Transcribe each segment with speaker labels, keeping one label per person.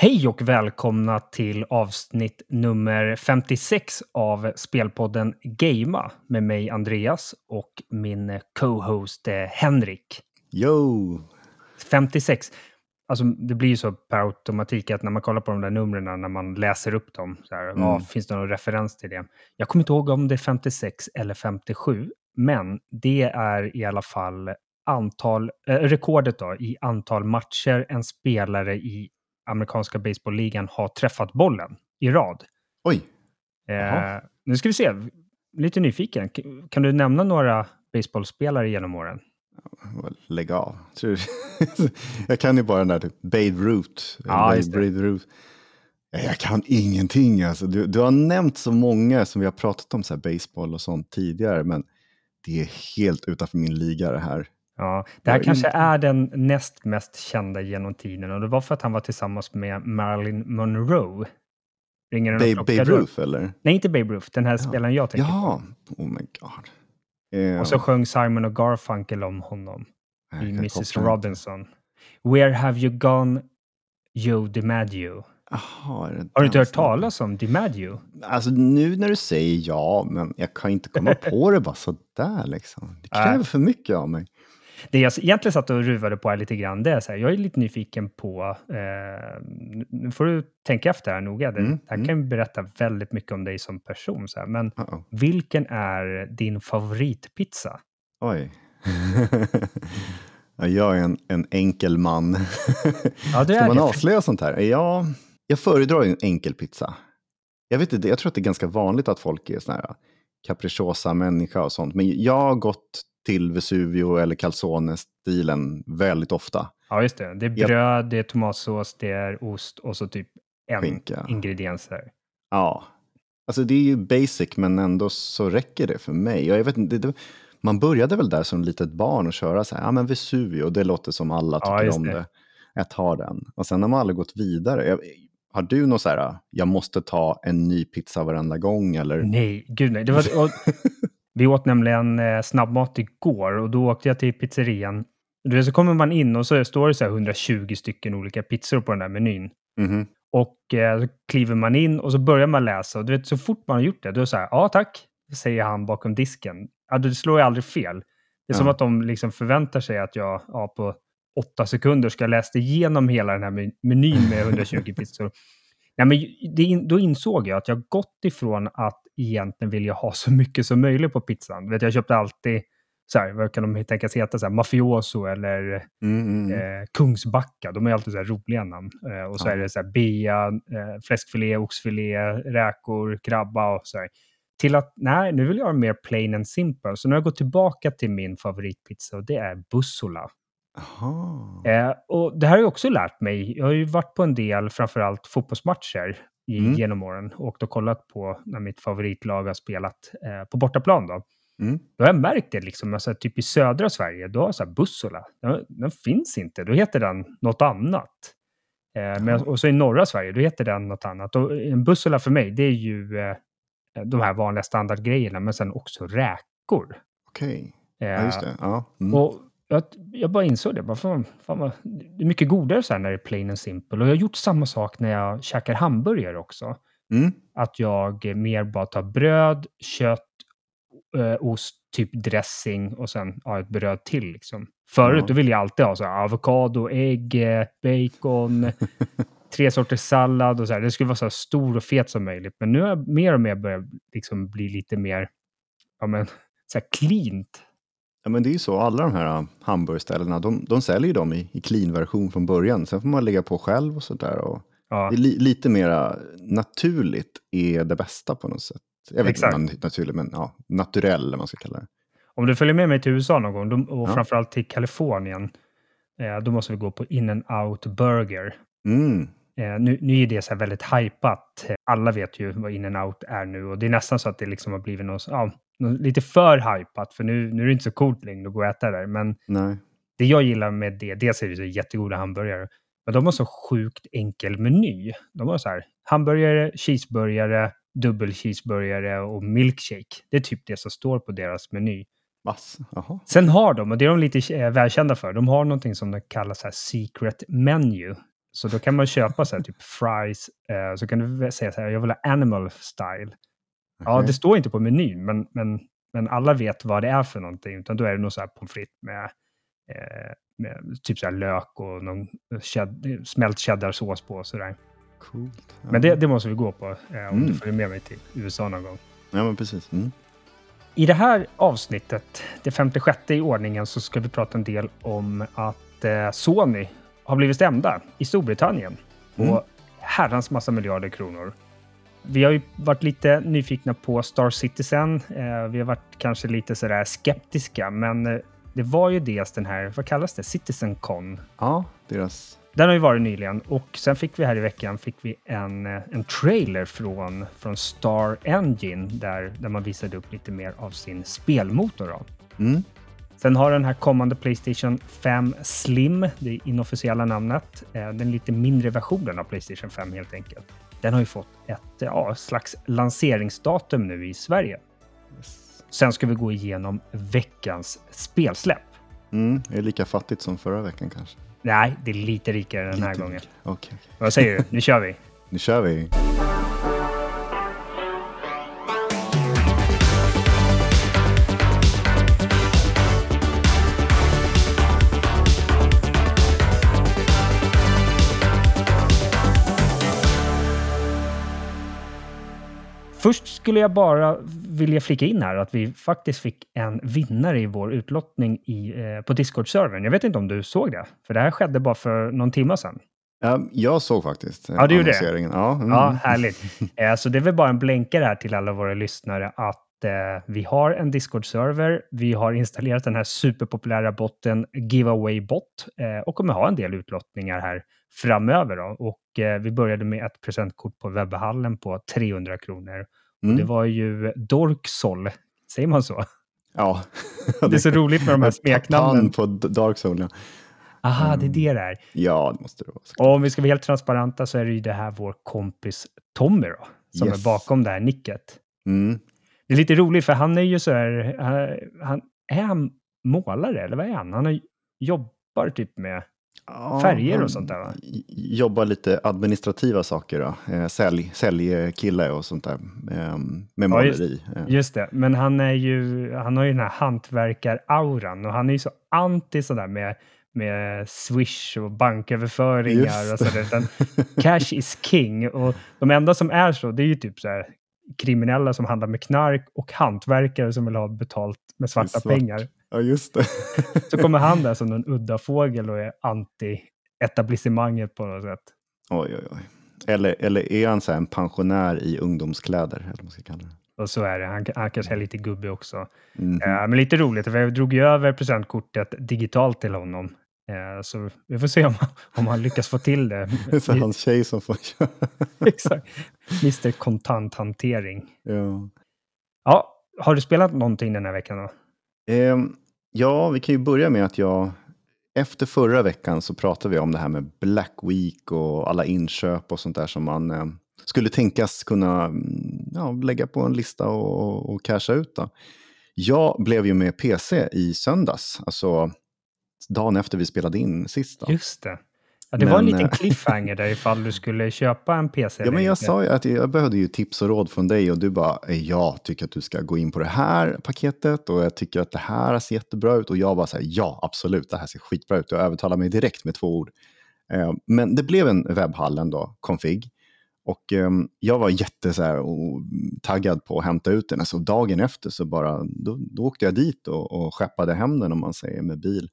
Speaker 1: Hej och välkomna till avsnitt nummer 56 av spelpodden Gamea med mig Andreas och min co-host eh, Henrik.
Speaker 2: Yo!
Speaker 1: 56. Alltså, det blir ju så per automatik att när man kollar på de där numren, när man läser upp dem, så här,
Speaker 2: Mm.
Speaker 1: ja, finns det någon referens till det? Jag kommer inte ihåg om det är 56 eller 57, men det är i alla fall antal, eh, rekordet då, i antal matcher en spelare i amerikanska baseballligan har träffat bollen i rad.
Speaker 2: Oj!
Speaker 1: Eh, nu ska vi se, lite nyfiken. Kan du nämna några baseballspelare genom åren?
Speaker 2: Lägg av. Jag kan ju bara den där typ Babe Ruth.
Speaker 1: Ja,
Speaker 2: Babe. Ja, Jag kan ingenting alltså. Du, du har nämnt så många som vi har pratat om så här baseball och sånt tidigare, men det är helt utanför min liga det här.
Speaker 1: Ja, det här kanske
Speaker 2: inte-
Speaker 1: är den näst mest kända genom tiden och det var för att han var tillsammans med Marilyn Monroe. Ringer
Speaker 2: Babe, Babe? Ruth eller?
Speaker 1: Nej, inte Babe Ruth, den här spelaren jag tänker
Speaker 2: Jaha, oh my god. Eh,
Speaker 1: på. Och så sjöng Simon och Garfunkel om honom i Mrs
Speaker 2: koppla inte.
Speaker 1: Robinson. Where have you gone, Joe DiMaggio?
Speaker 2: Det
Speaker 1: Har du inte hört talas om DiMaggio?
Speaker 2: Alltså nu när du säger ja, men jag kan inte komma på det bara sådär liksom. Det kräver för mycket av mig.
Speaker 1: Det jag egentligen satt och ruvade på här lite grann, det är så här, jag är lite nyfiken på, eh, nu får du tänka efter här noga, det
Speaker 2: Mm,
Speaker 1: det här
Speaker 2: mm.
Speaker 1: kan berätta väldigt mycket om dig som person, så här, men
Speaker 2: Uh-oh.
Speaker 1: vilken är din favoritpizza?
Speaker 2: Oj. ja, jag är en, en enkel man.
Speaker 1: Ja,
Speaker 2: Ska man avslöja sånt här? Ja, jag föredrar en enkel pizza. Jag, vet inte, jag tror att det är ganska vanligt att folk är såna här capricciosa-människa och sånt. Men jag har gått till Vesuvio eller calzone-stilen väldigt ofta.
Speaker 1: Ja, just det. Det är
Speaker 2: Ja.
Speaker 1: bröd, det är tomatsås, det är ost och så typ en
Speaker 2: Skinka.
Speaker 1: ingredienser.
Speaker 2: Ja, alltså det är ju basic men ändå så räcker det för mig. Jag vet inte, det, det, man började väl där som litet barn och köra så här, ja men Vesuvio, det låter som alla
Speaker 1: Ja,
Speaker 2: tycker
Speaker 1: just
Speaker 2: om
Speaker 1: det.
Speaker 2: det. Jag tar den. Och sen har man aldrig gått vidare. Jag, har du något så här, jag måste ta en ny pizza varenda gång eller?
Speaker 1: Nej, gud nej. Det var, och, vi åt nämligen eh, snabbmat igår och då åkte jag till pizzerian. Du så kommer man in och så står det så här 120 stycken olika pizzor på den där menyn.
Speaker 2: Mhm.
Speaker 1: Och eh, så kliver man in och så börjar man läsa. Och du vet, så fort man har gjort det, då är det så här, ja tack, säger han bakom disken. Ja, det slår ju aldrig fel. Det är som
Speaker 2: Ja.
Speaker 1: att de liksom förväntar sig att jag ja, på åtta sekunder ska ha läst igenom hela den här men- menyn med 120 pizzor. Nej, men det, då insåg jag att jag gått ifrån att egentligen vilja ha så mycket som möjligt på pizzan. Vet, jag köpte alltid, så här, vad kan de tänkas heta, så här, mafioso eller
Speaker 2: Mm, mm, mm.
Speaker 1: eh, Kungsbacka. De är alltid så här roliga namn. Eh, och så
Speaker 2: Ja.
Speaker 1: är det så här bea, eh, fläskfilé, oxfilé, räkor, krabba och så här. Till att, nej, nu vill jag ha mer plain and simple. Så nu har jag gått tillbaka till min favoritpizza och det är Bussola. Eh, och det här har jag också lärt mig. Jag har ju varit på en del, framförallt fotbollsmatcher i,
Speaker 2: Mm.
Speaker 1: genom åren och då kollat på när mitt favoritlag har spelat eh, på bortaplan. Då.
Speaker 2: Mm.
Speaker 1: Då har jag märkt det, liksom, alltså, typ i södra Sverige, då har så här Bussola, den, den finns inte. Då heter den något annat. Eh, men, och så i norra Sverige, då heter den något annat. Och en Bussola för mig, det är ju eh, de här vanliga standardgrejerna, men sen också räkor.
Speaker 2: Okej,
Speaker 1: Eh,
Speaker 2: ja just det. Ja. Mm.
Speaker 1: och jag, jag bara insåg det. Bara, fan, fan vad, det är mycket godare så här när det är plain and simple. Och jag har gjort samma sak när jag käkar hamburgare också.
Speaker 2: Mm.
Speaker 1: Att jag mer bara tar bröd, kött, eh, ost, typ dressing och sen ja, ett bröd till. Liksom. Förut
Speaker 2: Ja.
Speaker 1: då ville jag alltid ha så här, avokado, ägg, eh, bacon, tre sorters sallad och så här. Det skulle vara så här stor och fet som möjligt. Men nu har jag mer och mer börjat liksom bli lite mer ja, men, så här cleant.
Speaker 2: Ja, men det är ju så, alla de här uh, hamburgerställena, de, de säljer ju dem i, i clean-version från början. Sen får man lägga på själv och sådär. Och
Speaker 1: Ja.
Speaker 2: li, lite mera naturligt är det bästa på något sätt. Jag vet
Speaker 1: Exakt.
Speaker 2: inte om naturligt, men ja, naturell eller man ska kalla det.
Speaker 1: Om du följer med mig till USA någon gång, och
Speaker 2: Ja.
Speaker 1: framförallt till Kalifornien, eh, då måste vi gå på In-N-Out Burger.
Speaker 2: Mm.
Speaker 1: Eh, nu, nu är det så väldigt hypat. Alla vet ju vad In-N-Out är nu och det är nästan så att det liksom har blivit något, ja, lite för hypat, för nu, nu är det inte så coolt längre att gå och äta där. Men
Speaker 2: Nej.
Speaker 1: det jag gillar med det, dels är det så jättegoda hamburgare, men de har så sjukt enkel meny. De har så här hamburgare, cheeseburgare, dubbel cheeseburgare och milkshake. Det är typ det som står på deras meny.
Speaker 2: Jaha.
Speaker 1: Sen har de, och det är de lite eh, välkända för, de har någonting som de kallar så här secret menu. Så då kan man köpa så här, typ fries, eh, så kan du säga så här, jag vill ha animal style. Ja, det står inte på menyn, men, men, men alla vet vad det är för någonting. Utan då är det nog så här pommes frites med, eh, med typ så här lök och någon ched- smält cheddarsås på. Så där.
Speaker 2: Coolt. Ja.
Speaker 1: Men det, det måste vi gå på eh, om
Speaker 2: Mm.
Speaker 1: du följer med mig till USA någon gång.
Speaker 2: Ja, men precis. Mm.
Speaker 1: I det här avsnittet, det 56 i ordningen, så ska vi prata en del om att eh, Sony har blivit stämda i Storbritannien på
Speaker 2: Mm.
Speaker 1: herrans massa miljarder kronor. Vi har ju varit lite nyfikna på Star Citizen. Eh, vi har varit kanske lite sådär skeptiska, men eh, det var ju dels den här, vad kallas det, Citizen Con.
Speaker 2: Ja, deras...
Speaker 1: Den har ju varit nyligen och sen fick vi här i veckan fick vi en, eh, en trailer från, från Star Engine där, där man visade upp lite mer av sin spelmotor. Då.
Speaker 2: Mm.
Speaker 1: Sen har den här kommande Playstation 5 Slim, det inofficiella namnet, den lite mindre versionen av Playstation 5 helt enkelt. Den har ju fått ett ja, slags lanseringsdatum nu i Sverige. Sen ska vi gå igenom veckans spelsläpp.
Speaker 2: Mm. Det är lika fattigt som förra veckan kanske.
Speaker 1: Nej, det är lite rikare den här
Speaker 2: Lite
Speaker 1: gången.
Speaker 2: mycket. Okej, okej.
Speaker 1: Vad säger du? Nu kör vi!
Speaker 2: Nu kör vi.
Speaker 1: Först skulle jag bara vilja flika in här att vi faktiskt fick en vinnare i vår utlottning i, eh, på Discord-servern. Jag vet inte om du såg det, för det här skedde bara för någon timme sedan.
Speaker 2: Ja, jag såg faktiskt eh,
Speaker 1: Ja, du gjorde det?
Speaker 2: Ja, mm.
Speaker 1: Ja, härligt. Eh, Så det är väl bara en blänkare här till alla våra lyssnare att eh, vi har en Discord-server. Vi har installerat den här superpopulära botten Giveaway Bot och kommer ha en del utlottningar här framöver. Då. Och eh, vi började med ett presentkort på webbhallen på 300 kronor.
Speaker 2: Mm.
Speaker 1: Det var ju Dorksol, säger man så?
Speaker 2: ja.
Speaker 1: Det är så roligt med de här smeknamnen.
Speaker 2: På Dark Soul, ja.
Speaker 1: Aha, det är
Speaker 2: Mm.
Speaker 1: det där.
Speaker 2: Ja, det måste det vara.
Speaker 1: Och om vi ska vara helt transparenta så är det ju det här vår kompis Tommy då, som
Speaker 2: Yes.
Speaker 1: är bakom det här nicket.
Speaker 2: Mm.
Speaker 1: Det är lite roligt för han är ju så här, han, han, är han målare eller vad är han? Han har, jobbar typ med,
Speaker 2: Ja,
Speaker 1: Färger och sånt där, va?
Speaker 2: Jobbar lite administrativa saker då. Eh, sälj, säljkille och sånt där. Eh, med
Speaker 1: Ja, just-
Speaker 2: måleri. Eh,
Speaker 1: just det, men han är ju, han har ju den här hantverkar-auran och han är ju så anti sådär med, med Swish och banköverföringar och sådär. utan Cash is king och de enda som är så, det är ju typ så här kriminella som handlar med knark och hantverkare som vill ha betalt med svarta
Speaker 2: svart.
Speaker 1: pengar.
Speaker 2: Ja, just det.
Speaker 1: Så kommer han där som en udda fågel och är anti-etablissemanget på något sätt.
Speaker 2: oj, oj, oj. Eller, eller är han så här en pensionär i ungdomskläder? Eller vad man ska kalla det.
Speaker 1: Och så är det. Han, han kanske är lite gubbig också.
Speaker 2: Mhm.
Speaker 1: Eh, men lite roligt, för jag drog ju över presentkortet digitalt till honom. Eh, så vi får se om, om han lyckas få till det.
Speaker 2: Det är så hans tjej som får köra.
Speaker 1: Exakt. Mr Kontanthantering.
Speaker 2: ja.
Speaker 1: Ja, har du spelat någonting den här veckan då?
Speaker 2: Eh, ja, vi kan ju börja med att jag efter förra veckan så pratade vi om det här med Black Week och alla inköp och sånt där som man eh, skulle tänkas kunna mm, ja, lägga på en lista och, och casha ut. Då. Jag blev ju med PC i söndags, alltså dagen efter vi spelade in sist. Då.
Speaker 1: Just det. Ja, det var en
Speaker 2: Men,
Speaker 1: liten
Speaker 2: eh,
Speaker 1: cliffhanger där ifall du skulle köpa en PC.
Speaker 2: Ja, men jag
Speaker 1: inte.
Speaker 2: sa ju att jag behövde ju tips och råd från dig och du bara, "Eh, jag tycker att du ska gå in på det här paketet och jag tycker att det här ser jättebra ut och jag bara säger ja, absolut, det här ser skitbra ut. Du övertalar mig direkt med två ord. Eh, Men det blev en webbhallen då, config. Och eh, jag var jätte så här, och, taggad på att hämta ut den. Så dagen efter så bara, då, då åkte jag dit och, och skeppade hem den om man säger med bil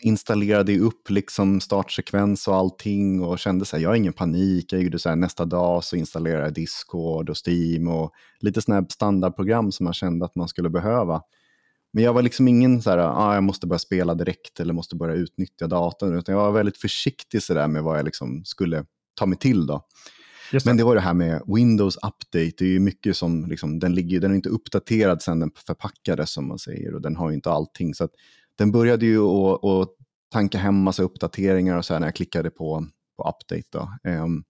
Speaker 2: installerade ju upp liksom startsekvens och allting och kände så här, jag har ingen panik. Jag gjorde så här, nästa dag så installerade jag Discord och Steam och lite sådana här standardprogram som man kände att man skulle behöva. Men jag var liksom ingen så här, ah, jag måste börja spela direkt eller måste börja utnyttja datorn, utan jag var väldigt försiktig så där med vad jag liksom skulle ta mig till då.
Speaker 1: Det.
Speaker 2: Men det var det här med Windows Update, det är ju mycket som, liksom, den, ligger, den är inte uppdaterad sen den förpackades som man säger och den har ju inte allting. Så började ju att, att tanka hem massa uppdateringar och så här när jag klickade på, på Update. Då. Ehm,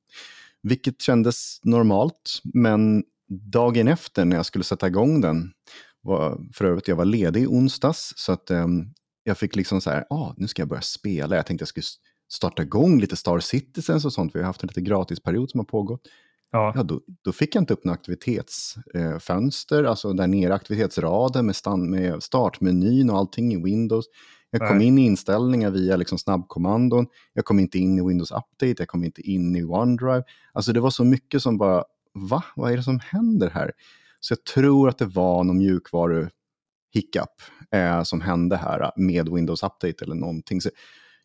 Speaker 2: vilket kändes normalt, men dagen efter när jag skulle sätta igång den, var, för övrigt jag var ledig i onsdags, så att ehm, jag fick liksom så här, ah, nu ska jag börja spela. Jag tänkte jag skulle starta igång lite Star Citizens och sånt. Vi har haft en lite gratisperiod som har pågått.
Speaker 1: Ja.
Speaker 2: Ja, då, då fick jag inte upp några aktivitetsfönster, alltså där nere aktivitetsraden med, stand, med startmenyn och allting i Windows. Jag kom
Speaker 1: Nej.
Speaker 2: in i inställningar via liksom snabbkommandon. Jag kom inte in i Windows Update, jag kom inte in i OneDrive. Alltså det var så mycket som bara, va? Vad är det som händer här? Så jag tror att det var någon mjukvaru hiccup eh, som hände här med Windows Update eller någonting. Så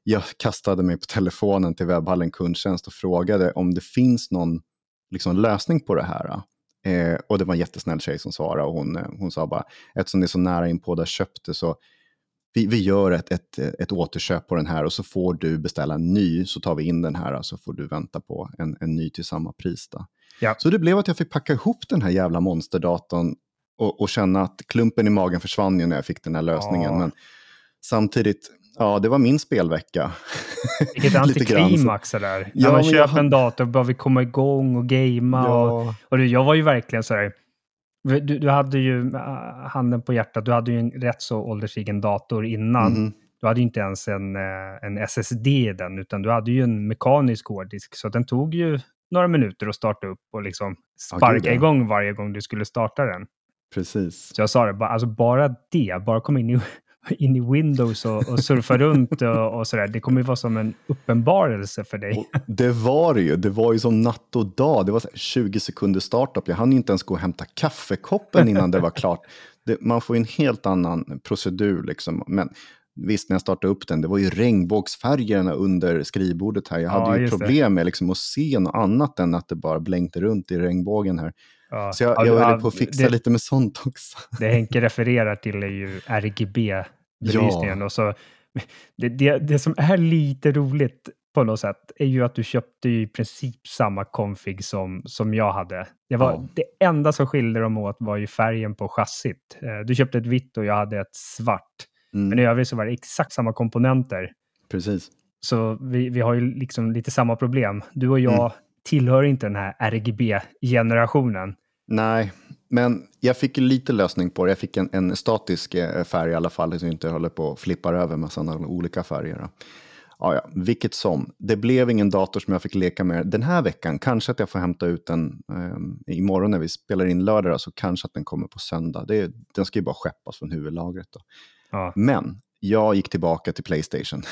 Speaker 2: jag kastade mig på telefonen till webbhallen kundtjänst och frågade om det finns någon liksom, lösning på det här. Eh, och det var en jättesnäll tjej som svarade och hon, eh, hon sa bara, eftersom det är så nära in på där köpte så vi, vi gör ett, ett, ett återköp på den här och så får du beställa en ny så tar vi in den här och så får du vänta på en, en ny till samma pris. Då.
Speaker 1: Ja.
Speaker 2: Så det blev att jag fick packa ihop den här jävla monsterdatorn och, och känna att klumpen i magen försvann ju när jag fick den här lösningen.
Speaker 1: Ja.
Speaker 2: Men samtidigt, ja det var min spelvecka.
Speaker 1: Vilket antiklimax sådär.
Speaker 2: Ja,
Speaker 1: När man
Speaker 2: men jag
Speaker 1: köper en dator bara vi komma igång och gamea. Och,
Speaker 2: Ja,
Speaker 1: och du, jag var ju verkligen sådär. Du, du hade ju äh, handen på hjärtat, du hade ju en rätt så ålderstigen dator innan.
Speaker 2: mhm.
Speaker 1: Du hade ju inte ens en, eh, en SSD i den, utan du hade ju en mekanisk hårddisk. Så den tog ju några minuter att starta upp och liksom sparka
Speaker 2: gud, ja.
Speaker 1: igång varje gång du skulle starta den.
Speaker 2: precis.
Speaker 1: Så jag sa det, bara, alltså bara det, bara komma in i, in i Windows och, och surfa runt och, och sådär. Det kommer ju vara som en uppenbarelse för dig.
Speaker 2: Och det var det ju. Det var ju som natt och dag. Det var så här 20 sekunder startup. Jag hann inte ens gå och hämta kaffekoppen innan det var klart. Det, man får ju en helt annan procedur liksom. Men visst, när jag startade upp den, det var ju regnbågsfärgerna under skrivbordet här. Jag
Speaker 1: Ja,
Speaker 2: hade ju problem med liksom att se något annat än att det bara blänkte runt i regnbågen här.
Speaker 1: Ja.
Speaker 2: Så jag,
Speaker 1: Ja,
Speaker 2: jag höll på att fixa
Speaker 1: det,
Speaker 2: lite med sånt också.
Speaker 1: Det Henke refererar till är ju RGB-belysningen. Och så, det, det, det som är lite roligt på något sätt är ju att du köpte i princip samma config som, som jag hade. Det, var,
Speaker 2: Ja.
Speaker 1: det enda som skilde dem åt var ju färgen på chassit. Eh, Du köpte ett vitt och jag hade ett svart.
Speaker 2: Mm,
Speaker 1: Men i övrigt så var det exakt samma komponenter.
Speaker 2: precis.
Speaker 1: Så vi, vi har ju liksom lite samma problem. Du och jag
Speaker 2: Mm.
Speaker 1: tillhör inte den här RGB-generationen.
Speaker 2: Nej, men jag fick lite lösning på det. Jag fick en, en statisk eh, färg i alla fall, så jag inte håller på och flippar över med sådana olika färger. då. Ja, ja, vilket som. Det blev ingen dator som jag fick leka med den här veckan. Kanske att jag får hämta ut den eh, imorgon när vi spelar in lördag, så kanske att den kommer på söndag. Det, den ska ju bara skeppas från huvudlagret. Då.
Speaker 1: Ja.
Speaker 2: Men jag gick tillbaka till Playstation.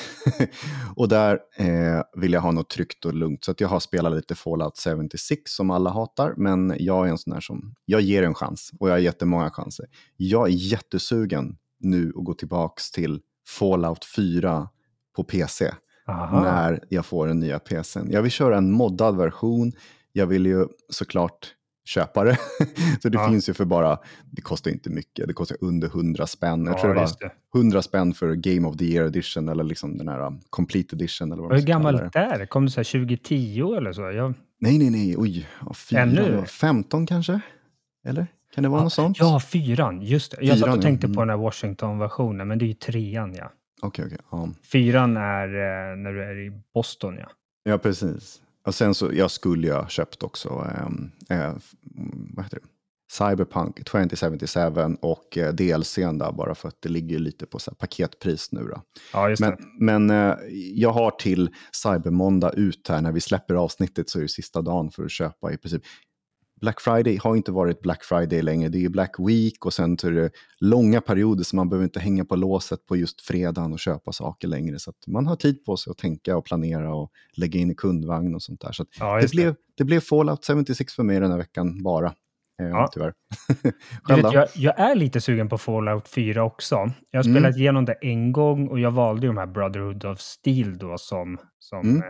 Speaker 2: och där eh, vill jag ha något tryggt och lugnt. Så att jag har spelat lite Fallout 76 som alla hatar. Men jag är en sån här som, jag ger en chans. Och jag har jättemånga chanser. Jag är jättesugen nu att gå tillbaka till Fallout 4 på PC.
Speaker 1: Aha.
Speaker 2: När jag får den nya PCn. Jag vill köra en moddad version. Jag vill ju såklart köpa det. så det
Speaker 1: Ja.
Speaker 2: finns ju för bara, det kostar inte mycket. Det kostar under 100 spänn. Jag
Speaker 1: Ja,
Speaker 2: tror det var
Speaker 1: det.
Speaker 2: 100 spänn för Game of the Year edition eller liksom den här um, Complete edition. Eller vad
Speaker 1: Och hur gammalt
Speaker 2: det.
Speaker 1: är det? Kom det så här 2010 eller så? Jag,
Speaker 2: Nej, nej, nej. Oj. Ja, fyra,
Speaker 1: Ännu?
Speaker 2: 15 kanske? Eller? Kan det vara något sånt?
Speaker 1: ja, fyran. Just det. Jag satt
Speaker 2: Fyran,
Speaker 1: och
Speaker 2: ja.
Speaker 1: tänkte på
Speaker 2: Mm.
Speaker 1: den här Washington-versionen, men det är ju trean, ja.
Speaker 2: Okej, okej. Ja.
Speaker 1: Fyran är eh, när du är i Boston, ja.
Speaker 2: ja, precis. Och sen så, jag skulle ju ha köpt också, ehm, eh, mm, vad heter det? Cyberpunk 2077 och eh, DLCn där bara för att det ligger lite på så paketpris nu då.
Speaker 1: Ja,
Speaker 2: Men, men eh, jag har till Cybermåndag ut här när vi släpper avsnittet så är det sista dagen för att köpa i princip. Black Friday har inte varit Black Friday längre, det är Black Week och sen är det långa perioder så man behöver inte hänga på låset på just fredagen och köpa saker längre. Så man har tid på sig att tänka och planera och lägga in i kundvagn och sånt där. Så
Speaker 1: Ja,
Speaker 2: det, blev, det blev Fallout 76 för mig den här veckan bara. Eh,
Speaker 1: Ja.
Speaker 2: Tyvärr.
Speaker 1: Du vet, jag, jag är lite sugen på Fallout 4 också. Jag har
Speaker 2: Mm.
Speaker 1: spelat igenom det en gång och jag valde ju de här Brotherhood of Steel då som, som
Speaker 2: Mm.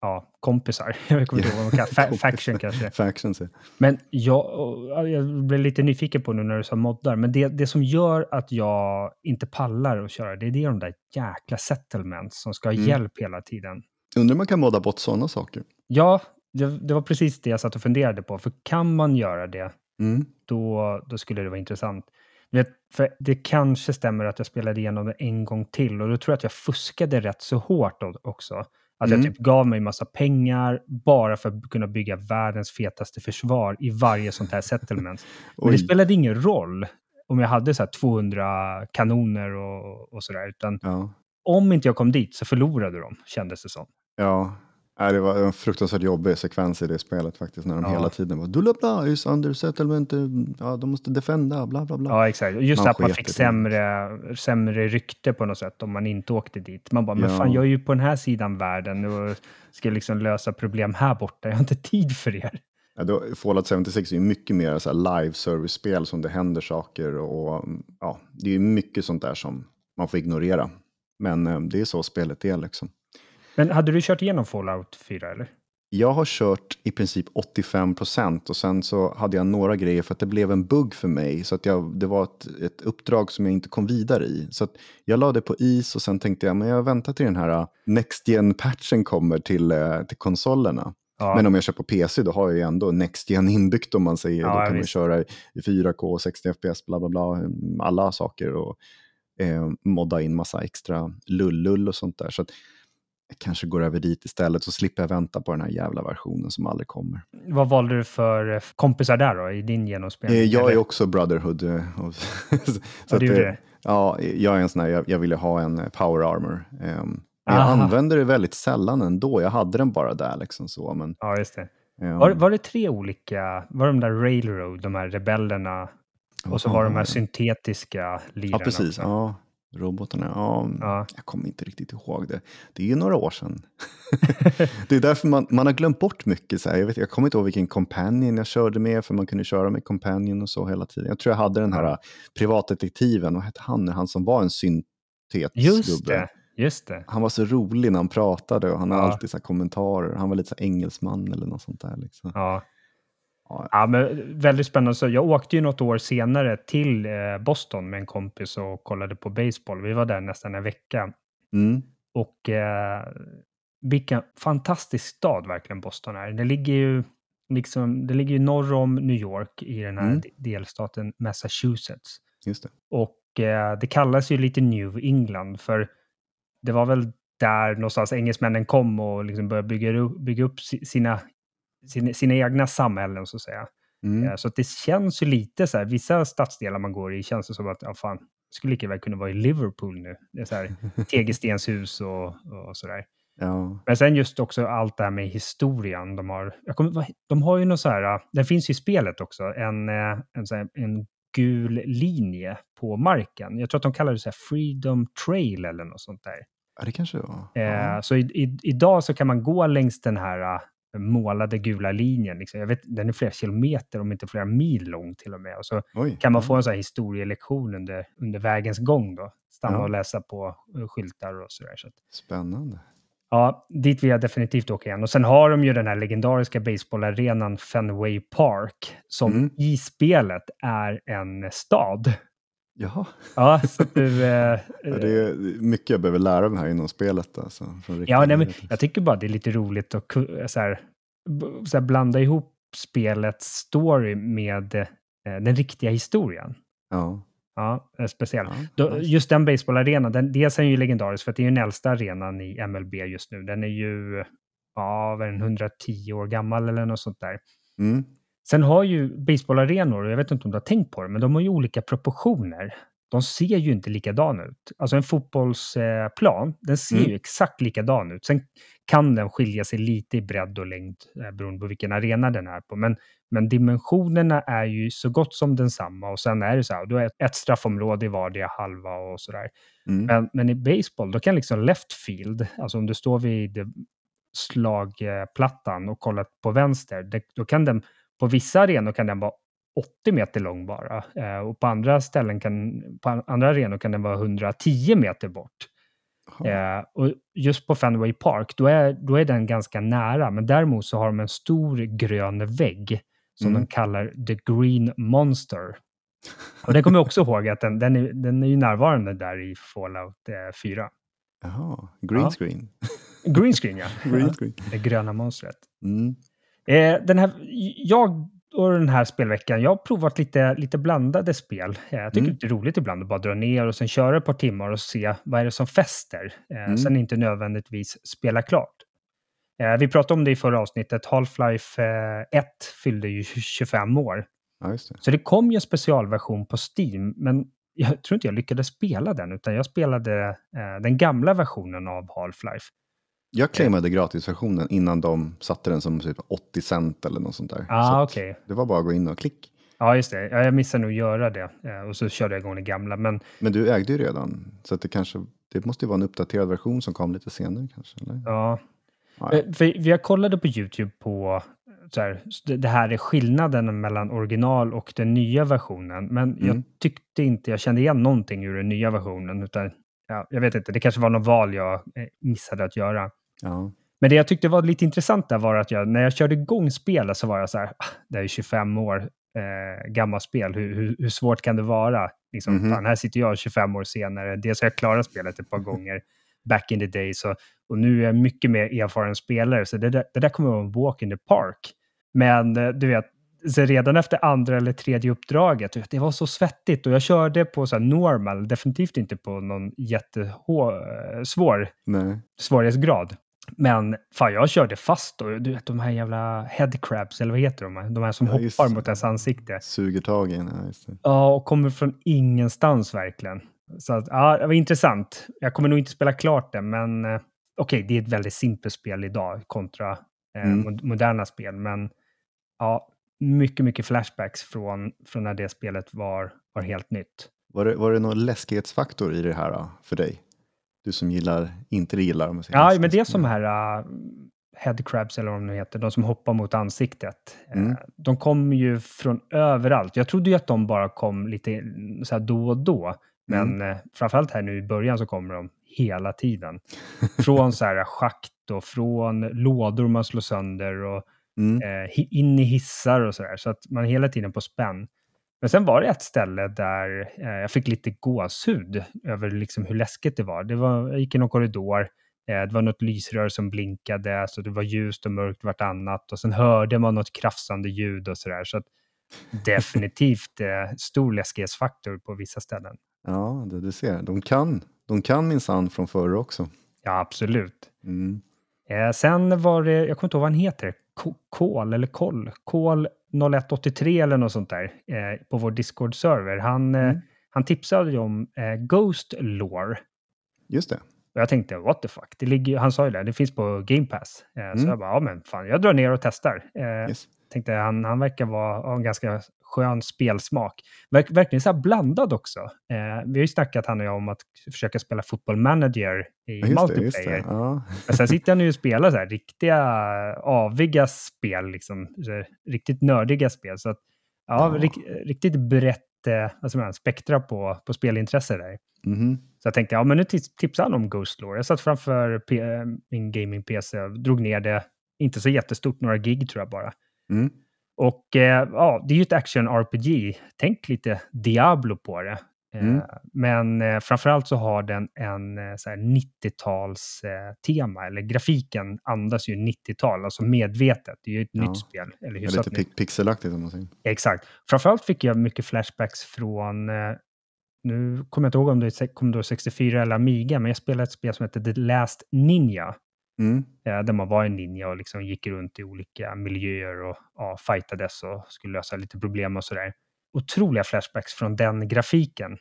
Speaker 1: Ja, kompisar. Jag kommer inte ihåg vad. Fa-
Speaker 2: Kompisar.
Speaker 1: Faction kanske.
Speaker 2: Factions, ja.
Speaker 1: Men jag, jag blev lite nyfiken på nu när du sa moddar, men det, det som gör att jag inte pallar att köra, det är de där jäkla settlements som ska ha
Speaker 2: Mm.
Speaker 1: hjälp hela tiden.
Speaker 2: Undrar om man kan modda bort sådana saker.
Speaker 1: Ja, det, det var precis det jag satt och funderade på, för kan man göra det,
Speaker 2: Mm.
Speaker 1: då, då skulle det vara intressant. Vet, för det kanske stämmer att jag spelade igenom det en gång till och då tror jag att jag fuskade rätt så hårt också. Att jag
Speaker 2: Mm.
Speaker 1: typ gav mig massa pengar bara för att kunna bygga världens fetaste försvar i varje sånt här settlement. Men det spelade ingen roll om jag hade så här 200 kanoner och, och sådär, utan
Speaker 2: Ja.
Speaker 1: om inte jag kom dit så förlorade de, kändes det som.
Speaker 2: Ja, Nej, det var en fruktansvärt jobbig sekvens i det spelet faktiskt. När de
Speaker 1: Ja.
Speaker 2: hela tiden var Dulabla is under settlement. eh, Ja, de måste defenda, bla bla bla.
Speaker 1: Ja, exakt. Just
Speaker 2: Man
Speaker 1: att man fick sämre, sämre rykte på något sätt om man inte åkte dit. Man bara, men
Speaker 2: Ja.
Speaker 1: fan, jag är ju på den här sidan världen och ska liksom lösa problem här borta. Jag har inte tid för er.
Speaker 2: Ja, då, Fallout 76 är ju mycket mer så live service-spel som det händer saker och ja, det är ju mycket sånt där som man får ignorera. Men eh, det är så spelet är liksom.
Speaker 1: Men hade du kört igenom Fallout 4 eller?
Speaker 2: Jag har kört i princip 85 procent och sen så hade jag några grejer för att det blev en bugg för mig. Så att jag, det var ett, ett uppdrag som jag inte kom vidare i. Så att jag la det på is och sen tänkte jag men jag väntar till den här uh, Next Gen-patchen kommer till, eh, till konsolerna.
Speaker 1: Ja.
Speaker 2: Men om jag kör på PC då har jag ju ändå Next Gen inbyggt om man säger.
Speaker 1: Ja,
Speaker 2: då kan man köra i i 4K, 60 FPS, bla bla bla, mm, alla saker och eh, modda in massa extra lullull och sånt där. Så att jag kanske går över dit istället så slipper jag vänta på den här jävla versionen som aldrig kommer.
Speaker 1: Vad valde du för eh, kompisar där då, i din genomspelning?
Speaker 2: Eh, Jag är också Brotherhood. eh, och- så
Speaker 1: Ja, du
Speaker 2: eh,
Speaker 1: det?
Speaker 2: Ja, jag är en sån här, jag, jag ville ha en power armor. men jag använder det väldigt sällan ändå. Jag hade den bara där liksom så. Men,
Speaker 1: Ja, just det.
Speaker 2: ehm,
Speaker 1: Var, var det tre olika, var de där Railroad, de här rebellerna, och så var de här
Speaker 2: det?
Speaker 1: syntetiska lirarna
Speaker 2: Ja, precis.
Speaker 1: också?
Speaker 2: Ja, robotarna. Ja,
Speaker 1: Ja.
Speaker 2: Jag kommer inte riktigt ihåg det. Det är ju några år sedan. det är därför man, man har glömt bort mycket. Så här. Jag, vet, jag kommer inte ihåg vilken companion jag körde med, för man kunde köra med companion och så hela tiden. Jag tror jag hade den här
Speaker 1: Ja.
Speaker 2: privatdetektiven, vad hette han? Han som var en syntetsgubbe.
Speaker 1: Just det, just det.
Speaker 2: Han var så rolig när han pratade och han hade
Speaker 1: Ja.
Speaker 2: alltid så kommentarer. Han var lite så engelsman eller något sånt där. Liksom.
Speaker 1: Ja.
Speaker 2: Ja.
Speaker 1: Men väldigt spännande. Så jag åkte ju något år senare till eh, Boston med en kompis och kollade på baseball. Vi var där nästan en vecka.
Speaker 2: Mm.
Speaker 1: Och eh, vilken fantastisk stad verkligen Boston är. Det ligger ju, liksom, det ligger ju norr om New York i den här
Speaker 2: Mm.
Speaker 1: de- delstaten Massachusetts.
Speaker 2: Just det.
Speaker 1: Och eh, det kallas ju lite New England för det var väl där någonstans engelsmännen kom och liksom började bygga upp, bygga upp si- sina, sina, sina egna samhällen så att säga.
Speaker 2: Mm.
Speaker 1: Eh, Så att det känns ju lite så här, vissa stadsdelar man går i känns det som att, ja fan, skulle lika väl kunna vara i Liverpool nu. Det är så här tegelstenshus och, och sådär.
Speaker 2: Ja.
Speaker 1: Men sen just också allt det här med historien. De har, kommer, de har ju något så här, den finns ju i spelet också, en, eh, en, här, en gul linje på marken. Jag tror att de kallar det så här Freedom Trail eller något sånt där.
Speaker 2: ja, det kanske det var.
Speaker 1: Eh,
Speaker 2: Ja.
Speaker 1: Så i, i, idag så kan man gå längs den här eh, målade gula linjen. Liksom. Jag vet, den är flera kilometer, om inte flera mil lång till och med. Och så
Speaker 2: Oj.
Speaker 1: kan man
Speaker 2: ja.
Speaker 1: få en sån här historielektion under, under vägens gång. Då. Stanna
Speaker 2: Ja.
Speaker 1: och läsa på eh, skyltar och sådär. Så
Speaker 2: Spännande.
Speaker 1: ja, dit vill jag definitivt åka igen. Och sen har de ju den här legendariska baseballarenan Fenway Park, som
Speaker 2: Mm.
Speaker 1: i spelet är en stad.
Speaker 2: Jaha.
Speaker 1: Ja, så du... Eh,
Speaker 2: det är mycket jag behöver lära mig här inom spelet. Alltså,
Speaker 1: Ja, nej, men jag tycker bara det är lite roligt att så här, så här, blanda ihop spelets story med eh, den riktiga historien.
Speaker 2: ja.
Speaker 1: Ja, eh, speciellt.
Speaker 2: Ja,
Speaker 1: Då,
Speaker 2: nice.
Speaker 1: just den baseballarenan, den, dels är den ju legendarisk för att det är ju den äldsta arenan i MLB just nu. Den är ju ja, vad är den, 110 år gammal eller något sånt där.
Speaker 2: Mm.
Speaker 1: Sen har ju baseballarenor, och jag vet inte om du har tänkt på det, men de har ju olika proportioner. De ser ju inte likadana ut. Alltså en fotbollsplan, den ser
Speaker 2: Mm.
Speaker 1: ju exakt likadan ut. Sen kan den skilja sig lite i bredd och längd eh, beroende på vilken arena den är på. Men, men dimensionerna är ju så gott som densamma och sen är det så här, då är ett straffområde i vardera halva och sådär.
Speaker 2: Mm.
Speaker 1: Men, men i baseball, då kan liksom left field, alltså om du står vid eh, slagplattan och kollar på vänster, det, då kan den, på vissa arenor kan den vara 80 meter lång bara. Eh, och på andra ställen kan, på andra arenor kan den vara 110 meter bort. Eh, och just på Fenway Park, då är, då är den ganska nära. Men däremot så har de en stor grön vägg som
Speaker 2: Mm.
Speaker 1: de kallar The Green Monster. Och den kommer jag också ihåg att den, den, är, den är ju närvarande där i Fallout eh, 4.
Speaker 2: Jaha. Green
Speaker 1: Ja.
Speaker 2: screen.
Speaker 1: Green screen, ja.
Speaker 2: Green screen.
Speaker 1: Det gröna monstret.
Speaker 2: Mm.
Speaker 1: Eh, den här, jag och den här spelveckan, jag har provat lite, lite blandade spel. Eh, jag tycker
Speaker 2: Mm.
Speaker 1: det är roligt ibland att bara dra ner och sen köra ett par timmar och se vad är det som fäster. Eh,
Speaker 2: Mm.
Speaker 1: Sen inte nödvändigtvis spela klart. Eh, vi pratade om det i förra avsnittet. Half-Life eh, 1 fyllde ju 25 år.
Speaker 2: Ja, det.
Speaker 1: Så det kom ju en specialversion på Steam, men jag tror inte jag lyckades spela den, utan jag spelade eh, den gamla versionen av Half-Life.
Speaker 2: Jag claimade gratisversionen innan de satte den som typ 80 cent eller något sånt där.
Speaker 1: Ah,
Speaker 2: så att
Speaker 1: okej.
Speaker 2: Det var bara att gå in och klick.
Speaker 1: Ja, just det. Ja, jag missade nog göra det. Eh, Och så körde jag igång det gamla. Men
Speaker 2: Men du ägde ju redan, så att det kanske, det måste ju vara en uppdaterad version som kom lite senare kanske. Eller?
Speaker 1: ja,
Speaker 2: Ja,
Speaker 1: Eh, För vi har kollade på YouTube på så här, det- här är skillnaden mellan original och den nya versionen. Men jag
Speaker 2: Mm.
Speaker 1: tyckte inte jag kände igen någonting ur den nya versionen. Utan, ja, jag vet inte, det kanske var något val jag eh, missade att göra.
Speaker 2: Ja.
Speaker 1: Men det jag tyckte var lite intressant där var att jag, när jag körde igång spelet så var jag så här, ah, det är 25 år eh, gammalt spel, hur, hur, hur svårt kan det vara? Liksom,
Speaker 2: Mhm.
Speaker 1: fan, här sitter jag 25 år senare, dels har jag klarat spelet ett par gånger back in the days och, och nu är jag mycket mer erfaren spelare, så det där, det där kommer att vara en walk in the park. Men eh, du vet, så redan efter andra eller tredje uppdraget, det var så svettigt och jag körde på så normal, definitivt inte på någon jättesvår
Speaker 2: Nej.
Speaker 1: svårighetsgrad. Men fan, jag körde fast och du vet de här jävla headcrabs, eller vad heter de? De här som
Speaker 2: Ja,
Speaker 1: hoppar mot ens ansikte.
Speaker 2: Suger tag i en, ja, just det.
Speaker 1: Ja, och kommer från ingenstans verkligen. Så att, ja, det var intressant. Jag kommer nog inte spela klart det, men eh, okej, det är ett väldigt simpelt spel idag kontra eh,
Speaker 2: Mm.
Speaker 1: mod- moderna spel. Men ja, mycket, mycket flashbacks från, från när det spelet var, var helt nytt.
Speaker 2: Var det, var det någon läskighetsfaktor i det här då, för dig? Du som gillar, inte gillar om säger
Speaker 1: Ja, men det är som
Speaker 2: spel.
Speaker 1: här uh, headcrabs eller vad de nu heter, de som hoppar mot ansiktet. Eh,
Speaker 2: Mm.
Speaker 1: de kom ju från överallt. Jag trodde ju att de bara kom lite mm, så här då och då. Men
Speaker 2: Mm.
Speaker 1: eh, framförallt här nu i början så kommer de hela tiden. Från så här schakt och från lådor man slår sönder och
Speaker 2: Mm.
Speaker 1: eh, in i hissar och så där. Så att man är hela tiden på spänn. Men sen var det ett ställe där eh, jag fick lite gåshud över liksom hur läskigt det var. Det var jag gick i någon korridor, eh, det var något lysrör som blinkade, så det var ljust och mörkt vartannat. Och sen hörde man något krafsande ljud och sådär. Så att definitivt eh, stor läskighetsfaktor på vissa ställen.
Speaker 2: Ja, det, du ser. De kan, de kan minsann från förr också.
Speaker 1: Ja, absolut.
Speaker 2: Mm.
Speaker 1: Eh, sen var det, jag kommer inte ihåg vad han heter, Ko- Kol eller Koll, Kol 0183 eller något sånt där eh, på vår Discord-server. Han, eh,
Speaker 2: Mm.
Speaker 1: han tipsade ju om eh, Ghost Lore.
Speaker 2: Just det.
Speaker 1: Och jag tänkte, what the fuck? Det ligger, han sa ju det, det finns på Game Pass. Eh, Så
Speaker 2: Mm.
Speaker 1: jag bara, ja men fan, jag drar ner och testar. Eh,
Speaker 2: Yes.
Speaker 1: tänkte, han, han verkar vara, en ganska skön spelsmak. Verk, verkligen så här blandad också. Eh, vi har ju snackat, han och jag, om att försöka spela Football Manager i
Speaker 2: just det,
Speaker 1: multiplayer.
Speaker 2: just det. Ja.
Speaker 1: Men sen sitter han ju och spelar så här riktiga aviga spel, liksom, riktigt nördiga spel. Så att, ja,
Speaker 2: Ja.
Speaker 1: Rik, riktigt brett säger man, spektra på, på spelintresse där.
Speaker 2: Mhm.
Speaker 1: Så jag tänkte, ja men nu tips- tipsar han om Ghost Lore. Jag satt framför P- eh, min gaming-PC och drog ner det, inte så jättestort, några gig tror jag bara.
Speaker 2: Mm.
Speaker 1: Och eh, ja, det är ju ett action-RPG. Tänk lite Diablo på det. Eh,
Speaker 2: Mm.
Speaker 1: Men eh, framförallt så har den en eh, så här 90-tals eh, tema, eller grafiken andas ju 90-tal, alltså medvetet. Det är ju ett
Speaker 2: Ja.
Speaker 1: nytt spel. Eller hyfsat
Speaker 2: lite
Speaker 1: nytt.
Speaker 2: pi- pixelaktigt om man säger.
Speaker 1: Exakt. Framförallt fick jag mycket flashbacks från, eh, nu kommer jag inte ihåg om det är Commodore 64 eller Amiga, men jag spelade ett spel som heter The Last Ninja.
Speaker 2: Mm.
Speaker 1: Eh, där man var en ninja och liksom gick runt i olika miljöer och ja, fightades och skulle lösa lite problem och sådär. Otroliga flashbacks från den grafiken.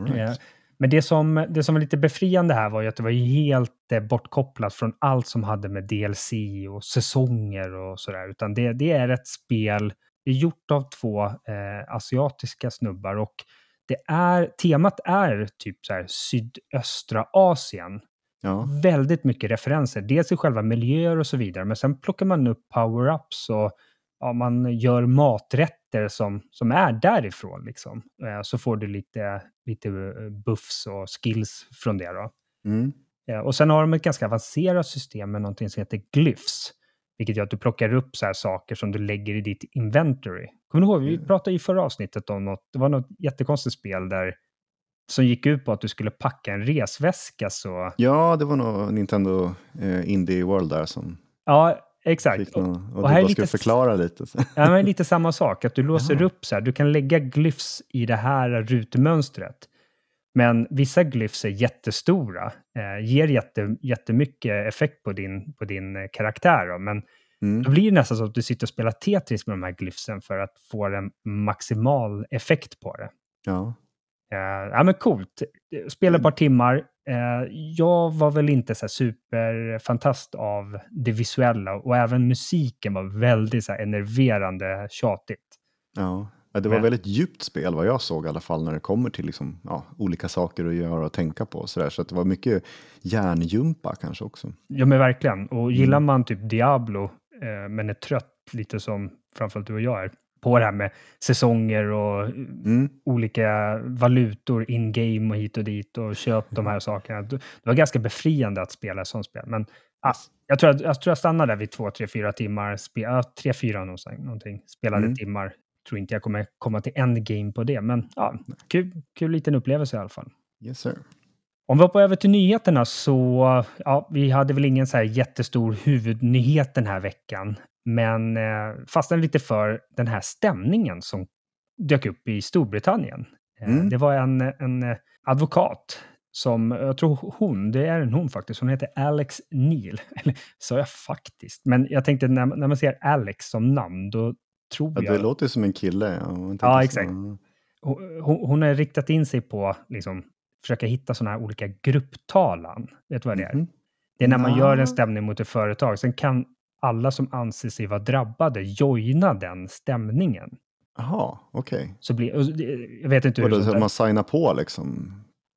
Speaker 2: Right.
Speaker 1: Eh, Men det som, det som var lite befriande här var ju att det var helt eh, bortkopplat från allt som hade med DLC och säsonger och sådär. Utan det, det är ett spel, det är gjort av två eh, asiatiska snubbar och det är, temat är typ så här sydöstra Asien.
Speaker 2: Ja.
Speaker 1: Väldigt mycket referenser, dels i själva miljöer och så vidare, men sen plockar man upp power-ups och ja, man gör maträtter som, som är därifrån. Liksom. Eh, så får du lite, lite eh, buffs och skills från det. Då.
Speaker 2: Mm.
Speaker 1: Eh, och sen har de ett ganska avancerat system med någonting som heter glyphs. Vilket gör att du plockar upp så här saker som du lägger i ditt inventory. Kommer du ihåg, vi
Speaker 2: Mm.
Speaker 1: pratade i förra avsnittet om något, det var något jättekonstigt spel där som gick ut på att du skulle packa en resväska så...
Speaker 2: ja, det var nog Nintendo eh, Indie World där som
Speaker 1: Ja, exakt.
Speaker 2: någon, och,
Speaker 1: och
Speaker 2: du
Speaker 1: här är
Speaker 2: bara
Speaker 1: lite
Speaker 2: skulle
Speaker 1: s-
Speaker 2: förklara lite.
Speaker 1: ja, men lite samma sak, att du låser
Speaker 2: Jaha.
Speaker 1: upp så här, du kan lägga glyphs i det här rutemönstret. Men vissa glyphs är jättestora, eh, ger jätte, jättemycket effekt på din, på din eh, karaktär. Då. Men
Speaker 2: Mm.
Speaker 1: då blir det nästan så att du sitter och spelar Tetris med de här glyphsen för att få en maximal effekt på det.
Speaker 2: Ja.
Speaker 1: Eh, ja, men coolt. Spela ett par timmar. Eh, jag var väl inte så superfantast av det visuella och även musiken var väldigt så enerverande tjatigt.
Speaker 2: Ja. Ja, det var
Speaker 1: Men-
Speaker 2: väldigt djupt spel vad jag såg i alla fall när det kommer till liksom, ja, olika saker att göra och tänka på. Så, där. så att det var mycket hjärngympa kanske också.
Speaker 1: Ja, men verkligen. Och gillar
Speaker 2: Mm.
Speaker 1: man typ Diablo, eh, men är trött, lite som framförallt du och jag är, på det här med säsonger och
Speaker 2: Mm.
Speaker 1: olika valutor in-game och hit och dit och köp de här sakerna. Det var ganska befriande att spela sånt spel. Men ah,
Speaker 2: Yes.
Speaker 1: jag, tror att, jag tror jag stannar där vid två, tre, fyra timmar. Spe, tre, fyra någonting. Spelade
Speaker 2: Mm.
Speaker 1: timmar. Tror inte jag kommer komma till endgame på det, men ja, kul, kul liten upplevelse i alla fall.
Speaker 2: Yes sir.
Speaker 1: Om vi hoppar över till nyheterna så, ja, vi hade väl ingen så här jättestor huvudnyhet den här veckan, men eh, fastnade lite för den här stämningen som dök upp i Storbritannien. Eh,
Speaker 2: Mm.
Speaker 1: Det var en, en advokat som, jag tror hon, det är en hon faktiskt, hon heter Alex Neil. Eller sa jag faktiskt? Men jag tänkte när, när man ser Alex som namn, då tror
Speaker 2: Ja,
Speaker 1: jag...
Speaker 2: det låter som en kille. Ja,
Speaker 1: Ja, exakt. hon, hon hon har riktat in sig på liksom, försöka hitta sådana här olika grupptalan. Vet du vad det är?
Speaker 2: Mhm.
Speaker 1: Det är när man gör
Speaker 2: Ja.
Speaker 1: en stämning mot ett företag. Sen kan alla som anser sig vara drabbade joina den stämningen.
Speaker 2: Jaha, okej.
Speaker 1: Så blir, och det- jag vet inte hur
Speaker 2: Okay.
Speaker 1: sånt
Speaker 2: Så
Speaker 1: där-
Speaker 2: man signar på liksom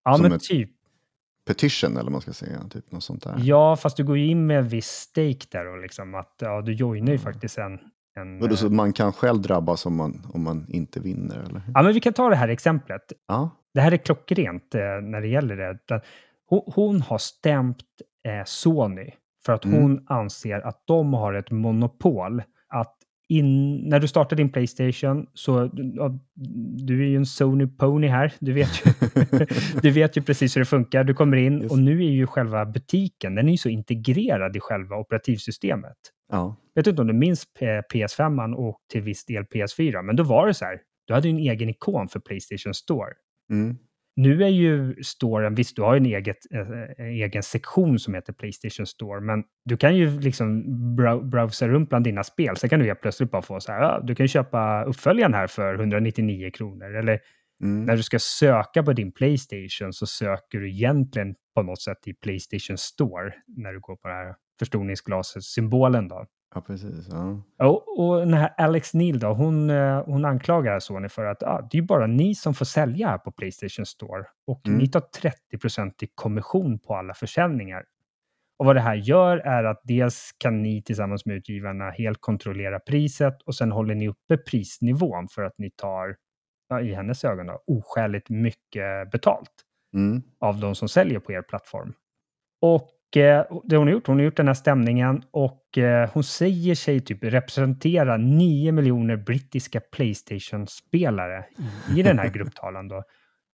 Speaker 1: Ja, men typ.
Speaker 2: petition eller vad man ska säga. Typ något sånt där.
Speaker 1: Ja, fast du går ju in med en viss stake där och liksom att ja, du joinar ju
Speaker 2: Mm.
Speaker 1: faktiskt en... en
Speaker 2: Och då, så
Speaker 1: eh,
Speaker 2: man kan själv drabbas om man, om man inte vinner eller?
Speaker 1: ja, men vi kan ta det här exemplet.
Speaker 2: Ja.
Speaker 1: Det här är klockrent eh, när det gäller det. Hon, har stämt eh, Sony för att
Speaker 2: Mm.
Speaker 1: hon anser att de har ett monopol. Att in, när du startar din Playstation så, ja, du är ju en Sony Pony här, du vet ju, du vet ju precis hur det funkar. Du kommer in
Speaker 2: Yes.
Speaker 1: och nu är ju själva butiken, den är ju så integrerad i själva operativsystemet.
Speaker 2: ja.
Speaker 1: Jag vet inte om du minns P- PS5 och till viss del PS4, men då var det så här, du hade ju en egen ikon för Playstation Store.
Speaker 2: Mm.
Speaker 1: Nu är ju storen, visst du har ju en eget, eh, egen sektion som heter Playstation Store, men du kan ju liksom brow browsa runt bland dina spel. Sen kan du helt plötsligt bara få så här, ja, du kan köpa uppföljaren här för 199 kronor. Eller
Speaker 2: Mm.
Speaker 1: när du ska söka på din Playstation så söker du egentligen på något sätt i Playstation Store när du går på det här förstoringsglaset-symbolen då.
Speaker 2: Ja, precis. Ja.
Speaker 1: Och, och den här Alex Neil då, hon, eh, hon anklagar Sony för att ah, det är bara ni som får sälja här på Playstation Store och
Speaker 2: Mm.
Speaker 1: ni tar 30 i kommission på alla försäljningar. Och vad det här gör är att dels kan ni tillsammans med utgivarna helt kontrollera priset och sen håller ni uppe prisnivån för att ni tar, ja, i hennes ögon, då, oskäligt mycket betalt
Speaker 2: Mm.
Speaker 1: av de som säljer på er plattform. Och det hon har gjort, hon har gjort den här stämningen och eh, hon säger sig typ representera 9 miljoner brittiska Playstation-spelare i, i den här grupptalan då.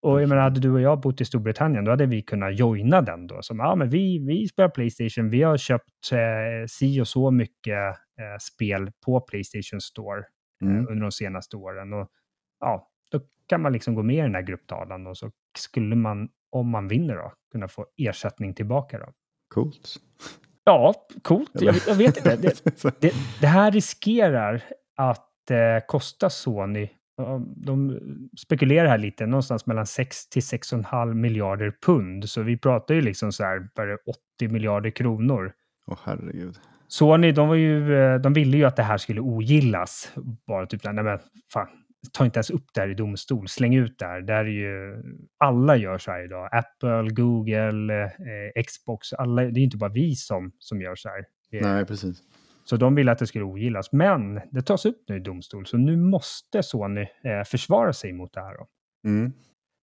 Speaker 1: Och jag menar, hade du och jag bott i Storbritannien, då hade vi kunnat joina den då. Som, ja, men vi, vi spelar Playstation, vi har köpt eh, si och så mycket eh, spel på Playstation Store eh,
Speaker 2: Mm.
Speaker 1: under de senaste åren. Och ja, då kan man liksom gå med i den här grupptalan och så skulle man, om man vinner då, kunna få ersättning tillbaka då.
Speaker 2: Coolt.
Speaker 1: Ja, coolt. Jag, jag vet inte. Det, det, det här riskerar att eh, kosta Sony, de spekulerar här lite, någonstans mellan 6 till 6,5 miljarder pund. Så vi pratar ju liksom så här, bara 80 miljarder kronor.
Speaker 2: Åh herregud.
Speaker 1: Sony, de, var ju, eh, de ville ju att det här skulle ogillas. Bara typ, nej men fan, ta inte ens upp det här i domstol, släng ut det här. Det här är ju, alla gör så här idag. Apple, Google, eh, Xbox, alla, det är inte bara vi som, som gör så här.
Speaker 2: Nej, precis.
Speaker 1: Så de ville att det skulle ogillas. Men det tas upp nu i domstol, så nu måste Sony eh, försvara sig mot det här.
Speaker 2: Mm.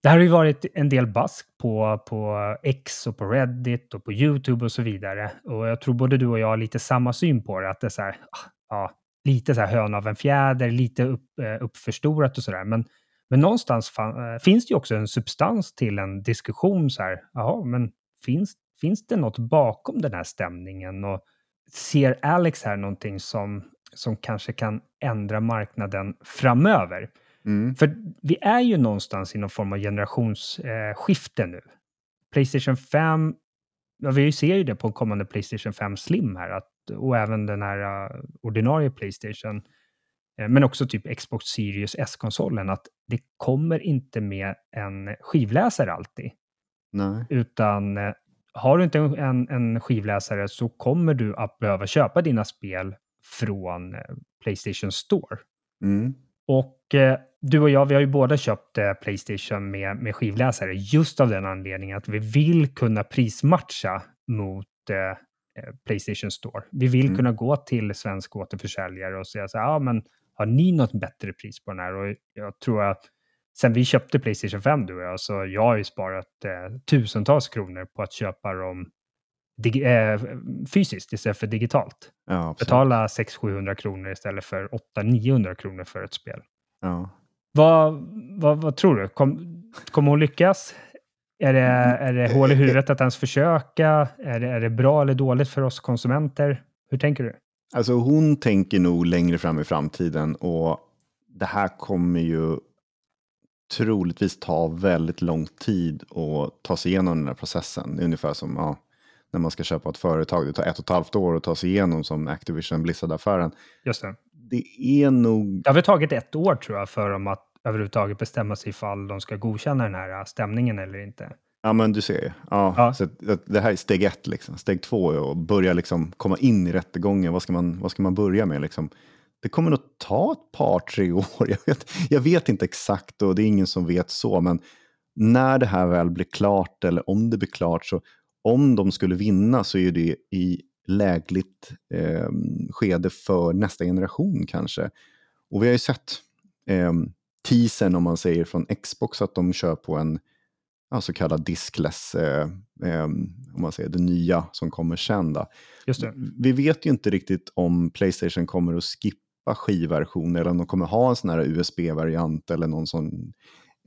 Speaker 1: Det här har ju varit en del bask på, på X och på Reddit och på YouTube och så vidare. Och jag tror både du och jag har lite samma syn på det. Att det är så här, ah, ja, lite så här hön av en fjäder, lite upp, eh, uppförstorat och så där. Men, men någonstans fan, eh, finns det ju också en substans till en diskussion så här. Jaha, men finns, finns det något bakom den här stämningen? Och ser Alex här någonting som, som kanske kan ändra marknaden framöver?
Speaker 2: Mm.
Speaker 1: För vi är ju någonstans i någon form av generationsskifte nu. Playstation 5, ja, vi ser ju det på en kommande Playstation 5 Slim här, att, och även den här uh, ordinarie Playstation. eh, men också typ Xbox Series S-konsolen, att det kommer inte med en skivläsare alltid.
Speaker 2: Nej.
Speaker 1: Utan eh, har du inte en, en skivläsare så kommer du att behöva köpa dina spel från eh, Playstation Store.
Speaker 2: Mm.
Speaker 1: Och du och jag, vi har ju båda köpt Playstation med, med skivläsare just av den anledningen att vi vill kunna prismatcha mot Playstation Store. Vi vill
Speaker 2: Mm.
Speaker 1: kunna gå till svensk återförsäljare och säga så här, ja men har ni något bättre pris på den här? Och jag tror att sen vi köpte Playstation 5 du och jag, så jag har ju sparat eh, tusentals kronor på att köpa dem eh, fysiskt istället för digitalt.
Speaker 2: Ja.
Speaker 1: Betala 600-700 kronor istället för 800-900 kronor för ett spel.
Speaker 2: Ja.
Speaker 1: Vad, vad, vad tror du? Kom, kommer hon lyckas? Är det, är det hål i huvudet att ens försöka? Är det, är det bra eller dåligt för oss konsumenter? Hur tänker du?
Speaker 2: Alltså hon tänker nog längre fram i framtiden och det här kommer ju troligtvis ta väldigt lång tid att ta sig igenom den här processen. Det är ungefär som ja, när man ska köpa ett företag. Det tar ett och ett halvt år att ta sig igenom som Activision Blizzard-affären.
Speaker 1: Just det.
Speaker 2: Det är nog...
Speaker 1: Det har väl tagit ett år tror jag för dem att överhuvudtaget bestämma sig ifall de ska godkänna den här stämningen eller inte.
Speaker 2: Ja, men du ser ju. Ja,
Speaker 1: Ja.
Speaker 2: Så det här är steg ett. Liksom. Steg två är att börja liksom komma in i rättegången. Vad ska man, vad ska man börja med? Liksom? Det kommer nog ta ett par, tre år. Jag vet, jag vet inte exakt och det är ingen som vet så. Men när det här väl blir klart eller om det blir klart så om de skulle vinna så är det i lägligt eh, skede för nästa generation kanske. Och vi har ju sett eh, teasern om man säger från Xbox att de kör på en ja, så kallad diskless, eh, eh, om man säger det nya som kommer sen. Då. Vi vet ju inte riktigt om Playstation kommer att skippa skivversioner eller om de kommer ha en sån här USB-variant eller någon sån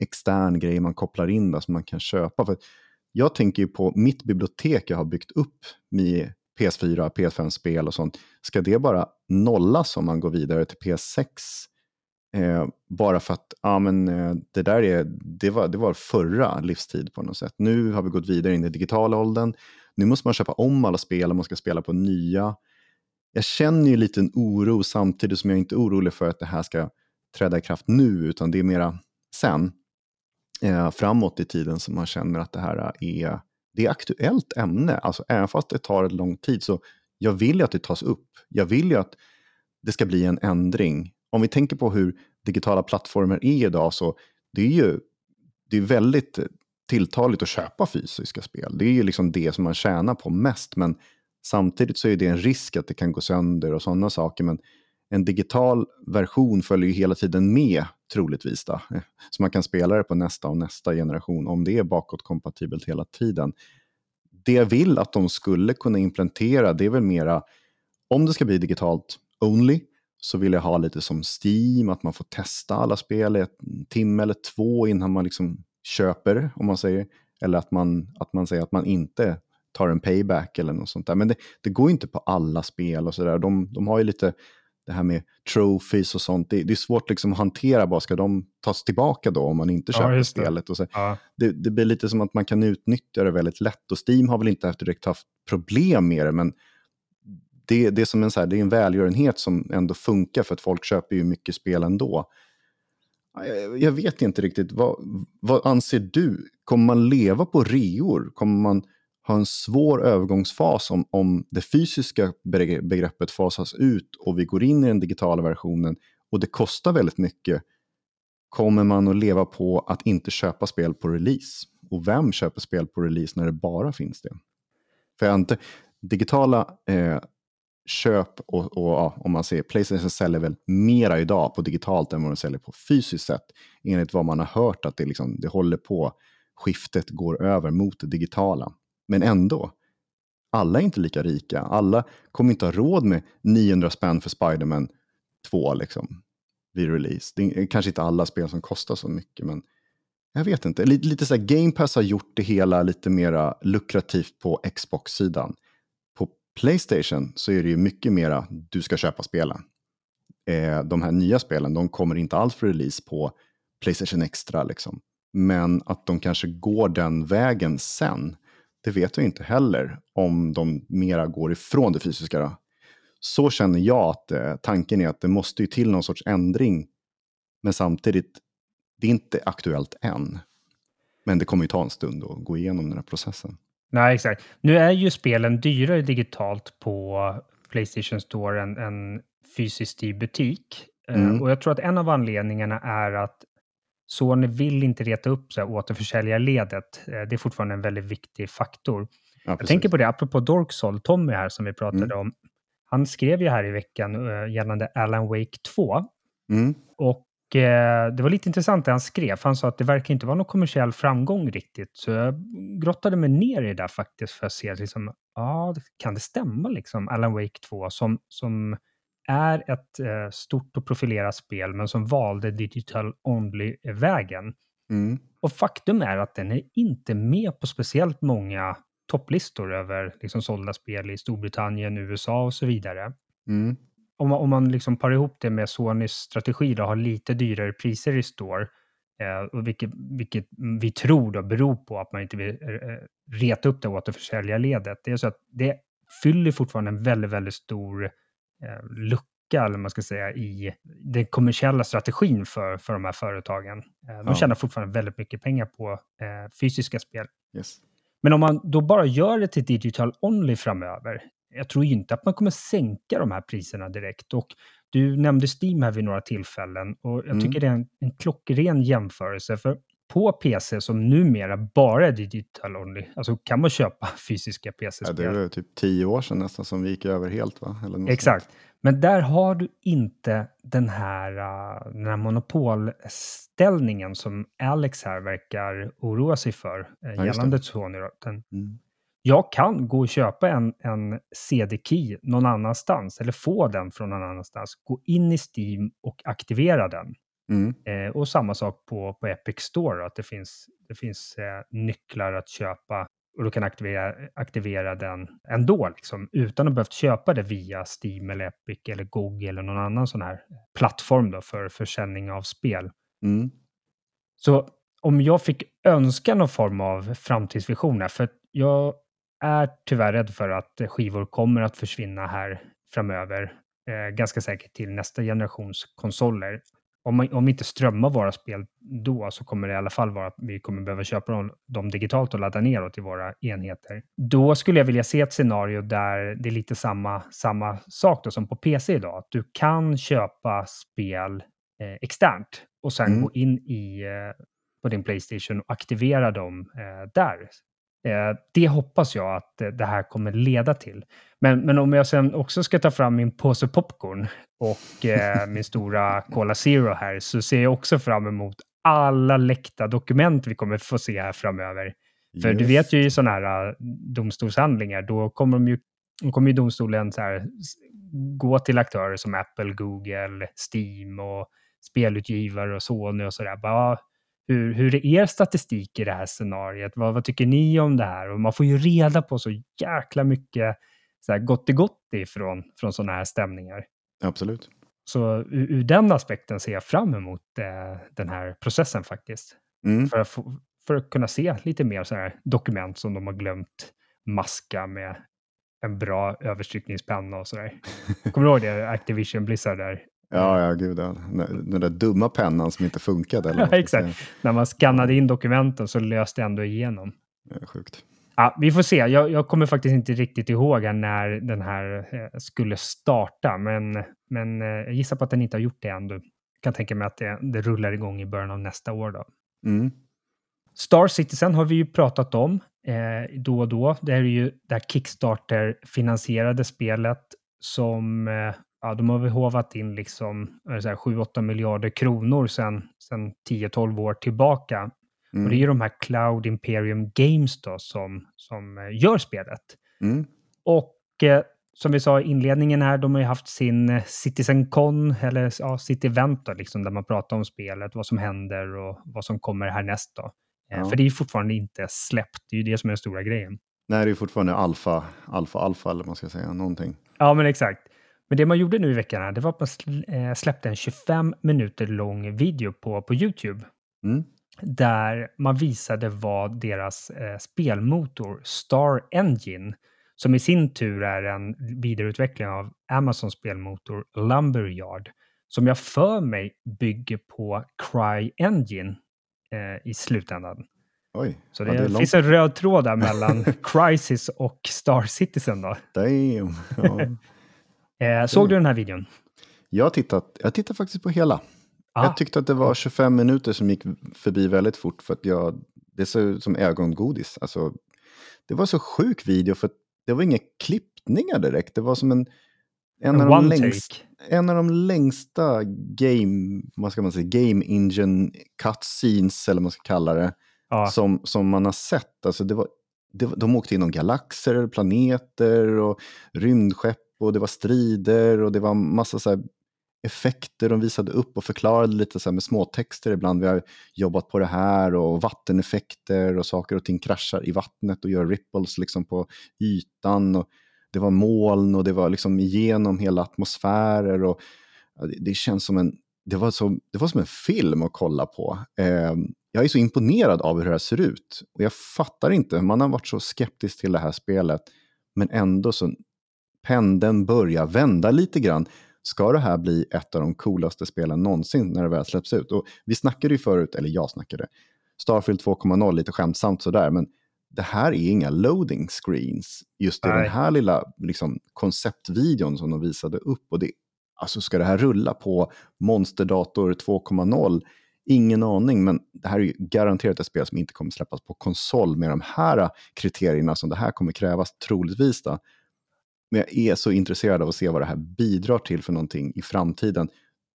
Speaker 2: extern grej man kopplar in då, som man kan köpa. För jag tänker ju på mitt bibliotek jag har byggt upp med PS4, PS5-spel och sånt. Ska det bara nollas om man går vidare till PS6? Eh, bara för att ja, men, eh, det där är, det var, det var förra livstid på något sätt. Nu har vi gått vidare in i digitala åldern. Nu måste man köpa om alla spel och man ska spela på nya. Jag känner ju lite en oro samtidigt som jag inte är orolig för att det här ska träda i kraft nu, utan det är mera sen, eh, framåt i tiden, som man känner att det här är, det är aktuellt ämne. Alltså även fast det tar en lång tid så jag vill ju att det tas upp. Jag vill ju att det ska bli en ändring. Om vi tänker på hur digitala plattformar är idag så det är ju det är väldigt tilltaligt att köpa fysiska spel. Det är ju liksom det som man tjänar på mest. Men samtidigt så är det en risk att det kan gå sönder och sådana saker. Men en digital version följer ju hela tiden med troligtvis. Då. Så man kan spela det på nästa och nästa generation om det är bakåtkompatibelt hela tiden. Det jag vill att de skulle kunna implementera det är väl mera om det ska bli digitalt only så vill jag ha lite som Steam, att man får testa alla spel i en timme eller två innan man liksom köper, om man säger. Eller att man, att man säger att man inte tar en payback eller något sånt där. Men det, det går ju inte på alla spel och sådär. De, de har ju lite det här med trophies och sånt. Det, det är svårt liksom att hantera, bara ska de tas tillbaka då om man inte
Speaker 1: Ja,
Speaker 2: köper
Speaker 1: det.
Speaker 2: spelet? Och så.
Speaker 1: Ja,
Speaker 2: Det, det blir lite som att man kan utnyttja det väldigt lätt. Och Steam har väl inte haft direkt haft problem med det, men det, det, är som en, så här, det är en välgörenhet som ändå funkar för att folk köper ju mycket spel ändå. Jag, jag vet inte riktigt, vad, vad anser du? Kommer man leva på reor? Kommer man ha en svår övergångsfas om, om det fysiska begreppet fasas ut och vi går in i den digitala versionen och det kostar väldigt mycket? Kommer man att leva på att inte köpa spel på release? Och vem köper spel på release när det bara finns det? För jag inte, digitala eh, köp och, och ja, om man ser, Playstation säljer väl mera idag på digitalt än vad de säljer på fysiskt sätt. Enligt vad man har hört att det, liksom, det håller på, skiftet går över mot det digitala. Men ändå, alla är inte lika rika. Alla kommer inte ha råd med 900 spänn för Spiderman 2 liksom, vid release. Det är kanske inte alla spel som kostar så mycket, men jag vet inte. Lite, lite så här, Game Pass har gjort det hela lite mer lukrativt på Xbox-sidan. Playstation så är det ju mycket mera du ska köpa spelen. Eh, de här nya spelen, de kommer inte alls för release på Playstation Extra liksom. Men att de kanske går den vägen sen, det vet vi inte heller om de mera går ifrån det fysiska. Då. så känner jag att eh, tanken är att det måste ju till någon sorts ändring. Men samtidigt, det är inte aktuellt än. Men det kommer ju ta en stund att gå igenom den här processen.
Speaker 1: Nej, exakt. Nu är ju spelen dyrare digitalt på Playstation Store än, än fysiskt i butik. Eh,
Speaker 2: Mm.
Speaker 1: Och jag tror att en av anledningarna är att Sony vill inte reta upp så här, återförsäljarledet. Eh, Det är fortfarande en väldigt viktig faktor.
Speaker 2: Ja,
Speaker 1: Jag tänker på det, apropå Dorksoul, Tommy här som vi pratade
Speaker 2: Mm.
Speaker 1: om. Han skrev ju här i veckan uh, gällande Alan Wake 2.
Speaker 2: Mm.
Speaker 1: Och det var lite intressant det han skrev. Han sa att det verkar inte vara någon kommersiell framgång riktigt. Så jag grottade mig ner i det där faktiskt för att se, liksom, ja, kan det stämma liksom? Alan Wake 2 som, som är ett eh, stort och profilerat spel, men som valde digital only-vägen.
Speaker 2: Mm.
Speaker 1: Och faktum är att den är inte med på speciellt många topplistor över liksom, sålda spel i Storbritannien, USA och så vidare
Speaker 2: Mm.
Speaker 1: Om man, om man liksom parar ihop det med Sonys strategi då, har lite dyrare priser i store, eh, och vilket, vilket vi tror då beror på att man inte vill eh, reta upp det återförsäljarledet. Det är så att det fyller fortfarande en väldigt, väldigt stor eh, lucka, eller man ska säga, i den kommersiella strategin för, för de här företagen. Eh, de
Speaker 2: Ja.
Speaker 1: tjänar fortfarande väldigt mycket pengar på eh, fysiska spel.
Speaker 2: Yes.
Speaker 1: Men om man då bara gör det till digital only framöver, jag tror inte att man kommer sänka de här priserna direkt. Och du nämnde Steam här vid några tillfällen och jag
Speaker 2: Mm.
Speaker 1: tycker det är en, en klockren jämförelse. För på PC som numera bara är digital only, alltså kan man köpa fysiska
Speaker 2: Ja, det
Speaker 1: PC-spel.
Speaker 2: är typ tio år sedan nästan som vi gick över helt va?
Speaker 1: Exakt. Men där har du inte den här, uh, den här monopolställningen som Alex här verkar oroa sig för uh,
Speaker 2: det.
Speaker 1: gällande Sony. Den,
Speaker 2: sånt. Mm.
Speaker 1: Jag kan gå och köpa en, en CD-key någon annanstans eller få den från någon annanstans. Gå in i Steam och aktivera den.
Speaker 2: Mm.
Speaker 1: Eh, och samma sak på, på Epic Store, att det finns, det finns eh, nycklar att köpa och du kan aktivera, aktivera den ändå, liksom, utan att behövt köpa det via Steam eller Epic eller Google eller någon annan sån här plattform då för försäljning av spel.
Speaker 2: Mm.
Speaker 1: Så om jag fick önska någon form av framtidsvision här, för jag är tyvärr rädd för att skivor kommer att försvinna här framöver, eh, ganska säkert till nästa generations konsoler. Om, man, om vi inte strömmar våra spel då så kommer det i alla fall vara att vi kommer behöva köpa dem, dem digitalt och ladda ner till våra enheter. Då skulle jag vilja se ett scenario där det är lite samma, samma sak då som på PC idag. Att du kan köpa spel eh, externt och sen
Speaker 2: Mm.
Speaker 1: gå in i, eh, på din Playstation och aktivera dem eh, där. Eh, det hoppas jag att eh, det här kommer leda till. Men, men om jag sen också ska ta fram min påse popcorn och eh, min stora Cola Zero här så ser jag också fram emot alla läckta dokument vi kommer få se här framöver. För du
Speaker 2: Just
Speaker 1: vet ju i sådana här äh, domstolshandlingar, då kommer, de ju, kommer ju domstolen så här, gå till aktörer som Apple, Google, Steam och spelutgivare och Sony och sådär. Bara, hur, hur är er statistik i det här scenariet? Vad, vad tycker ni om det här? Och man får ju reda på så jäkla mycket så här, gott i gott ifrån från sådana här stämningar.
Speaker 2: Absolut.
Speaker 1: Så ur, ur den aspekten ser jag fram emot eh, den här processen faktiskt
Speaker 2: Mm.
Speaker 1: för att, få, för att kunna se lite mer så här dokument som de har glömt maska med en bra överstrykningspenna och sådär. Kommer du ihåg det? Activision Blizzard där.
Speaker 2: Ja, ja, gud. Ja. Den där dumma pennan som inte funkade. Eller
Speaker 1: Ja, exakt. När man skannade in dokumenten så löste det ändå igenom.
Speaker 2: Är Sjukt.
Speaker 1: Ja, vi får se. Jag, jag kommer faktiskt inte riktigt ihåg när den här eh, skulle starta, men, men eh, jag gissar på att den inte har gjort det än. Jag kan tänka mig att det, det rullar igång i början av nästa år. Då.
Speaker 2: Mm.
Speaker 1: Star Citizen har vi ju pratat om eh, då och då. Det är ju det här Kickstarter-finansierade spelet som eh, ja, de har väl hovat in liksom är det så här 7-8 miljarder kronor sedan sen 10-12 år tillbaka.
Speaker 2: Mm.
Speaker 1: Och det är ju de här Cloud Imperium Games då som, som eh, gör spelet.
Speaker 2: Mm.
Speaker 1: Och eh, som vi sa i inledningen här, de har ju haft sin eh, CitizenCon, eller ja, City Event då, liksom, där man pratar om spelet, vad som händer och vad som kommer härnäst då. Eh,
Speaker 2: Ja.
Speaker 1: För det är ju fortfarande inte släppt, det är ju det som är den stora grejen.
Speaker 2: Nej, det är ju fortfarande alfa, alfa, alfa eller vad man ska säga. Någonting.
Speaker 1: Ja, men exakt. Men det man gjorde nu i veckan här, det var att man eh, släppte en 25 minuter lång video på, på YouTube
Speaker 2: Mm.
Speaker 1: där man visade vad deras eh, spelmotor Star Engine, som i sin tur är en vidareutveckling av Amazons spelmotor Lumberyard, som jag för mig bygger på Cry Engine eh, i slutändan.
Speaker 2: Oj,
Speaker 1: Så
Speaker 2: ja,
Speaker 1: det,
Speaker 2: är långt-
Speaker 1: finns en röd tråd där mellan Crisis och Star Citizen. Då.
Speaker 2: Damn. Ja.
Speaker 1: Eh, såg du den här videon?
Speaker 2: Jag tittat, jag tittar faktiskt på hela.
Speaker 1: Ah,
Speaker 2: Jag tyckte att det var 25 minuter som gick förbi väldigt fort för att jag, det såg ut som ögongodis. Alltså, det var så sjuk video för det var inga klippningar direkt. Det var som en, en,
Speaker 1: en
Speaker 2: av, de längst, en av de längsta game, vad ska man säga, game engine cutscenes eller vad man ska kalla det,
Speaker 1: Ja,
Speaker 2: som, som man har sett. Alltså det var, det, de åkte inom galaxer, planeter och rymdskepp och det var strider och det var massa så här effekter de visade upp och förklarade lite så här med småtexter ibland. Vi har jobbat på det här och vatteneffekter och saker och ting kraschar i vattnet och gör ripples liksom på ytan. Och det var moln och det var liksom igenom hela atmosfärer och det, det känns som en det var, så, det var som en film att kolla på. Eh, jag är så imponerad av hur det här ser ut. Och jag fattar inte, man har varit så skeptisk till det här spelet. Men ändå så pendeln börjar vända lite grann. Ska det här bli ett av de coolaste spelen någonsin när det väl släpps ut? Och vi snackade ju förut, eller jag snackade, Starfield 2.0 lite skämtsamt sådär, men det här är inga loading screens. Just i den här lilla liksom, konceptvideon som de visade upp. Och det, alltså ska det här rulla på Monsterdator 2.0? Ingen aning, men det här är ju garanterat ett spel som inte kommer släppas på konsol med de här kriterierna som det här kommer krävas troligtvis. Då. Men jag är så intresserad av att se vad det här bidrar till för någonting i framtiden.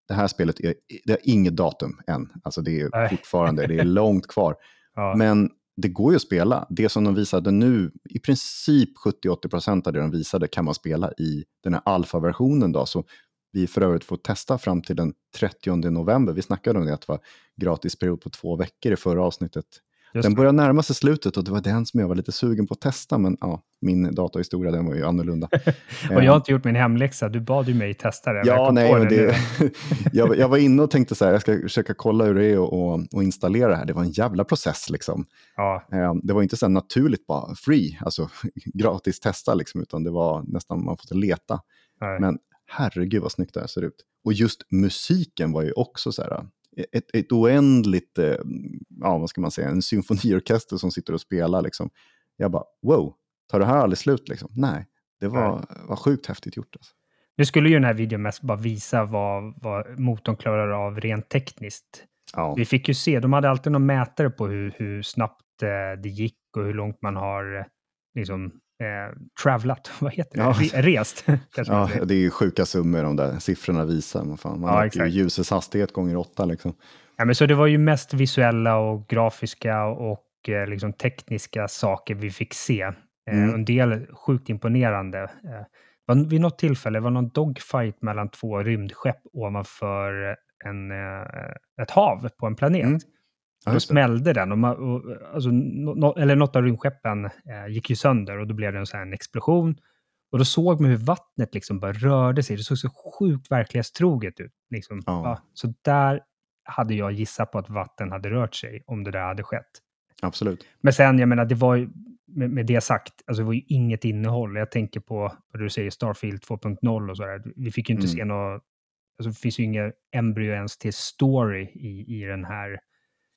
Speaker 2: Det här spelet är, det har inget datum än. Alltså det är
Speaker 1: Nej.
Speaker 2: fortfarande, det är långt kvar.
Speaker 1: ja.
Speaker 2: Men det går ju att spela. Det som de visade nu, i princip 70-80% av det de visade kan man spela i den här alfa-versionen. Då, så vi för övrigt får testa fram till den 30 november. Vi snackade om det, att det var gratisperiod på två veckor i förra avsnittet. Den börjar närma sig slutet och det var den som jag var lite sugen på att testa, men ja, min datahistoria den var ju annorlunda.
Speaker 1: Och jag har inte gjort min hemläxa. Du bad ju mig testa det. jag
Speaker 2: Ja,
Speaker 1: kom
Speaker 2: nej, det, jag, jag var inne och tänkte så här, jag ska försöka kolla hur det är och, och, och installera det här. Det var en jävla process liksom.
Speaker 1: Ja,
Speaker 2: Eh, Det var inte så naturligt bara free, alltså gratis testa liksom, utan det var nästan man får leta.
Speaker 1: nej.
Speaker 2: Men herregud vad snyggt det här ser ut. Och just musiken var ju också så här, ett, ett oändligt, eh, ja vad ska man säga, en symfoniorkester som sitter och spelar liksom. Jag bara, wow, tar det här aldrig slut liksom? Nej, det var, var sjukt häftigt gjort. Alltså.
Speaker 1: Nu skulle ju den här videon mest bara visa vad, vad motorn klarar av rent tekniskt.
Speaker 2: Ja,
Speaker 1: Vi fick ju se, de hade alltid någon mätare på hur, hur snabbt eh, det gick och hur långt man har eh, liksom eh, travlat, vad heter det?
Speaker 2: Ja.
Speaker 1: Re- Rest.
Speaker 2: ja, det är ju sjuka summor de där siffrorna visar. Man, fan, man
Speaker 1: Ja,
Speaker 2: ju ljusets hastighet gånger åtta liksom.
Speaker 1: Ja, men så det var ju mest visuella och grafiska och eh, liksom tekniska saker vi fick se. Eh,
Speaker 2: Mm.
Speaker 1: En del sjukt imponerande. Eh, var, vid något tillfälle var någon dogfight mellan två rymdskepp ovanför en, eh, ett hav på en planet.
Speaker 2: Mm. Ja,
Speaker 1: då smällde den, och man, och, alltså, no, eller något av rymdskeppen eh, gick ju sönder och då blev det en, här, en explosion. Och då såg man hur vattnet liksom bara rörde sig. Det såg så sjukt verklighetstroget ut. Liksom.
Speaker 2: Ja,
Speaker 1: så där hade jag gissat på att vatten hade rört sig om det där hade skett.
Speaker 2: Absolut.
Speaker 1: Men sen, jag menar, det var ju, med, med det sagt, alltså det var ju inget innehåll. Jag tänker på vad du säger, Starfield 2.0 och sådär. Vi fick ju inte
Speaker 2: Mm.
Speaker 1: se något, alltså det finns ju inga embryo ens till story i, i den här.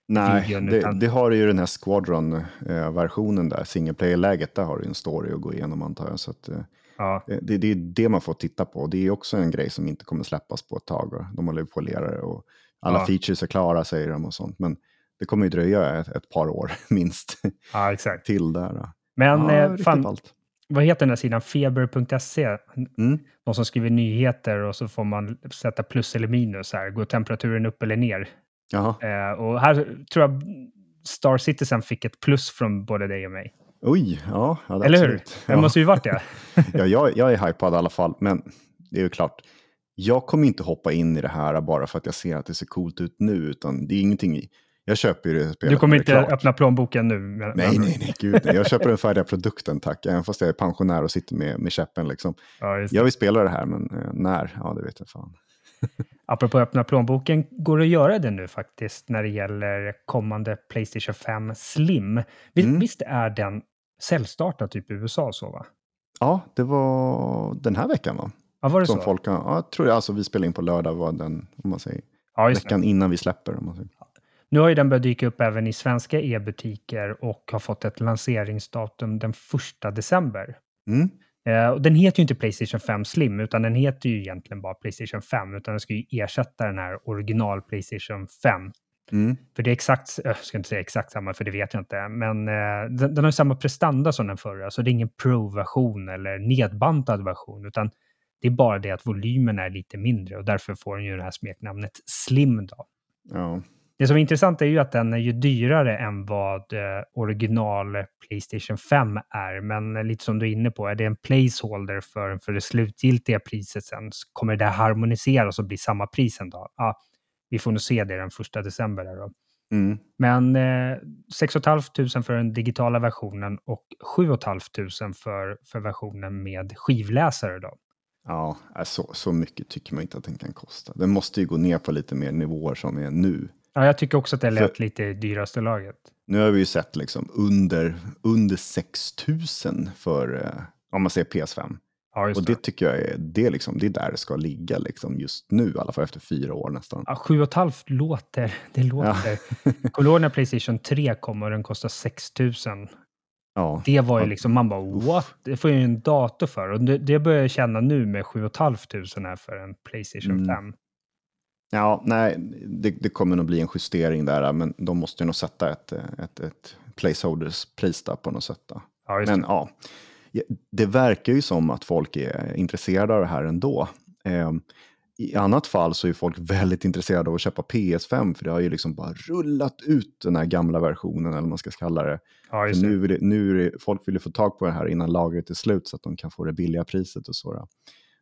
Speaker 2: Nej,
Speaker 1: videon,
Speaker 2: det,
Speaker 1: utan-
Speaker 2: det har du ju den här Squadron-versionen där, single player-läget, där har du en story att gå igenom antar jag. Så att, eh,
Speaker 1: Ja,
Speaker 2: det, det är det man får titta på. Det är också en grej som inte kommer släppas på ett tag. Och de håller på det och alla
Speaker 1: Ja.
Speaker 2: features är klara säger de och sånt. Men det kommer ju dröja ett, ett par år minst
Speaker 1: ja exakt.
Speaker 2: till där. då.
Speaker 1: Men
Speaker 2: ja,
Speaker 1: eh, fan,
Speaker 2: ballt.
Speaker 1: vad heter den här sidan? Feber.se.
Speaker 2: Mm.
Speaker 1: De som skriver nyheter och så får man sätta plus eller minus. Här. Går temperaturen upp eller ner? Eh, och här tror jag Star Citizen fick ett plus från både dig och mig.
Speaker 2: Oj, ja. ja
Speaker 1: Eller hur?
Speaker 2: absolut.
Speaker 1: Det
Speaker 2: Ja.
Speaker 1: måste ju varit det.
Speaker 2: Ja, jag, jag är hypad i alla fall, men det är ju klart. Jag kommer inte hoppa in i det här bara för att jag ser att det ser coolt ut nu, utan det är ingenting i. Jag köper ju det spelet
Speaker 1: Du kommer inte
Speaker 2: klart.
Speaker 1: öppna plånboken nu? men-
Speaker 2: Nej, nej, nej, gud nej. Jag köper den färdiga produkten, tack. Även fast jag är pensionär och sitter med, med käppen liksom.
Speaker 1: Ja.
Speaker 2: Jag vill spela det här, men eh, när? Ja, det vet jag fan.
Speaker 1: Apropå öppna plånboken, går det att göra det nu faktiskt när det gäller kommande Playstation 5 Slim? Visst,
Speaker 2: Mm.
Speaker 1: visst är den säljstartad typ i USA så va?
Speaker 2: Ja, det var den här veckan va?
Speaker 1: Ja, var det
Speaker 2: Som
Speaker 1: så?
Speaker 2: folk, ja, jag tror det, alltså vi spelar in på lördag, var den, om man säger,
Speaker 1: Ja, just det.
Speaker 2: veckan innan vi släpper. Om man säger.
Speaker 1: Nu har ju den börjat dyka upp även i svenska e-butiker och har fått ett lanseringsdatum den 1 december.
Speaker 2: Mm.
Speaker 1: Eh, och den heter ju inte Playstation 5 Slim, utan den heter ju egentligen bara Playstation 5, utan den ska ju ersätta den här original Playstation 5.
Speaker 2: Mm.
Speaker 1: För det är exakt, jag ska inte säga exakt samma, för det vet jag inte, men eh, den, den har ju samma prestanda som den förra, så det är ingen Pro-version eller nedbantad version, utan det är bara det att volymen är lite mindre och därför får den ju det här smeknamnet Slim då.
Speaker 2: Ja.
Speaker 1: Det som är intressant är ju att den är ju dyrare än vad eh, original Playstation 5 är. Men lite som du är inne på, är det en placeholder för, för det slutgiltiga priset sen? Kommer det harmoniseras och bli samma pris en dag? Ja, vi får nog se det den första december. Då.
Speaker 2: Mm.
Speaker 1: Men eh, 6 500 för den digitala versionen och 7 500 för, för versionen med skivläsare. Då.
Speaker 2: Ja, så, så mycket tycker man inte att den kan kosta. Den måste ju gå ner på lite mer nivåer som är nu.
Speaker 1: Ja, jag tycker också att det lät
Speaker 2: För-
Speaker 1: lite dyraste laget.
Speaker 2: Nu har vi ju sett liksom under, under 6 000 för, eh, om man säger PS5.
Speaker 1: Ja,
Speaker 2: Och
Speaker 1: det.
Speaker 2: det tycker jag är, det liksom, det är där det ska ligga liksom just nu, i alla fall efter fyra år nästan.
Speaker 1: Ja, 7,5 låter, det låter. Kommer du när Playstation 3 kom och den kostade 6 000?
Speaker 2: Ja,
Speaker 1: Det var ju
Speaker 2: Ja.
Speaker 1: liksom, man bara what? Det får ju en dator för. Och det, det börjar jag känna nu med 7 500 här för en Playstation
Speaker 2: Mm.
Speaker 1: 5.
Speaker 2: Ja nej, det, det kommer nog bli en justering där, men de måste ju nog sätta ett, ett, ett placeholders-pris där på något sätt. Då.
Speaker 1: Ja,
Speaker 2: Men
Speaker 1: det.
Speaker 2: ja, det verkar ju som att folk är intresserade av det här ändå. Eh, I annat fall så är folk väldigt intresserade av att köpa PS5, för det har ju liksom bara rullat ut den här gamla versionen, eller vad man ska kalla det.
Speaker 1: Ja,
Speaker 2: nu vill det, nu det, folk vill ju få tag på det här innan lagret är slut, så att de kan få det billiga priset och så. Då.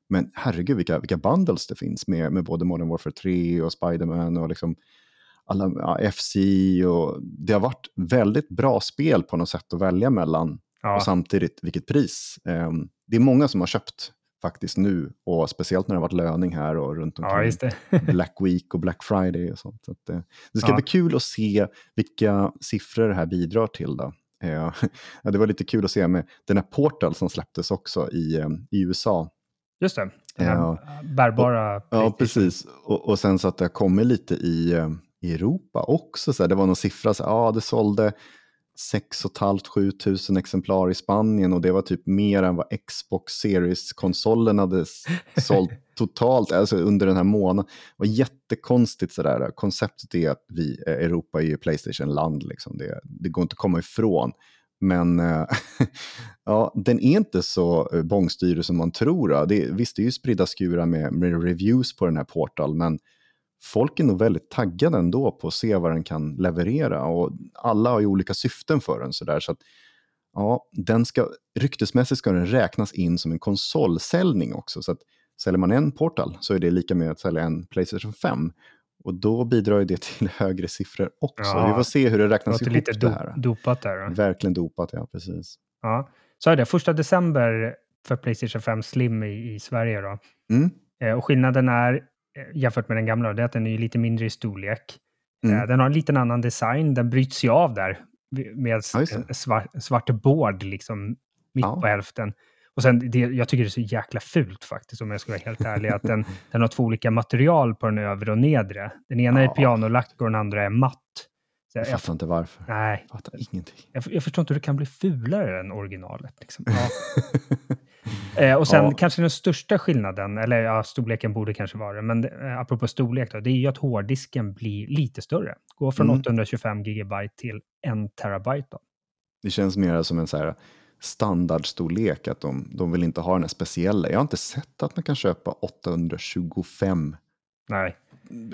Speaker 2: Men herregud, vilka, vilka bundles det finns med, med både Modern Warfare 3 och Spiderman och liksom alla, ja, FC och det har varit väldigt bra spel på något sätt att välja mellan
Speaker 1: Ja,
Speaker 2: och samtidigt vilket pris. Ehm, det är många som har köpt faktiskt nu och speciellt när det har varit löning här och runt
Speaker 1: ja,
Speaker 2: omkring
Speaker 1: det.
Speaker 2: Black Week och Black Friday och sånt. Så att, eh, det ska
Speaker 1: Ja.
Speaker 2: bli kul att se vilka siffror det här bidrar till. Då. Eh, ja, det var lite kul att se med den här Portal som släpptes också i, eh, i USA.
Speaker 1: Just det. Den
Speaker 2: Ja.
Speaker 1: bärbara
Speaker 2: Ja,
Speaker 1: PlayStation.
Speaker 2: precis. Och, och sen så att det har kommit lite i, eh, i Europa också. Så här, det var någon siffra, så ja, det sålde 6 500-7 tusen exemplar i Spanien och det var typ mer än vad Xbox Series-konsolen hade sålt totalt alltså under den här månaden. Det var jättekonstigt sådär. Konceptet är att vi, eh, Europa är ju Playstation-land, liksom. det, det går inte att komma ifrån. Men eh, ja, den är inte så eh, bångstyrig som man tror. Det, visst, det är ju spridda skurar med, med reviews på den här Portal, men folk är nog väldigt taggade ändå på att se vad den kan leverera. Och alla har ju olika syften för den. Så där, så att, ja, den ska, ryktesmässigt ska den räknas in som en konsolsäljning också. Så att säljer man en Portal så är det lika med att sälja en Playstation 5. Och då bidrar ju det till högre siffror också.
Speaker 1: Ja,
Speaker 2: Vi får se hur det
Speaker 1: Det
Speaker 2: räknas ihop
Speaker 1: lite
Speaker 2: det
Speaker 1: do,
Speaker 2: här.
Speaker 1: dopat där. Då.
Speaker 2: Verkligen dopat, ja precis.
Speaker 1: Ja. Så är det. Första december för Playstation 5 Slim i, i Sverige. Då.
Speaker 2: Mm.
Speaker 1: Eh, och skillnaden är, eh, jämfört med den gamla, det är att den är lite mindre i storlek.
Speaker 2: Mm.
Speaker 1: Eh, den har en liten annan design. Den bryts ju av där med
Speaker 2: Ja, det.
Speaker 1: svart, svart board liksom mitt
Speaker 2: Ja.
Speaker 1: på hälften. Och sen, det, jag tycker det är så jäkla fult faktiskt, om jag ska vara helt ärlig, att den, den har två olika material på den övre och nedre. Den ena är
Speaker 2: Ja.
Speaker 1: pianolack och den andra är matt. Så
Speaker 2: Jag
Speaker 1: jag, jag,
Speaker 2: fattar inte varför.
Speaker 1: nej,
Speaker 2: Jag fattar ingenting.
Speaker 1: jag, jag förstår inte hur det kan bli fulare än originalet. Liksom. Ja. Eh, och sen
Speaker 2: Ja.
Speaker 1: kanske den största skillnaden, eller ja, storleken borde kanske vara det, men eh, apropå storlek då, det är ju att hårddisken blir lite större. Går från
Speaker 2: Mm.
Speaker 1: 825 gigabyte till 1 terabyte. Då.
Speaker 2: Det känns mer som en så här standardstorlek, att de, de vill inte ha den här speciella. Jag har inte sett att man kan köpa 825,
Speaker 1: Nej,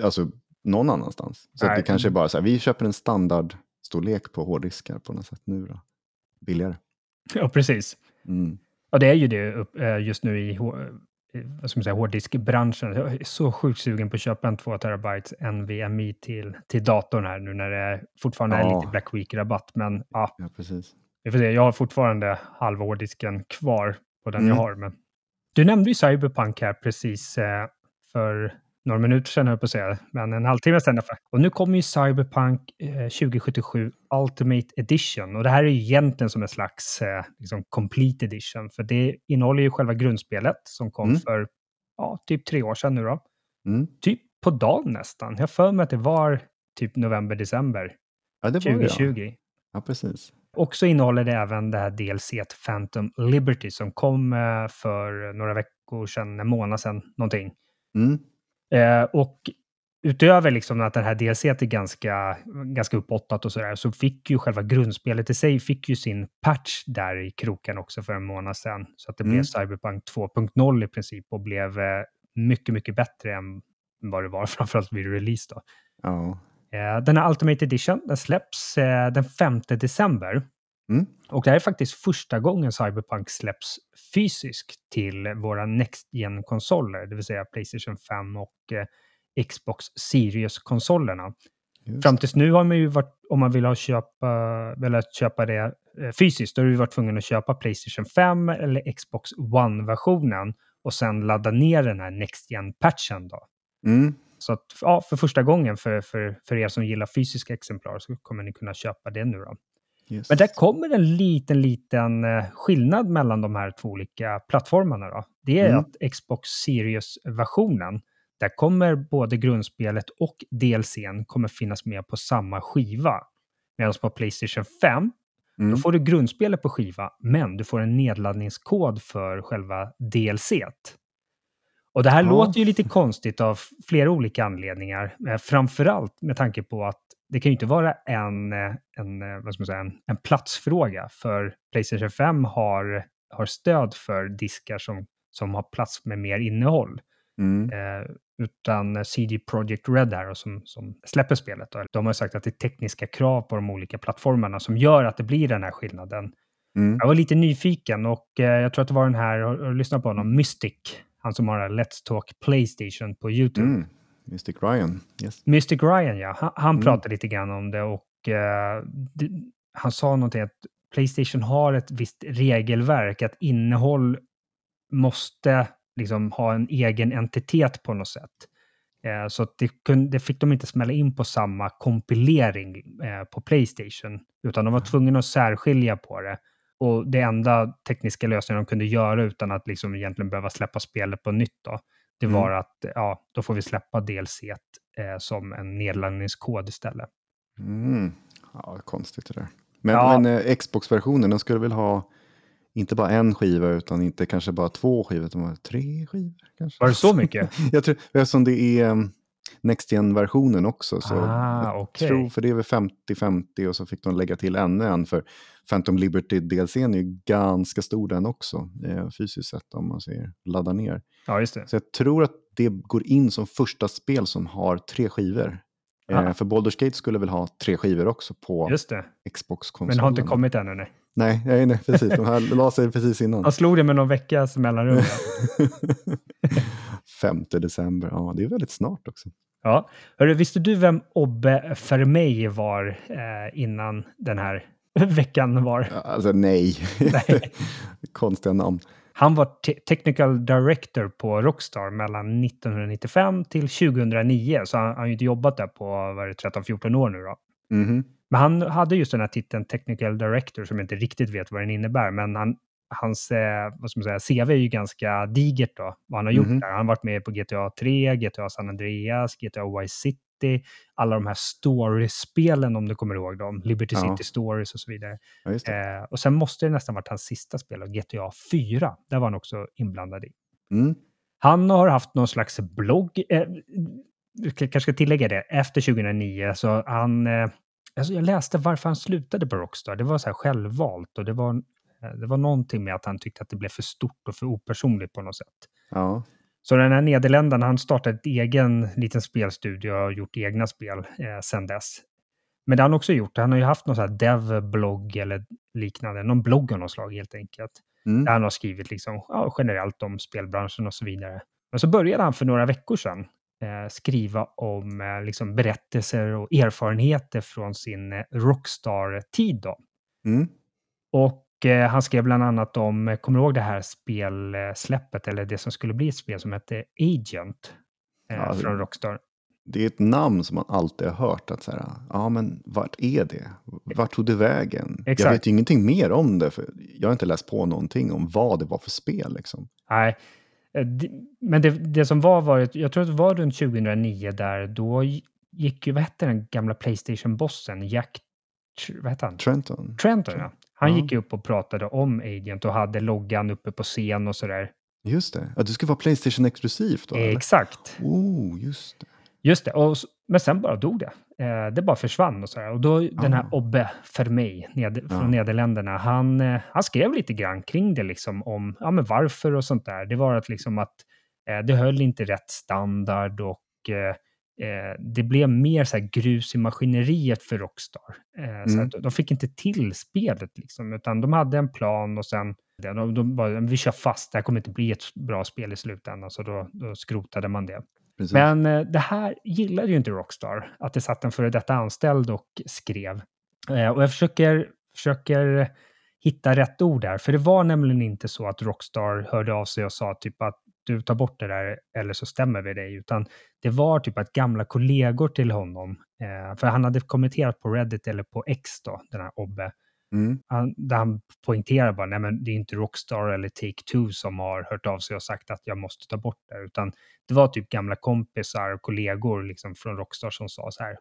Speaker 2: alltså någon annanstans. Så det kanske är bara så här, vi köper en standardstorlek på hårddiskar på något sätt nu då. Billigare.
Speaker 1: ja precis.
Speaker 2: Mm.
Speaker 1: Och det är ju det eh, just nu i, i vad ska man säga, hårddiskbranschen. Jag är så sjukt sugen på att köpa en 2 terabytes NVMe till, till datorn här nu när det är, fortfarande är
Speaker 2: Ja.
Speaker 1: lite Black Week-rabatt. Men ja,
Speaker 2: Ja, precis.
Speaker 1: Vi får se. Jag har fortfarande halva hårddisken kvar på den
Speaker 2: Mm.
Speaker 1: jag har. Men... Du nämnde ju Cyberpunk här precis eh, för några minuter sedan, höll på att säga, men en halvtimme sedan. Och nu kommer ju Cyberpunk eh, 2077 Ultimate Edition. Och det här är ju egentligen som en slags eh, liksom complete edition, för det innehåller ju själva grundspelet som kom
Speaker 2: Mm.
Speaker 1: för ja, typ tre år sedan nu då.
Speaker 2: Mm.
Speaker 1: Typ på dagen nästan. Jag för mig att det var typ november, december
Speaker 2: Ja, det var det, ja.
Speaker 1: 2020.
Speaker 2: ja. precis.
Speaker 1: Och så innehåller det även det här DLC Phantom Liberty som kom eh, för några veckor sedan, en månad sedan någonting.
Speaker 2: Mm.
Speaker 1: Eh, och utöver liksom att det här DLC är ganska, ganska uppåttat och sådär, så fick ju själva grundspelet i sig fick ju sin patch där i kroken också för en månad sedan. Så att det blev
Speaker 2: Mm.
Speaker 1: Cyberpunk 2.0 i princip och blev eh, mycket, mycket bättre än vad det var, framförallt vid release då.
Speaker 2: Ja.
Speaker 1: Eh, Den här Ultimate Edition den släpps eh, den 5 december.
Speaker 2: Mm.
Speaker 1: Och det här är faktiskt första gången Cyberpunk släpps fysiskt till våra Next Gen-konsoler, det vill säga Playstation 5 och eh, Xbox Series-konsolerna. Fram tills nu har man ju varit, om man vill ha köpa, velat köpa det fysiskt, då har du varit tvungen att köpa Playstation 5 eller Xbox One-versionen och sen ladda ner den här Next Gen-patchen då.
Speaker 2: Mm.
Speaker 1: Så att, ja, för första gången för, för, för er som gillar fysiska exemplar så kommer ni kunna köpa det nu då.
Speaker 2: Just.
Speaker 1: Men där kommer en liten, liten eh, skillnad mellan de här två olika plattformarna. Då. Det är
Speaker 2: Mm.
Speaker 1: att Xbox Series-versionen, där kommer både grundspelet och DLCn kommer finnas med på samma skiva. Medan på Playstation 5,
Speaker 2: Mm.
Speaker 1: då får du grundspelet på skiva, men du får en nedladdningskod för själva DLCt. Och det här
Speaker 2: Ja.
Speaker 1: låter ju lite konstigt av flera olika anledningar. Eh, framförallt med tanke på att det kan ju inte vara en, eh, en, eh, vad ska man säga, en, en platsfråga. För Playstation 5 har, har stöd för diskar som, som har plats med mer innehåll.
Speaker 2: Mm.
Speaker 1: Eh, utan CD Projekt Red här som, som släpper spelet. Då, de har sagt att det är tekniska krav på de olika plattformarna som gör att det blir den här skillnaden.
Speaker 2: Mm.
Speaker 1: Jag var lite nyfiken och eh, jag tror att det var den här, har du lyssnat på honom, Mystic? Han som har Let's Talk Playstation på YouTube.
Speaker 2: Mm. Mystic Ryan. Yes.
Speaker 1: Mystic Ryan, ja. Han, han
Speaker 2: Mm.
Speaker 1: pratade lite grann om det och eh, det, han sa någonting att Playstation har ett visst regelverk, att innehåll måste liksom ha en egen entitet på något sätt. Eh, så det, kunde, det fick de inte smälla in på samma kompilering eh, på Playstation, utan de var tvungna att särskilja på det. Och det enda tekniska lösningen de kunde göra utan att liksom egentligen behöva släppa spelet på nytt då, det
Speaker 2: Mm.
Speaker 1: var att ja, då får vi släppa DLC eh, som en nedladdningskod istället.
Speaker 2: Mm. Ja, konstigt det där. Men,
Speaker 1: Ja.
Speaker 2: men eh, Xbox-versionen, den skulle väl ha inte bara en skiva utan inte kanske bara två skivor, utan tre skivor kanske?
Speaker 1: Var det så mycket?
Speaker 2: Jag tror, eftersom det är um, Next Gen-versionen också. Så
Speaker 1: Ah,
Speaker 2: jag tror, för det är väl 50-50 och så fick de lägga till ännu en. För Phantom Liberty DLCn är ju ganska stor den också, eh, fysiskt sett om man säger ladda ner.
Speaker 1: Ja, just det.
Speaker 2: Så jag tror att det går in som första spel som har tre skivor. Eh,
Speaker 1: Ah.
Speaker 2: för Baldur's Gate skulle väl ha tre skivor också på. Xbox-konsolen.
Speaker 1: Men det har inte kommit ännu. Nej.
Speaker 2: Nej, nej, nej precis. De här la sig precis innan.
Speaker 1: Han slog det med någon veckas mellanrum.
Speaker 2: 5 december, ja det är väldigt snart också.
Speaker 1: Ja. Hörru, visste du vem Obbe Fermey var eh, innan den här veckan var?
Speaker 2: Alltså nej.
Speaker 1: Nej.
Speaker 2: Konstiga namn.
Speaker 1: Han var te- technical director på Rockstar mellan 1995 till 2009, så han han har ju inte jobbat där på vad är det, 13-14 år nu då.
Speaker 2: Mhm.
Speaker 1: Men han hade just den här titeln Technical Director som jag inte riktigt vet vad den innebär, men han, hans eh, vad ska man säga, CV är ju ganska digert då, vad han har gjort
Speaker 2: Mhm.
Speaker 1: där. Han har varit med på GTA 3, GTA San Andreas, GTA Vice City, alla de här story-spelen om du kommer ihåg dem, Liberty
Speaker 2: Ja.
Speaker 1: City Stories och så vidare.
Speaker 2: Ja.
Speaker 1: Eh, och sen måste det nästan varit hans sista spel, GTA 4. Där var han också inblandad i.
Speaker 2: Mm.
Speaker 1: Han har haft någon slags blogg. Eh, kanske ska tillägga det. Efter 2009 så han... Eh, alltså jag läste varför han slutade på Rockstar. Det var så här självvalt och det var, det var någonting med att han tyckte att det blev för stort och för opersonligt på något sätt.
Speaker 2: Ja.
Speaker 1: Så den här nederländaren, han startade ett egen liten spelstudio och har gjort egna spel eh, sedan dess. Men det har han också gjort. Han har ju haft någon sån här dev-blogg eller liknande. Någon blogg av något slag helt enkelt.
Speaker 2: Mm.
Speaker 1: Där han har skrivit liksom, ja, generellt om spelbranschen och så vidare. Men så började han för några veckor sedan eh, skriva om eh, liksom berättelser och erfarenheter från sin eh, Rockstar-tid.
Speaker 2: Mm.
Speaker 1: Och eh, han skrev bland annat om, eh, kommer du ihåg det här spelsläppet, eller det som skulle bli ett spel som hette Agent? eh,
Speaker 2: Ja,
Speaker 1: från Rockstar.
Speaker 2: Det är ett namn som man alltid har hört. att så här, ja men vart är det? Vart tog det vägen? Jag
Speaker 1: Exakt.
Speaker 2: vet ju ingenting mer om det, för jag har inte läst på någonting om vad det var för spel. Liksom.
Speaker 1: Nej, eh, men det, det som var, var, jag tror att det var runt 2009 där, då gick ju, vad hette den gamla Playstation-bossen, Jack, vad hette han?
Speaker 2: Trenton?
Speaker 1: Trenton, ja. Han
Speaker 2: Ja.
Speaker 1: gick upp och pratade om Agent och hade loggan uppe på scen och sådär.
Speaker 2: Just det, ja, det ska vara Playstation exklusivt då? eller?
Speaker 1: Exakt.
Speaker 2: Oh, just det.
Speaker 1: Just det, och, men sen bara dog det. Eh, det bara försvann och sådär. Och då den här
Speaker 2: Ah.
Speaker 1: Obbe Vermey ned, från
Speaker 2: Ja.
Speaker 1: Nederländerna, han, eh, han skrev lite grann kring det liksom om ja, men varför och sånt där. Det var att liksom att eh, det höll inte rätt standard och eh, eh, det blev mer så grus i maskineriet för Rockstar. Eh, så
Speaker 2: Mm.
Speaker 1: de fick inte till spelet liksom, utan de hade en plan och sen de, de bara, vi kör fast, det här kommer inte bli ett bra spel i slutändan, så då, då skrotade man det.
Speaker 2: Precis.
Speaker 1: Men eh, det här gillade ju inte Rockstar, att det satt en före detta anställd och skrev. Eh, och jag försöker, försöker hitta rätt ord där, för det var nämligen inte så att Rockstar hörde av sig och sa typ att du tar bort det där eller så stämmer vi dig, utan det var typ att gamla kollegor till honom, eh, för han hade kommenterat på Reddit eller på X då, den här Obbe,
Speaker 2: Mm.
Speaker 1: han, där han poängterar bara, nej men det är inte Rockstar eller Take-Two som har hört av sig och sagt att jag måste ta bort det, utan det var typ gamla kompisar och kollegor liksom från Rockstar som sa så här,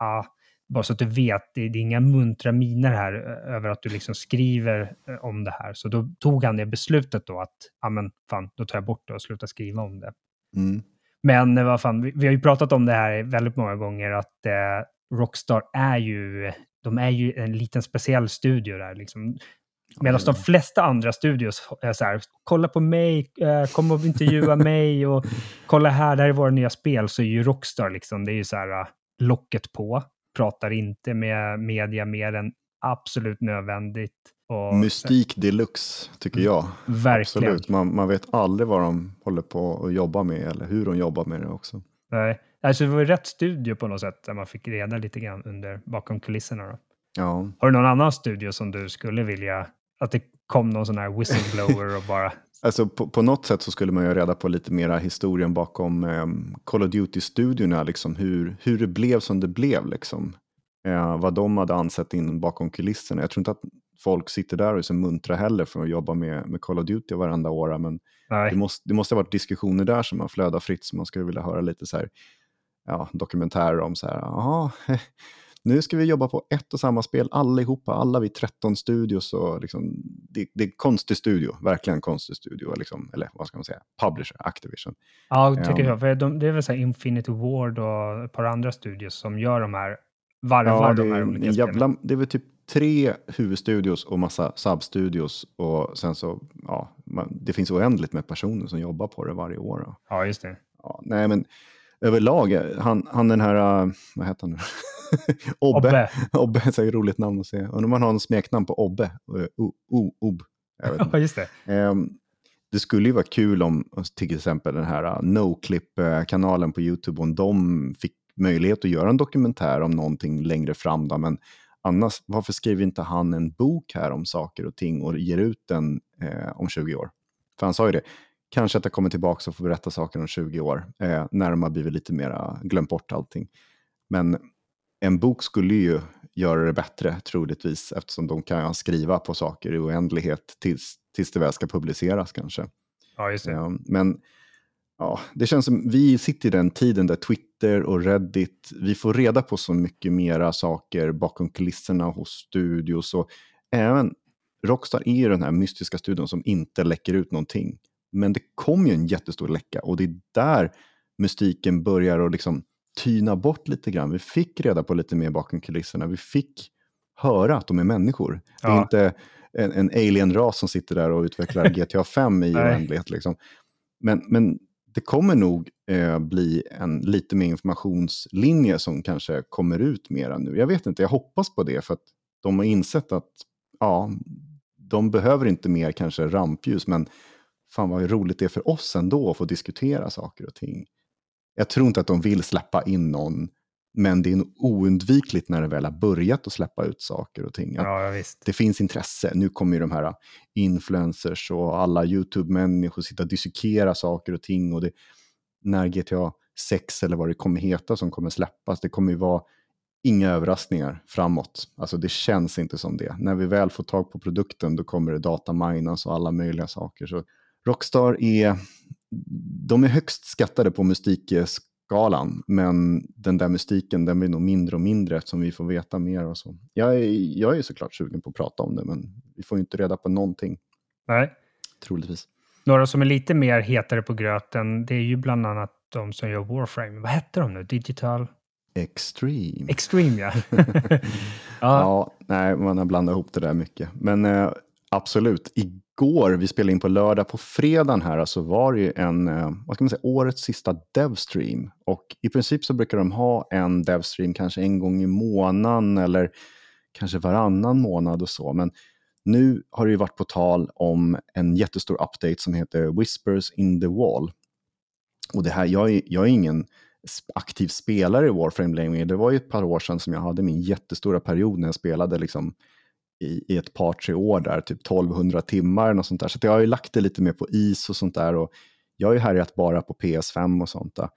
Speaker 1: ah, bara så att du vet, det, det är inga muntra miner här över att du liksom skriver om det här. Så då tog han det beslutet då att, ja men fan, då tar jag bort det och slutar skriva om det.
Speaker 2: Mm.
Speaker 1: Men eh, vad fan, vi, vi har ju pratat om det här väldigt många gånger att eh, Rockstar är ju, de är ju en liten speciell studio där liksom. Medan de flesta andra studios är så här, kolla på mig, eh, kom och intervjua mig och kolla här, det här är våra nya spel, så är ju Rockstar liksom, det är ju så här eh, locket på, pratar inte med media mer än absolut nödvändigt. Och,
Speaker 2: Mystik deluxe, tycker jag.
Speaker 1: Verkligen.
Speaker 2: Absolut. Man, man vet aldrig vad de håller på att jobba med eller hur de jobbar med det också.
Speaker 1: Nej, alltså det var ju rätt studio på något sätt där man fick reda lite grann under bakom kulisserna. Då.
Speaker 2: Ja.
Speaker 1: Har du någon annan studio som du skulle vilja att det kom någon sån här whistleblower och bara...
Speaker 2: Alltså på, på något sätt så skulle man ju reda på lite mera historien bakom ehm, Call of Duty-studiorna, liksom hur, hur det blev som det blev. Liksom. Eh, vad de hade ansett in bakom kulisserna. Jag tror inte att folk sitter där och är så muntra heller för att jobba med, med Call of Duty varenda år, men det måste, det måste ha varit diskussioner där som har flödat fritt, som man skulle vilja höra lite så här, ja, dokumentärer om så här, jaha, nu ska vi jobba på ett och samma spel allihopa, alla vi 13 studios och liksom, det, det är konstig studio, verkligen en konstig studio, liksom, eller vad ska man säga, publisher, Activision.
Speaker 1: ja, tycker
Speaker 2: Ja.
Speaker 1: jag. För de, det är väl så här Infinity Ward och ett par andra studios som gör de här, varvar
Speaker 2: Ja, det,
Speaker 1: de här
Speaker 2: är,
Speaker 1: olika
Speaker 2: en
Speaker 1: spelen.
Speaker 2: jävla, det är väl typ tre huvudstudios och massa substudios och sen så, ja, man, det finns oändligt med personer som jobbar på det varje år. Då.
Speaker 1: Ja, just det.
Speaker 2: Ja, nej, men överlag, eh, han, han den här, uh, vad heter han nu? Obbe.
Speaker 1: Obbe.
Speaker 2: Obbe är ett roligt namn att se. Undrar om man har en smeknamn på Obbe. Eh, O, o, Ob.
Speaker 1: Ja, just det.
Speaker 2: Ehm, det skulle ju vara kul om till exempel den här uh, NoClip-kanalen på YouTube, om de fick möjlighet att göra en dokumentär om någonting längre fram. Då. Men annars, varför skriver inte han en bok här om saker och ting och ger ut den eh, om 20 år? För han sa ju det, kanske att jag kommer tillbaka och får berätta saker om 20 år, eh, när de har blivit lite mer glömt bort allting. Men en bok skulle ju göra det bättre troligtvis eftersom de kan skriva på saker i oändlighet tills, tills det väl ska publiceras kanske.
Speaker 1: Ja, just det.
Speaker 2: Ja, men ja, det känns som vi sitter i den tiden där Twitter och Reddit, vi får reda på så mycket mera saker bakom kulisserna hos studios och även Rockstar är ju den här mystiska studion som inte läcker ut någonting. Men det kom ju en jättestor läcka och det är där mystiken börjar att liksom tyna bort lite grann. Vi fick reda på lite mer bakom kulisserna. Vi fick höra att de är människor. Det är
Speaker 1: Ja.
Speaker 2: inte en, en alien-ras som sitter där och utvecklar GTA 5 i oändlighet. Liksom. Men, men det kommer nog eh, bli en lite mer informationslinje som kanske kommer ut mera nu. Jag vet inte, jag hoppas på det för att de har insett att ja, de behöver inte mer kanske rampljus, men fan vad roligt det är för oss ändå att få diskutera saker och ting. Jag tror inte att de vill släppa in någon, men det är oundvikligt när det väl har börjat att släppa ut saker och ting.
Speaker 1: Ja, visst.
Speaker 2: det finns intresse. Nu kommer ju de här influencers och alla YouTube-människor sitta och dissekera saker och ting. Och det, när GTA 6 eller vad det kommer heta som kommer släppas. Det kommer ju vara inga överraskningar framåt. Alltså det känns inte som det. När vi väl får tag på produkten då kommer det dataminas och alla möjliga saker. Så Rockstar är, de är högst skattade på mystikskalan, men den där mystiken den blir nog mindre och mindre eftersom vi får veta mer och så. Jag är, jag är såklart sugen på att prata om det, men vi får inte reda på någonting.
Speaker 1: Nej.
Speaker 2: Troligtvis.
Speaker 1: Några som är lite mer hetare på gröten, det är ju bland annat de som gör Warframe. Vad hette de nu? Digital?
Speaker 2: Extreme.
Speaker 1: Extreme, ja.
Speaker 2: ja. ja. nej, man har blandat ihop det där mycket. Men eh, absolut, igår, vi spelade in på lördag, på fredagen här, så alltså var det ju en, eh, vad ska man säga, årets sista devstream. Och i princip så brukar de ha en devstream kanske en gång i månaden eller kanske varannan månad och så. Men nu har det ju varit på tal om en jättestor update som heter Whispers in the Wall. Och det här, jag är, jag är ingen aktiv spelare i Warframe längre. Det var ju ett par år sedan som jag hade min jättestora period när jag spelade liksom i, i ett par, tre år där, typ 1200 timmar och sånt där. Så jag har ju lagt det lite mer på is och sånt där. Och jag har ju härjat bara på PS5 och sånt där.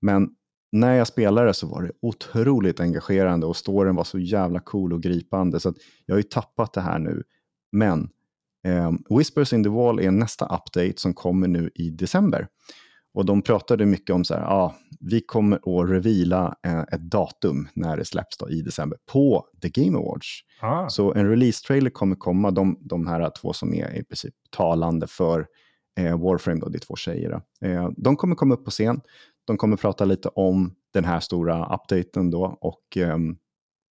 Speaker 2: Men när jag spelade så var det otroligt engagerande och storyn var så jävla cool och gripande. Så jag har ju tappat det här nu. Men eh, Whispers in the Wall är nästa update som kommer nu i december. Och de pratade mycket om så här, ah, vi kommer att revila eh, ett datum när det släpps då, i december på The Game Awards. Ah. Så en release-trailer kommer komma, de, de här två som är i princip talande för eh, Warframe, då, det är två tjejer. Eh, de kommer komma upp på scen, de kommer prata lite om den här stora updaten då och ehm,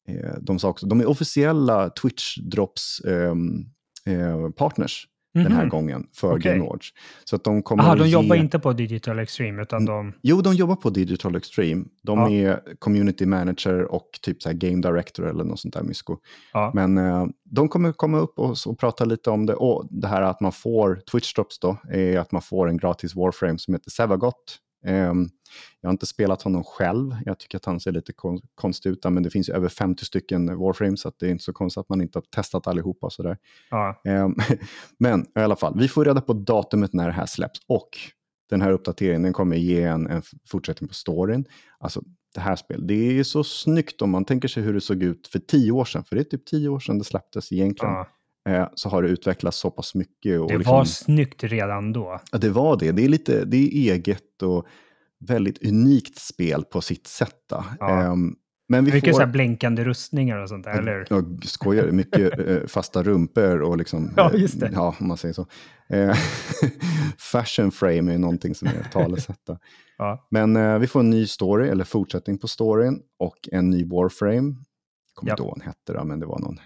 Speaker 2: eh, de, sa också, de är officiella Twitch-drops ehm, eh, partners mm -hmm. den här mhm. gången för okay. Game Awards. Så att de kommer
Speaker 1: Aha, de ge... jobbar inte på Digital Extreme utan de...
Speaker 2: Jo, de jobbar på Digital Extreme. De ja. är community manager och typ så här game director eller något sånt där mysko. Ja. Men eh, de kommer komma upp och, och, prata lite om det. Och det här att man får Twitch drops då, är att man får en gratis Warframe som heter Sevagot. Um, jag har inte spelat honom själv. Jag tycker att han ser lite kon konstig ut, men det finns ju över 50 stycken Warframes, så det är inte så konstigt att man inte har testat allihopa. Sådär. Ja. Um, men i alla fall, vi får reda på datumet när det här släpps och den här uppdateringen den kommer ge en, en fortsättning på storyn. Alltså, det här spelet, det är så snyggt om man tänker sig hur det såg ut för tio år sedan, för det är typ tio år sedan det släpptes egentligen. Ja så har det utvecklats så pass mycket.
Speaker 1: Och det liksom, var snyggt redan då.
Speaker 2: Ja, det var det. Det är, lite, det är eget och väldigt unikt spel på sitt sätt. Ja. Um,
Speaker 1: men vi mycket får... så blänkande rustningar och sånt där, eller
Speaker 2: Ja, skojar. Mycket eh, fasta rumpor och liksom...
Speaker 1: Ja, just det.
Speaker 2: Ja, om man säger så. Eh, fashion frame är någonting som är talesätt. ja. Men eh, vi får en ny story, eller fortsättning på storyn, och en ny Warframe. Jag kommer inte ihåg vad den hette, men det var någon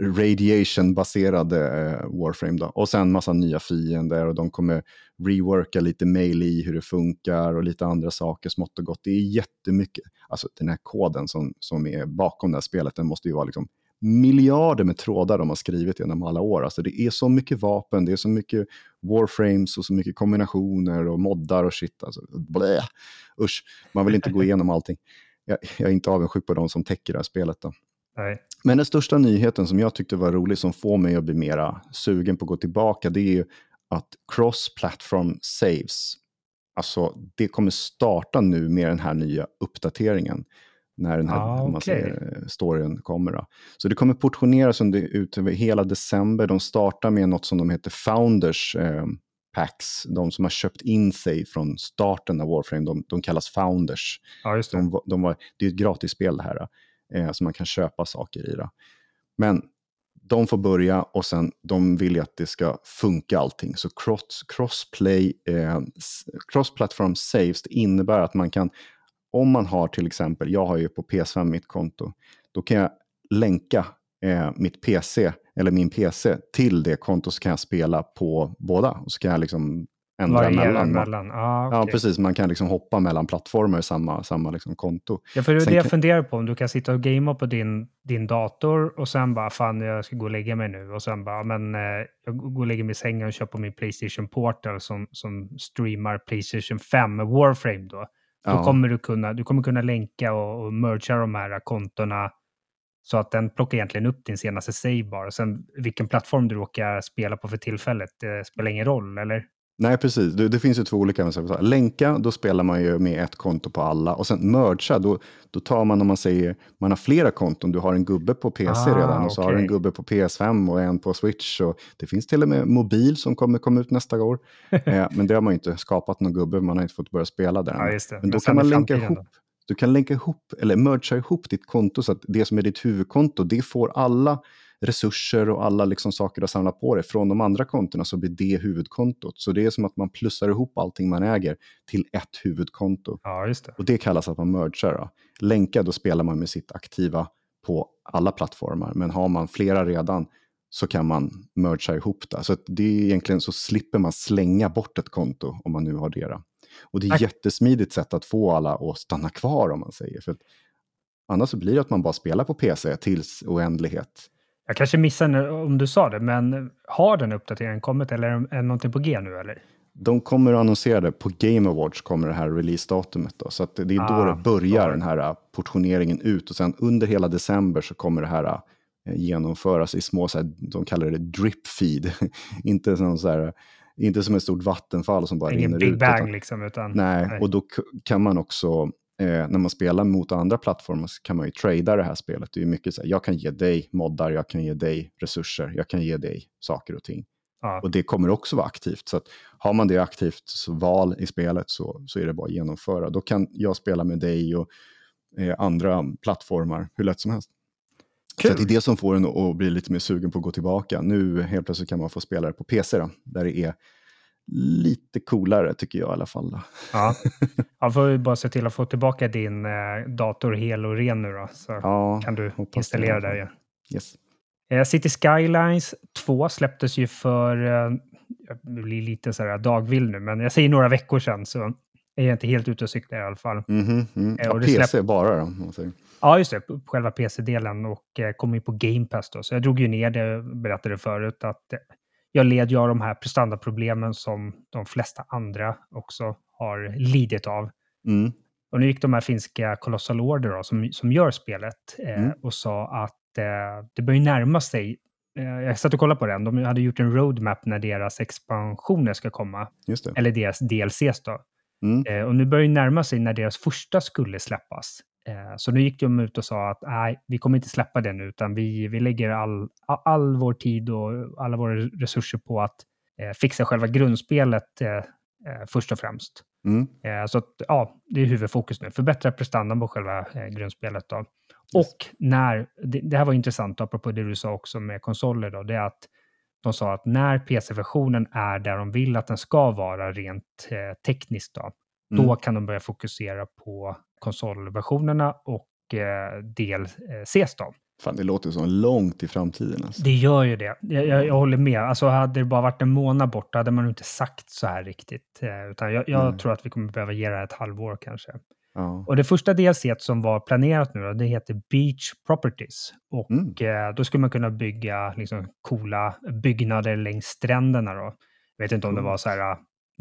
Speaker 2: radiation-baserade eh, Warframe. Då. Och sen massa nya fiender och de kommer reworka lite mail i hur det funkar och lite andra saker smått och gott. Det är jättemycket. Alltså den här koden som, som är bakom det här spelet, den måste ju vara liksom miljarder med trådar de har skrivit genom alla år. Alltså det är så mycket vapen, det är så mycket warframes och så mycket kombinationer och moddar och shit. Alltså, blä. Usch, man vill inte gå igenom allting. Jag, jag är inte avundsjuk på de som täcker det här spelet. Då.
Speaker 1: Nej.
Speaker 2: Men den största nyheten som jag tyckte var rolig, som får mig att bli mera sugen på att gå tillbaka, det är ju att cross-platform saves, alltså det kommer starta nu med den här nya uppdateringen när den här ah, okay. säger, storyn kommer. Då. Så det kommer portioneras under, ut över hela december. De startar med något som de heter Founders eh, Packs. De som har köpt in sig från starten av Warframe, de, de kallas Founders.
Speaker 1: Ja, just det.
Speaker 2: De, de var, det är ett gratisspel det här eh, så man kan köpa saker i det. Men de får börja och sen de vill ju att det ska funka allting. Så cross, crossplay, eh, cross-platform saves det innebär att man kan, om man har till exempel, jag har ju på PS5 mitt konto, då kan jag länka eh, mitt PC eller min PC till det konto så kan jag spela på båda. Och så kan jag liksom ändra
Speaker 1: Variera mellan. Ah, okay.
Speaker 2: Ja, precis. Man kan liksom hoppa mellan plattformar i samma, samma liksom konto.
Speaker 1: Ja, för det är det jag funderar på. Om du kan sitta och gamea på din, din dator och sen bara, fan, jag ska gå och lägga mig nu. Och sen bara, men eh, jag går och lägger mig i sängen och på min Playstation Portal som, som streamar Playstation 5 med Warframe då. Då ja. kommer du kunna, du kommer kunna länka och, och mergea de här kontona så att den plockar egentligen upp din senaste savebar. Sen vilken plattform du råkar spela på för tillfället, det spelar ingen roll, eller?
Speaker 2: Nej, precis. Det, det finns ju två olika. Men Länka, då spelar man ju med ett konto på alla. Och sen mercha, då, då tar man om man säger, man har flera konton. Du har en gubbe på PC
Speaker 1: Ah,
Speaker 2: redan och så har du en gubbe på PS5 och en på Switch. Och det finns till och med mobil som kommer komma ut nästa år. eh, men det har man ju inte skapat någon gubbe, man har inte fått börja spela där.
Speaker 1: Ja, det.
Speaker 2: Men då kan man länka ihop. Du kan länka ihop, eller mercha ihop ditt konto så att det som är ditt huvudkonto, det får alla resurser och alla liksom saker att samla på dig. Från de andra kontona så blir det huvudkontot. Så det är som att man plussar ihop allting man äger till ett huvudkonto.
Speaker 1: Ja, det.
Speaker 2: Och det kallas att man mergar. Då. Då spelar man med sitt aktiva på alla plattformar. Men har man flera redan så kan man merga ihop det. Så det är egentligen så slipper man slänga bort ett konto om man nu har det. Då. Och det är ett jättesmidigt sätt att få alla att stanna kvar om man säger. För annars blir det att man bara spelar på PC tills oändlighet.
Speaker 1: Jag kanske missade om du sa det, men har den uppdateringen kommit eller är det någonting på G nu eller?
Speaker 2: De kommer att annonsera det på Game Awards kommer det här releasedatumet. Då, så att det är då
Speaker 1: Ah,
Speaker 2: det börjar
Speaker 1: ja.
Speaker 2: den här äh, portioneringen ut och sen under hela december så kommer det här äh, genomföras i små, så här, de kallar det drip feed. inte, så här, inte som ett stort vattenfall som bara
Speaker 1: Ingen
Speaker 2: rinner
Speaker 1: Big
Speaker 2: ut.
Speaker 1: Bang
Speaker 2: utan-
Speaker 1: liksom, utan...
Speaker 2: Nej,
Speaker 1: nej.
Speaker 2: och då kan man också, när man spelar mot andra plattformar så kan man ju trada det här spelet. Det är mycket så här, jag kan ge dig moddar, jag kan ge dig resurser, jag kan ge dig saker och ting.
Speaker 1: Ja.
Speaker 2: Och det kommer också vara aktivt. Så att har man det aktivt så val i spelet så, så är det bara att genomföra. Då kan jag spela med dig och eh, andra plattformar hur lätt som helst. Så
Speaker 1: Kul.
Speaker 2: att det är det som får en att bli lite mer sugen på att gå tillbaka. Nu helt plötsligt kan man få spela det på PC då, där det är lite coolare tycker jag i alla fall.
Speaker 1: Ja. Jag får bara se till att få tillbaka din eh, dator hel och ren nu då, så
Speaker 2: Ja,
Speaker 1: kan du
Speaker 2: det
Speaker 1: installera där igen.
Speaker 2: Yes.
Speaker 1: Eh, City Skylines 2 släpptes ju för, eh, jag blir lite så här dagvill nu, men jag säger några veckor sedan så är jag inte helt ute och cyklar i alla fall.
Speaker 2: Mm.
Speaker 1: Eh,
Speaker 2: Ja,
Speaker 1: och det
Speaker 2: PC bara då.
Speaker 1: Ja, just det, själva PC-delen och eh, kom ju på Game Pass då, så jag drog ju ner det, berättade förut, att eh, jag led ju av de här prestandaproblemen som de flesta andra också har lidit av.
Speaker 2: Mm.
Speaker 1: Och nu gick de här finska Colossal Order då, som, som gör spelet eh,
Speaker 2: Mm.
Speaker 1: och sa att eh, det börjar närma sig. Eh, jag satt och kollade på den. De hade gjort en roadmap när deras expansioner ska komma. Eller deras DLCs då.
Speaker 2: Mm.
Speaker 1: Eh, och nu börjar det närma sig när deras första skulle släppas. Eh, så nu gick de ut och sa att nej, vi kommer inte släppa den utan vi, vi lägger all, all, vår tid och alla våra resurser på att eh, fixa själva grundspelet eh, först och främst.
Speaker 2: Mm.
Speaker 1: Eh, Så att, ja, det är huvudfokus nu. Förbättra prestandan på själva grundspelet. Då. Och när, det, det här var intressant, apropå det du sa också med konsoler, då, det är att de sa att när PC-versionen är där de vill att den ska vara rent tekniskt, då,
Speaker 2: Mm.
Speaker 1: då kan de börja fokusera på konsolversionerna och eh, DLCs. Då.
Speaker 2: Fan, det låter som långt i framtiden. Alltså.
Speaker 1: Det gör ju det. Jag, jag, jag håller med. Alltså hade det bara varit en månad bort, då hade man inte sagt så här riktigt. Eh, utan jag, jag tror att vi kommer behöva ge det här ett halvår kanske.
Speaker 2: Ja.
Speaker 1: Och det första DLC som var planerat nu då, det heter Beach Properties. Och
Speaker 2: Mm.
Speaker 1: eh, då skulle man kunna bygga liksom, coola byggnader längs stränderna. Då. Jag vet inte om det var så här,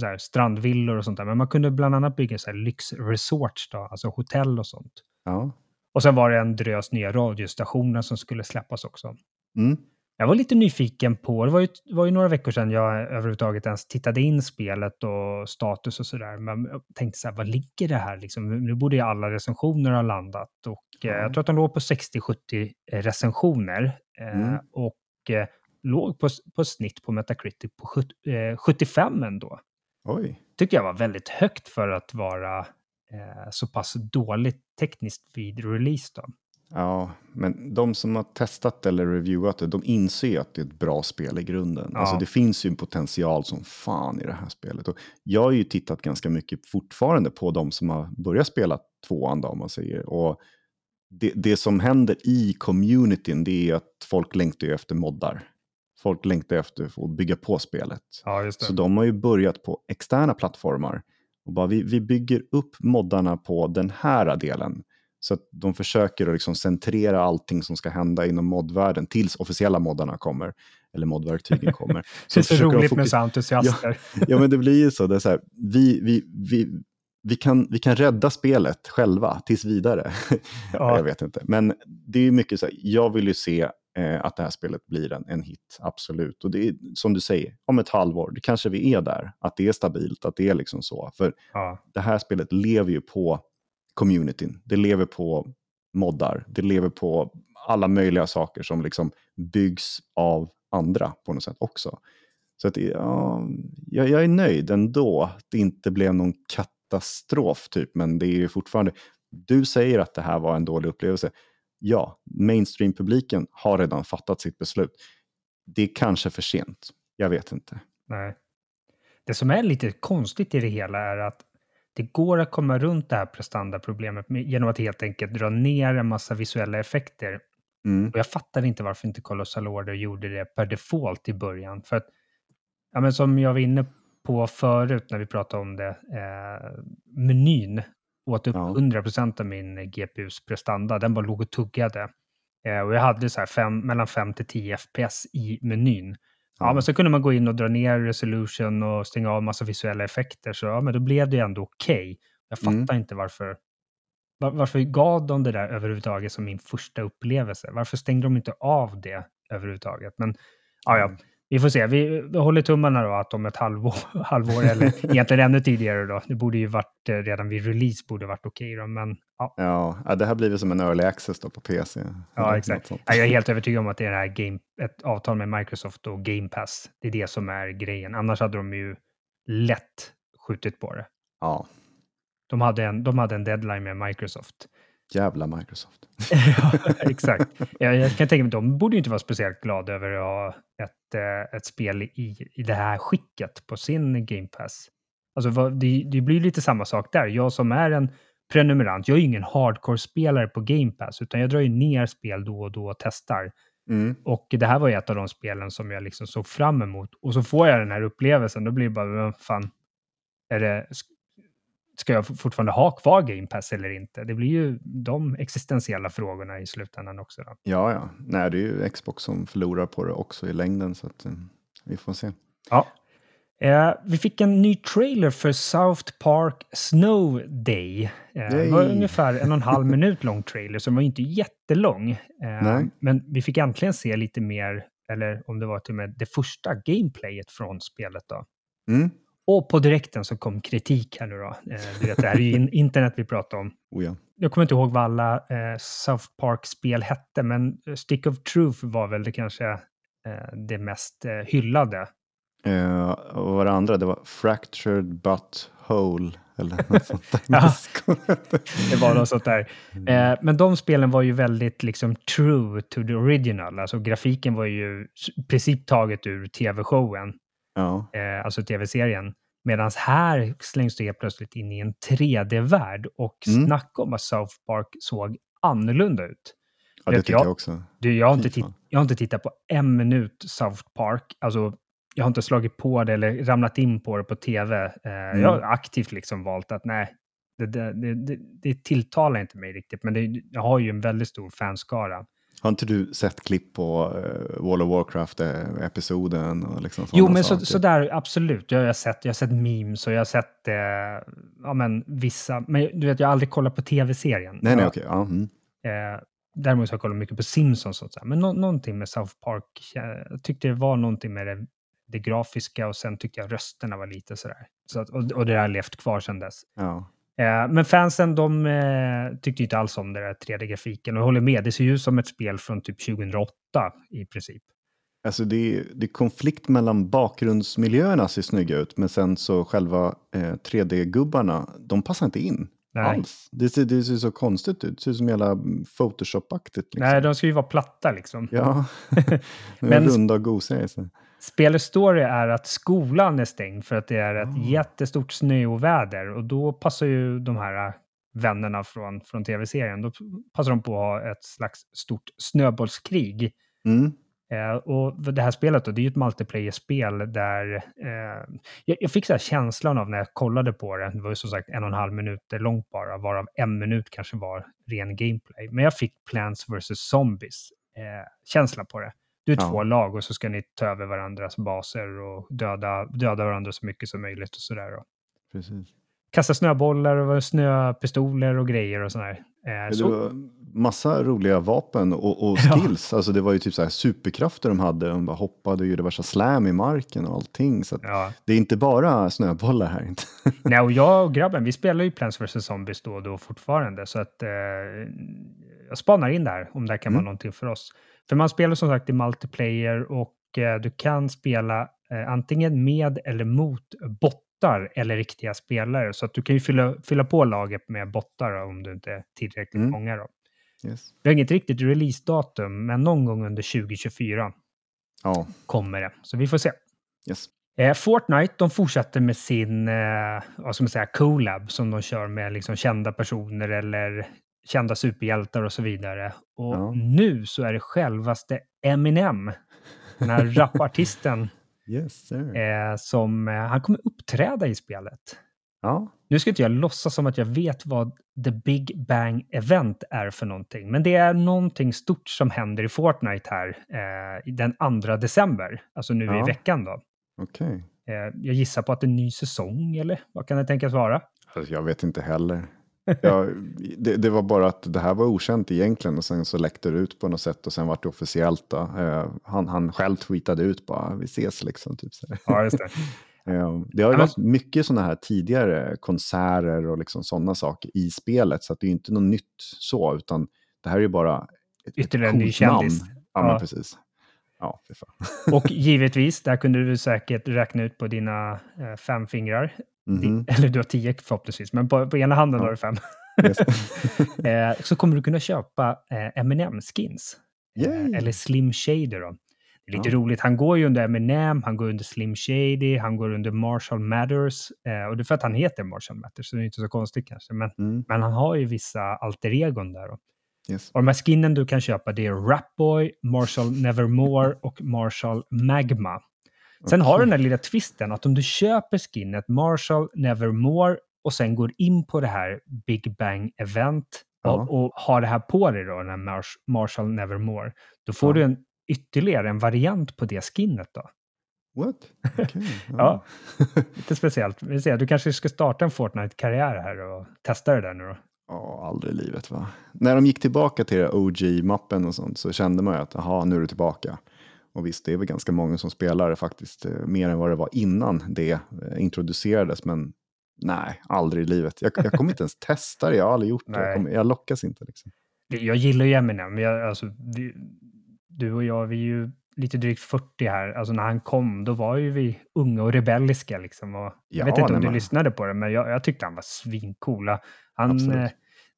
Speaker 1: här, strandvillor och sånt där, men man kunde bland annat bygga så här, lyxresorts, då, alltså hotell och sånt.
Speaker 2: Ja.
Speaker 1: Och sen var det en drös nya radiostationer som skulle släppas också.
Speaker 2: Mm.
Speaker 1: Jag var lite nyfiken på, det var ju, var ju några veckor sedan jag överhuvudtaget ens tittade in spelet och status och sådär. Men jag tänkte så här, vad ligger det här liksom? Nu borde ju alla recensioner ha landat. Och eh,
Speaker 2: Ja.
Speaker 1: jag tror att de låg på 60-70 recensioner. Eh,
Speaker 2: Mm.
Speaker 1: Och eh, låg på, på snitt på Metacritic på 70, eh, 75 ändå.
Speaker 2: Oj.
Speaker 1: Tyckte jag var väldigt högt för att vara eh, så pass dåligt tekniskt vid release då.
Speaker 2: Ja, men de som har testat eller reviewat det, de inser ju att det är ett bra spel i grunden.
Speaker 1: Ja.
Speaker 2: Alltså det finns ju en potential som fan i det här spelet. Och jag har ju tittat ganska mycket fortfarande på de som har börjat spela tvåan då, om man säger. Och det, det som händer i communityn, det är att folk längtar ju efter moddar. Folk längtar efter att få bygga på spelet.
Speaker 1: Ja,
Speaker 2: Så de har ju börjat på externa plattformar. Och bara vi, vi bygger upp moddarna på den här delen. Så att de försöker att liksom centrera allting som ska hända inom moddvärlden tills officiella moddarna kommer. Eller moddverktygen kommer.
Speaker 1: det är så roligt med så entusiaster.
Speaker 2: Ja, men det blir ju så. Det är så här, vi, vi, vi, vi, kan, vi kan rädda spelet själva tills vidare.
Speaker 1: Ja.
Speaker 2: Jag vet inte. Men det är mycket så här, jag vill ju se eh, att det här spelet blir en, en hit, absolut. Och det är som du säger, om ett halvår, det kanske vi är där, att det är stabilt, att det är liksom så. För
Speaker 1: Ja,
Speaker 2: det här spelet lever ju på communityn, det lever på moddar, det lever på alla möjliga saker som liksom byggs av andra på något sätt också. Så att, ja, jag, jag är nöjd ändå att det inte blev någon katastrof typ, men det är ju fortfarande, du säger att det här var en dålig upplevelse. Ja, mainstream-publiken har redan fattat sitt beslut. Det är kanske för sent, jag vet inte.
Speaker 1: nej. Det som är lite konstigt i det hela är att det går att komma runt det här prestandaproblemet genom att helt enkelt dra ner en massa visuella effekter.
Speaker 2: Mm.
Speaker 1: Och jag fattar inte varför inte Colossal Order gjorde det per default i början. För att, ja, men som jag var inne på förut när vi pratade om det, eh, menyn åt upp
Speaker 2: Ja.
Speaker 1: 100% av min GPUs prestanda. Den bara låg och tuggade. Eh, och jag hade så här fem, mellan 5 till 10 FPS i menyn. Ja, men så kunde man gå in och dra ner resolution och stänga av massa visuella effekter. Så ja, men då blev det ju ändå okej. Jag fattar
Speaker 2: Mm.
Speaker 1: inte varför. var- Varför gav de det där överhuvudtaget som min första upplevelse? Varför stängde de inte av det överhuvudtaget? Men ja, ja,
Speaker 2: Mm.
Speaker 1: Vi får se. Vi, håller tummarna då att om ett halvår, halvår eller egentligen ännu tidigare då. Det borde ju varit eh, redan vid release borde varit okej då, men ja,
Speaker 2: Ja, det här blir väl som en early access då på PC.
Speaker 1: Ja, exakt. Ja, Jag är helt övertygad om att det är det här game, ett avtal med Microsoft och Game Pass. Det är det som är grejen. Annars hade de ju lätt skjutit på det.
Speaker 2: Ja,
Speaker 1: De hade en, de hade en deadline med Microsoft.
Speaker 2: Jävla Microsoft.
Speaker 1: ja, exakt. Jag, jag kan tänka mig, de borde ju inte vara speciellt glada över att ha ett, eh, ett spel i, i det här skicket på sin Game Pass. Alltså, vad, det, det blir lite samma sak där. Jag som är en prenumerant, jag är ju ingen hardcore-spelare på Game Pass, utan jag drar ju ner spel då och då och testar.
Speaker 2: Mm.
Speaker 1: Och det här var ju ett av de spelen som jag liksom såg fram emot. Och så får jag den här upplevelsen, då blir det bara, vad fan, är det, ska jag fortfarande ha kvar Game Pass eller inte? Det blir ju de existentiella frågorna i slutändan också. Då.
Speaker 2: Ja, ja. Nej, det är ju Xbox som förlorar på det också i längden, så att, eh, vi får se.
Speaker 1: Ja. Eh, vi fick en ny trailer för South Park Snow Day. Eh, det var ungefär en och en halv minut lång trailer, så den var inte jättelång. Eh,
Speaker 2: Nej.
Speaker 1: men vi fick äntligen se lite mer, eller om det var till och med det första gameplayet från spelet. Då.
Speaker 2: Mm.
Speaker 1: Och på direkten så kom kritik här nu då. Eh, du vet, det här är ju in- internet vi pratar om.
Speaker 2: Oh, ja.
Speaker 1: Jag kommer inte ihåg vad alla eh, South Park-spel hette, men Stick of Truth var väl det kanske eh, det mest hyllade.
Speaker 2: Eh, och vad var det andra? Det var Fractured But Whole. Eller något sånt där.
Speaker 1: Ja. Det var något sånt där.
Speaker 2: Mm.
Speaker 1: Eh, men de spelen var ju väldigt liksom true to the original. Alltså grafiken var ju i princip taget ur tv-showen,
Speaker 2: ja.
Speaker 1: eh, alltså tv-serien. Medan här slängs du helt plötsligt in i en 3D-värld och
Speaker 2: Mm.
Speaker 1: snacka om att South Park såg annorlunda ut.
Speaker 2: ja, det tycker
Speaker 1: jag.
Speaker 2: jag också.
Speaker 1: Du, jag, har inte titt- jag har inte tittat på en minut South Park. Alltså, jag har inte slagit på det eller ramlat in på det på tv. Eh,
Speaker 2: Mm.
Speaker 1: Jag har aktivt liksom valt att nej, det, det, det, det, tilltalar inte mig riktigt. Men jag har ju en väldigt stor fanskara.
Speaker 2: Har inte du sett klipp på eh, World of Warcraft-episoden? Och liksom
Speaker 1: Jo, men så, sådär absolut. Jag har sett, jag har sett memes och jag har sett eh, ja, men, vissa. Men du vet, jag har aldrig kollat på tv-serien.
Speaker 2: Nej, nej, okej. Ja, mm.
Speaker 1: Eh, däremot har jag kollat mycket på Simpsons och. Men nå- någonting med South Park. eh, Jag tyckte det var någonting med det, det grafiska och sen tyckte jag rösterna var lite sådär. Så att, och, och det har levt kvar sedan dess.
Speaker 2: ja.
Speaker 1: Eh, men fansen de eh, tyckte inte alls om det där 3D-grafiken och jag håller med. Det ser ju ut som ett spel från typ 2008 i princip.
Speaker 2: Alltså det är, det är konflikt mellan bakgrundsmiljöerna ser snygga ut, men sen så själva eh, 3D-gubbarna, de passar inte in
Speaker 1: Nej.
Speaker 2: alls. Det ser, det ser så konstigt ut, det ser ut som hela Photoshop-aktigt. Liksom.
Speaker 1: Nej, de ska ju vara platta liksom.
Speaker 2: Ja,
Speaker 1: Men-
Speaker 2: men runda och gosiga.
Speaker 1: Spelets story är att skolan är stängd för att det är ett
Speaker 2: Ah.
Speaker 1: jättestort snöoväder och då passar ju de här äh, vännerna från, från tv-serien, då passar de på att ha ett slags stort snöbollskrig.
Speaker 2: Mm.
Speaker 1: Eh, och det här spelet då, det är ju ett multiplayer-spel där eh, jag, jag fick så här känslan av när jag kollade på det, det var ju som sagt en och en halv minuter långt bara, varav en minut kanske var ren gameplay. Men jag fick Plants vs. Zombies eh, känsla på det. Du är
Speaker 2: Ja.
Speaker 1: två lag och så ska ni ta över varandras baser och döda, döda varandra så mycket som möjligt och sådär.
Speaker 2: Precis.
Speaker 1: Kasta snöbollar och snöpistoler och grejer och sådär. Eh,
Speaker 2: Det
Speaker 1: så,
Speaker 2: var massa roliga vapen och, och
Speaker 1: Ja.
Speaker 2: skills. Alltså det var ju typ så här superkrafter de hade. De bara hoppade och gjorde värsta slam i marken och allting. Så
Speaker 1: Ja.
Speaker 2: det är inte bara snöbollar här. Inte.
Speaker 1: Nej, och jag och grabben, vi spelar ju Plants vs. Zombies då och då fortfarande, så att eh, jag spanar in där om det här kan vara
Speaker 2: Mm.
Speaker 1: någonting för oss. För man spelar som sagt i multiplayer och eh, du kan spela eh, antingen med eller mot bottar eller riktiga spelare, så att du kan ju fylla, fylla på laget med bottar då, om du inte är tillräckligt
Speaker 2: Mm.
Speaker 1: många. Då.
Speaker 2: Yes.
Speaker 1: Vi har inget riktigt releasedatum, men någon gång under 2024
Speaker 2: Ja,
Speaker 1: kommer det, så vi får se.
Speaker 2: yes.
Speaker 1: Eh, Fortnite, de fortsätter med sin, eh, vad ska man säga, collab som de kör med liksom kända personer eller kända superhjältar och så vidare. Och
Speaker 2: Ja.
Speaker 1: nu så är det självaste Eminem, den här rapartisten,
Speaker 2: Yes,
Speaker 1: eh, som, eh, han kommer uppträda i spelet.
Speaker 2: Ja,
Speaker 1: Nu ska inte jag låtsas som att jag vet vad The Big Bang Event är för någonting, men det är någonting stort som händer i Fortnite här eh, den 2 december, alltså nu i
Speaker 2: Ja.
Speaker 1: veckan då.
Speaker 2: okej.
Speaker 1: Eh, jag gissar på att det är en ny säsong, eller vad kan det tänkas vara?
Speaker 2: Alltså, jag vet inte heller. Jag, det, det var bara att det här var okänt egentligen och sen så läckte det ut på något sätt och sen vart det officiellt. Då. Eh, han, han själv tweetade ut bara, vi ses liksom. Typ så.
Speaker 1: Ja, just det.
Speaker 2: Eh, Det har ju
Speaker 1: Ja,
Speaker 2: varit mycket sådana här tidigare konserter och liksom sådana saker i spelet. Så det är ju inte något nytt så, utan det här är ju bara ett,
Speaker 1: Ytterligare
Speaker 2: ett
Speaker 1: en ny
Speaker 2: coolt
Speaker 1: kändis.
Speaker 2: namn. Ja,
Speaker 1: Ja.
Speaker 2: precis. Ja.
Speaker 1: Och givetvis, där kunde du säkert räkna ut på dina eh, fem fingrar.
Speaker 2: Mhm.
Speaker 1: Eller du har tio förhoppningsvis, men på, på ena handen
Speaker 2: Ja.
Speaker 1: har du fem.
Speaker 2: Yes.
Speaker 1: eh, så kommer du kunna köpa eh, Eminem-skins.
Speaker 2: Yay!
Speaker 1: Eh, eller Slim Shady då. Det är lite
Speaker 2: Ja.
Speaker 1: roligt, han går ju under Eminem, han går under Slim Shady, han går under Marshall Matters. Eh, och det är för att han heter Marshall Matters, så det är inte så konstigt kanske. Men,
Speaker 2: Mm,
Speaker 1: men han har ju vissa alter egon där. Då.
Speaker 2: yes.
Speaker 1: Och de här skinnen du kan köpa det är Rapboy, Marshall Nevermore och Marshall Magma. Sen har du den där lilla twisten att om du köper skinnet Marshall Nevermore och sen går in på det här Big Bang Event
Speaker 2: Ja.
Speaker 1: och, och har det här på dig då, den här Mars, Marshall Nevermore, då får
Speaker 2: Ja.
Speaker 1: du en, ytterligare en variant på det skinnet då.
Speaker 2: What? Okej,
Speaker 1: Ja. Lite speciellt. Vi ser, du kanske ska starta en Fortnite-karriär här och testa det där nu då.
Speaker 2: Ja, aldrig i livet va. När de gick tillbaka till OG-mappen och sånt så kände man ju att aha, nu är du tillbaka. Och visst, det är väl ganska många som spelar faktiskt eh, mer än vad det var innan det eh, introducerades. Men nej, aldrig i livet. Jag, jag kommer inte ens testa det, jag har aldrig gjort det.
Speaker 1: Nej.
Speaker 2: Jag, kommer, jag lockas inte liksom.
Speaker 1: Det- Jag gillar ju Eminem. Jag, alltså, vi, du och jag, vi är ju lite drygt 40 här. Alltså när han kom, då var ju vi unga och rebelliska. Liksom. Och jag
Speaker 2: Ja,
Speaker 1: vet inte om du
Speaker 2: men-
Speaker 1: lyssnade på det, men jag, jag tyckte han var svincoola. Han, eh,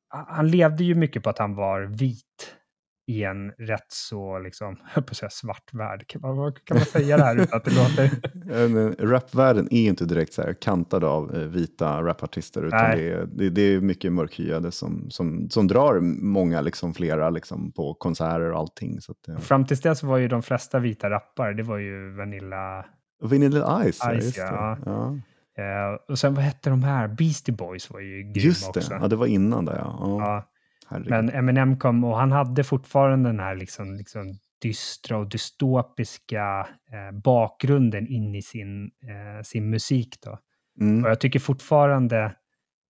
Speaker 1: han levde ju mycket på att han var vit i en rätt så, liksom, jag på säga svart värld. Kan man, kan man säga det här utan att det låter...
Speaker 2: Rapvärlden är ju inte direkt så här kantad av eh, vita rapartister. Utan
Speaker 1: Nej.
Speaker 2: det är, det, det är mycket mörkhyade som, som, som drar många, liksom, flera liksom, på konserter och allting. Så att, eh,
Speaker 1: Fram tills dess var ju de flesta vita rappare, det var ju Vanilla...
Speaker 2: Vanilla Ice, ja,
Speaker 1: Ice,
Speaker 2: just det.
Speaker 1: ja.
Speaker 2: Ja.
Speaker 1: Eh, och sen vad hette de här? Beastie Boys var ju grymma
Speaker 2: Just det,
Speaker 1: också.
Speaker 2: ja, det var innan det. Ja. Ja,
Speaker 1: Ja.
Speaker 2: Herregud.
Speaker 1: Men Eminem kom och han hade fortfarande den här liksom, liksom dystra och dystopiska eh, bakgrunden in i sin, eh, sin musik. Då.
Speaker 2: mm.
Speaker 1: Och jag tycker fortfarande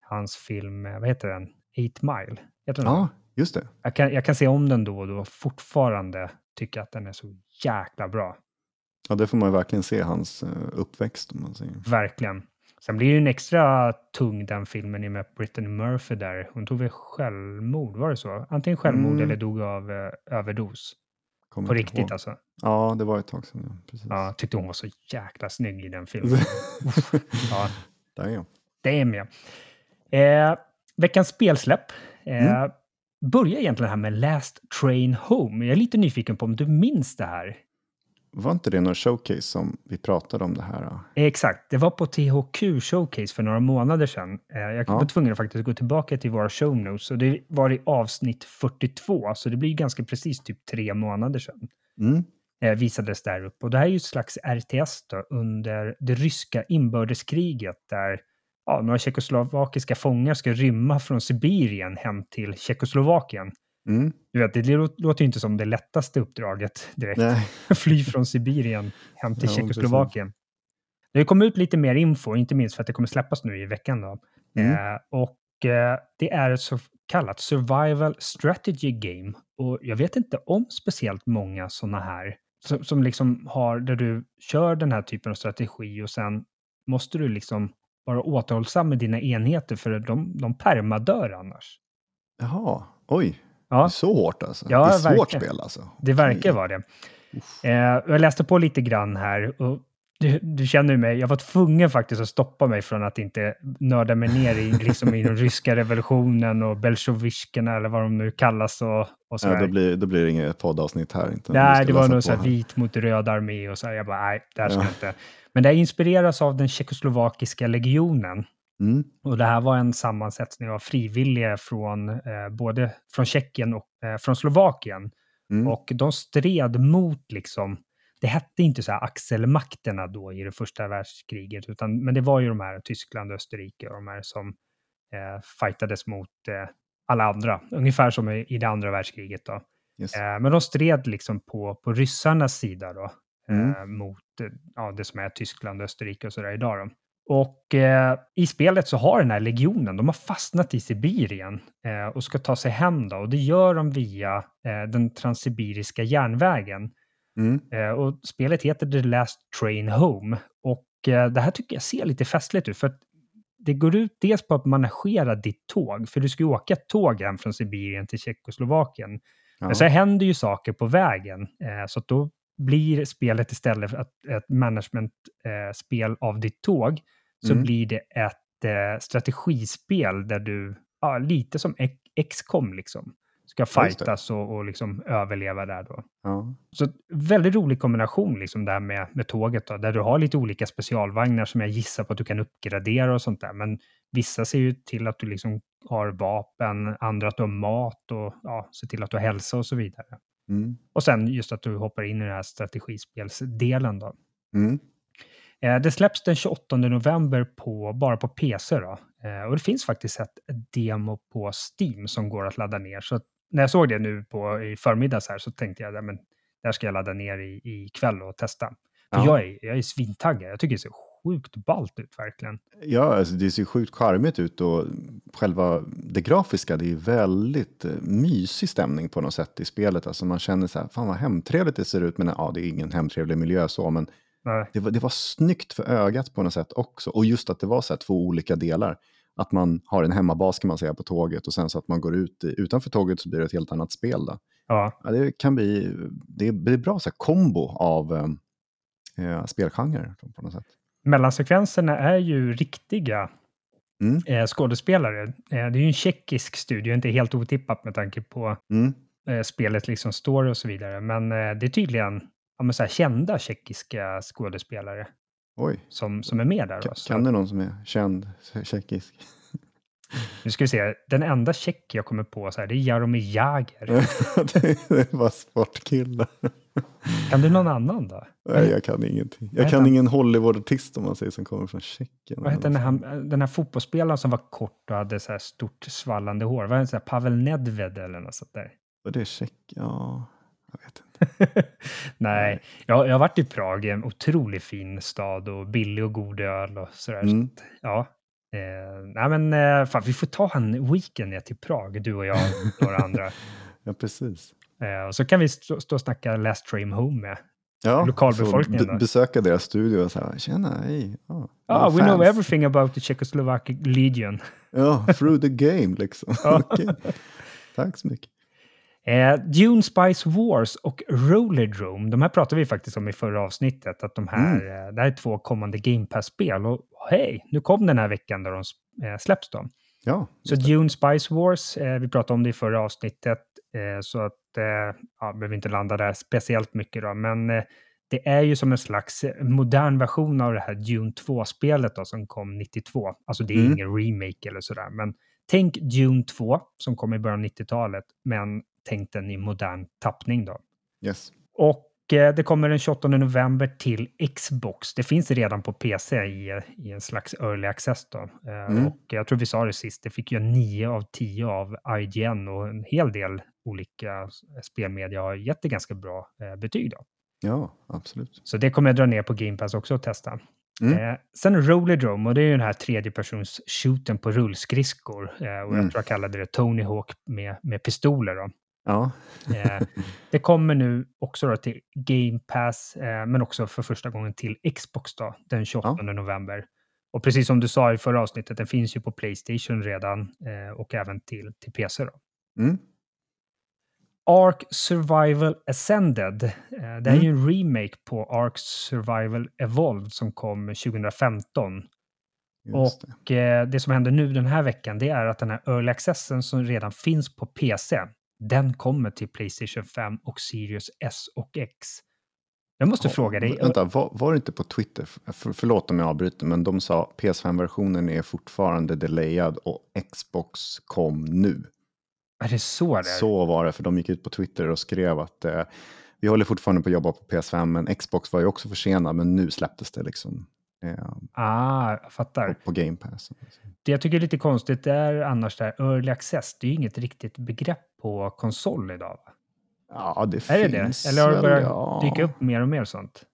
Speaker 1: hans film, eh, vad heter den? Eight Mile. Heter den?
Speaker 2: Ja, just det.
Speaker 1: jag, kan, jag kan se om den då och då och fortfarande tycka att den är så jäkla bra.
Speaker 2: Ja, det får man ju verkligen se hans eh, uppväxt. Om man säger.
Speaker 1: Verkligen. Sen blir ju en extra tung den filmen i med Brittany Murphy där. Hon tog väl självmord, var det så? Antingen självmord
Speaker 2: Mm.
Speaker 1: eller dog av eh, överdos.
Speaker 2: Kommer
Speaker 1: På riktigt
Speaker 2: ihåg.
Speaker 1: alltså.
Speaker 2: Ja, det var ett tag sedan. Ja. Precis.
Speaker 1: Ja, tyckte hon var så jäkla snygg i den filmen. ja, det är med. Eh, veckans spelsläpp. Eh,
Speaker 2: Mm.
Speaker 1: Börjar egentligen här med Last Train Home. Jag är lite nyfiken på om du minns det här.
Speaker 2: Var inte det någon showcase som vi pratade om det här?
Speaker 1: Exakt, det var på THQ Showcase för några månader sedan. Eh, jag var
Speaker 2: Ja.
Speaker 1: tvungen att faktiskt gå tillbaka till våra show notes och det var i avsnitt 42, så det blir ganska precis typ tre månader sedan.
Speaker 2: Mm.
Speaker 1: eh, visades där uppe. Och det här är ju ett slags RTS då, under det ryska inbördeskriget där ja, några tjeckoslovakiska fångar ska rymma från Sibirien hem till Tjeckoslovakien.
Speaker 2: Mm.
Speaker 1: Du vet, det lå- låter ju inte som det lättaste uppdraget direkt. Fly från Sibirien hem till
Speaker 2: Ja,
Speaker 1: Tjeckoslovakien. Det kommer ut lite mer info, inte minst för att det kommer släppas nu i veckan. Då.
Speaker 2: Mm.
Speaker 1: Eh, och eh, det är så kallat survival strategy game. Och jag vet inte om speciellt många sådana här som, som liksom har, där du kör den här typen av strategi och sen måste du liksom vara återhållsam med dina enheter för de, de permadör annars.
Speaker 2: Jaha, oj.
Speaker 1: Ja.
Speaker 2: Det är så hårt alltså?
Speaker 1: Ja,
Speaker 2: det är svårt
Speaker 1: verkligen.
Speaker 2: spel alltså?
Speaker 1: Det verkar vara det. Eh, jag läste på lite grann här och du, du känner ju mig, jag var tvungen faktiskt att stoppa mig från att inte nörda mig ner i, liksom, i den ryska revolutionen och bolsjevikerna eller vad de nu kallas och, och
Speaker 2: Ja,
Speaker 1: sådär.
Speaker 2: då, blir, då blir det inget poddavsnitt här. Inte,
Speaker 1: Nej, det var nog så här vit mot röd armé och så här. Jag bara, nej, det här ska
Speaker 2: Ja.
Speaker 1: inte. Men det inspireras av den tjeckoslovakiska legionen.
Speaker 2: Mm.
Speaker 1: Och det här var en sammansättning av frivilliga från eh, både från Tjeckien och eh, från Slovakien.
Speaker 2: Mm.
Speaker 1: Och de stred mot liksom, det hette inte så här axelmakterna då i det första världskriget, utan, men det var ju de här Tyskland, Österrike och de här som eh, fightades mot eh, alla andra, ungefär som i, i det andra världskriget då.
Speaker 2: Yes.
Speaker 1: Eh, men de stred liksom på, på ryssarnas sida då,
Speaker 2: Mm.
Speaker 1: eh, mot eh, ja, det som är Tyskland, Österrike och sådär idag. Då. Och eh, i spelet så har den här legionen, de har fastnat i Sibirien eh, och ska ta sig hem då. Och det gör de via eh, den transsibiriska järnvägen.
Speaker 2: Mm.
Speaker 1: Eh, och spelet heter The Last Train Home. Och eh, det här tycker jag ser lite festligt ut. För det går ut dels på att managera ditt tåg, för du ska ju åka tåg hem från Sibirien till Tjeckoslovakien.
Speaker 2: Ja.
Speaker 1: Men så händer ju saker på vägen, eh, så då blir spelet istället för att, ett managementspel eh, spel av ditt tåg, så
Speaker 2: Mm.
Speaker 1: blir det ett eh, strategispel där du, ja, lite som XCOM liksom, ska fightas och, och liksom överleva där då.
Speaker 2: Ja.
Speaker 1: Så väldigt rolig kombination liksom där med, med tåget då, där du har lite olika specialvagnar som jag gissar på att du kan uppgradera och sånt där. Men vissa ser ju till att du liksom har vapen, andra att du har mat och ja, ser till att du har hälsa och så vidare.
Speaker 2: Mm.
Speaker 1: Och sen just att du hoppar in i den här strategispelsdelen då.
Speaker 2: Mm.
Speaker 1: Eh, det släpps den 28 november på, bara på PC då. Eh, och det finns faktiskt ett demo på Steam som går att ladda ner. Så när jag såg det nu på, i förmiddags här så tänkte jag att det här ska jag ladda ner i, i kväll och testa. För
Speaker 2: Ja.
Speaker 1: jag är, jag är svintaggad. Jag tycker det ser sjukt ballt ut verkligen.
Speaker 2: Ja, alltså det ser sjukt charmigt ut och själva det grafiska, det är väldigt eh, mysig stämning på något sätt i spelet. Alltså man känner så här, fan vad hemtrevligt det ser ut, men ja, det är ingen hemtrevlig miljö så, men. Det var, det var snyggt för ögat på något sätt också. Och just att det var så här två olika delar. Att man har en hemmabas kan man säga på tåget och sen så att man går ut i, utanför tåget så blir det ett helt annat spel. Då.
Speaker 1: Ja,
Speaker 2: Ja, det kan bli, det är bra så här kombo av eh, eh, spelgenrer på något sätt.
Speaker 1: mellansekvenserna är ju riktiga
Speaker 2: Mm.
Speaker 1: eh, skådespelare. Eh, det är ju en tjeckisk studio, inte helt otippat med tanke på
Speaker 2: Mm.
Speaker 1: eh, spelet liksom story och så vidare. Men eh, det är tydligen ja, men så här, kända tjeckiska skådespelare
Speaker 2: Oj,
Speaker 1: som, som är med där.
Speaker 2: kan, kan du någon som är känd tjeckisk?
Speaker 1: Nu ska vi se, den enda tjeck jag kommer på så här, det är Jaromir Jagr.
Speaker 2: det, det var sportkillar.
Speaker 1: Kan du någon annan då?
Speaker 2: Nej, jag kan ingenting. Jag kan
Speaker 1: heter
Speaker 2: ingen Hollywood-artist om man säger som kommer från Tjeckien.
Speaker 1: Vad hette den här, den här fotbollsspelaren som var kort och hade så här stort svallande hår? Var det så här Pavel Nedved eller något sånt där?
Speaker 2: Och det är Tjeck, ja, jag vet inte.
Speaker 1: Nej, jag, jag har varit i Prag, en otroligt fin stad och billig och god öl och sådär. Så
Speaker 2: Mm.
Speaker 1: att, ja. Eh, nej men eh, fan, vi får ta en weekend ner till Prag, du och jag och några andra.
Speaker 2: Ja, precis.
Speaker 1: Eh, och så kan vi stå, stå och snacka Last Train Home med.
Speaker 2: Ja,
Speaker 1: Lokalbefolkningen då?
Speaker 2: besöka deras studio och så här, tjena, hej. Ja,
Speaker 1: Ah, we know
Speaker 2: fans.
Speaker 1: everything about the Czechoslovak Legion.
Speaker 2: Ja, through the game liksom. Tack så mycket.
Speaker 1: Eh, Dune Spice Wars och Rollerdrome, de här pratade vi faktiskt om i förra avsnittet, att de här, eh, det här är två kommande Game Pass-spel. Och hej, nu kom den här veckan där de eh, släpps då.
Speaker 2: Ja,
Speaker 1: Så Dune Spice Wars, eh, vi pratade om det i förra avsnittet, eh, så att, eh, ja, behöver inte landa där speciellt mycket då, men eh, det är ju som en slags modern version av det här Dune 2-spelet då, som kom 92. Alltså det är
Speaker 2: Mm.
Speaker 1: ingen remake eller sådär, men tänk Dune 2 som kom i början av 90-talet, men tänk den i modern tappning då.
Speaker 2: yes.
Speaker 1: Och eh, det kommer den 28 november till Xbox. Det finns redan på PC i, i en slags early access. Då. Eh,
Speaker 2: Mm.
Speaker 1: Och jag tror vi sa det sist, det fick ju 9 av 10 av IGN och en hel del olika spelmedia har gett det ganska bra eh, betyg. Då.
Speaker 2: Ja, absolut.
Speaker 1: Så det kommer jag dra ner på Game Pass också och testa.
Speaker 2: Mm.
Speaker 1: Eh, sen Rollerdrome, och det är ju den här tredjepersons shooten på rullskridskor. Eh, och
Speaker 2: Mm.
Speaker 1: jag tror jag kallade det Tony Hawk med, med pistoler. Då.
Speaker 2: Ja.
Speaker 1: Eh, det kommer nu också till Game Pass, eh, men också för första gången till Xbox då, den 28 november. Och precis som du sa i förra avsnittet, den finns ju på Playstation redan eh, och även till, till PC. Då.
Speaker 2: Mm.
Speaker 1: Ark Survival Ascended. Det är
Speaker 2: Mm.
Speaker 1: ju en remake på Ark Survival Evolved som kom 2015.
Speaker 2: Just det.
Speaker 1: Och eh, det som händer nu den här veckan, det är att den här Early Accessen som redan finns på PC, den kommer till Playstation 5 och Sirius S och X. Jag måste
Speaker 2: Ja,
Speaker 1: fråga dig,
Speaker 2: Vänta, var, var det inte på Twitter? För, förlåt om jag avbryter, men de sa PS5-versionen är fortfarande delayad och Xbox kom nu.
Speaker 1: är det så det är?
Speaker 2: Så var det, för de gick ut på Twitter och skrev att eh, vi håller fortfarande på att jobba på PS5, men Xbox var ju också försenad, men nu släpptes det liksom
Speaker 1: Ah, jag fattar.
Speaker 2: på Game Pass.
Speaker 1: Det jag tycker är lite konstigt är annars där Early Access, det är ju inget riktigt begrepp på konsol idag. Va?
Speaker 2: Ja, det
Speaker 1: Är det
Speaker 2: finns
Speaker 1: det? Eller har det börjat
Speaker 2: ja.
Speaker 1: dyka upp mer och mer sånt?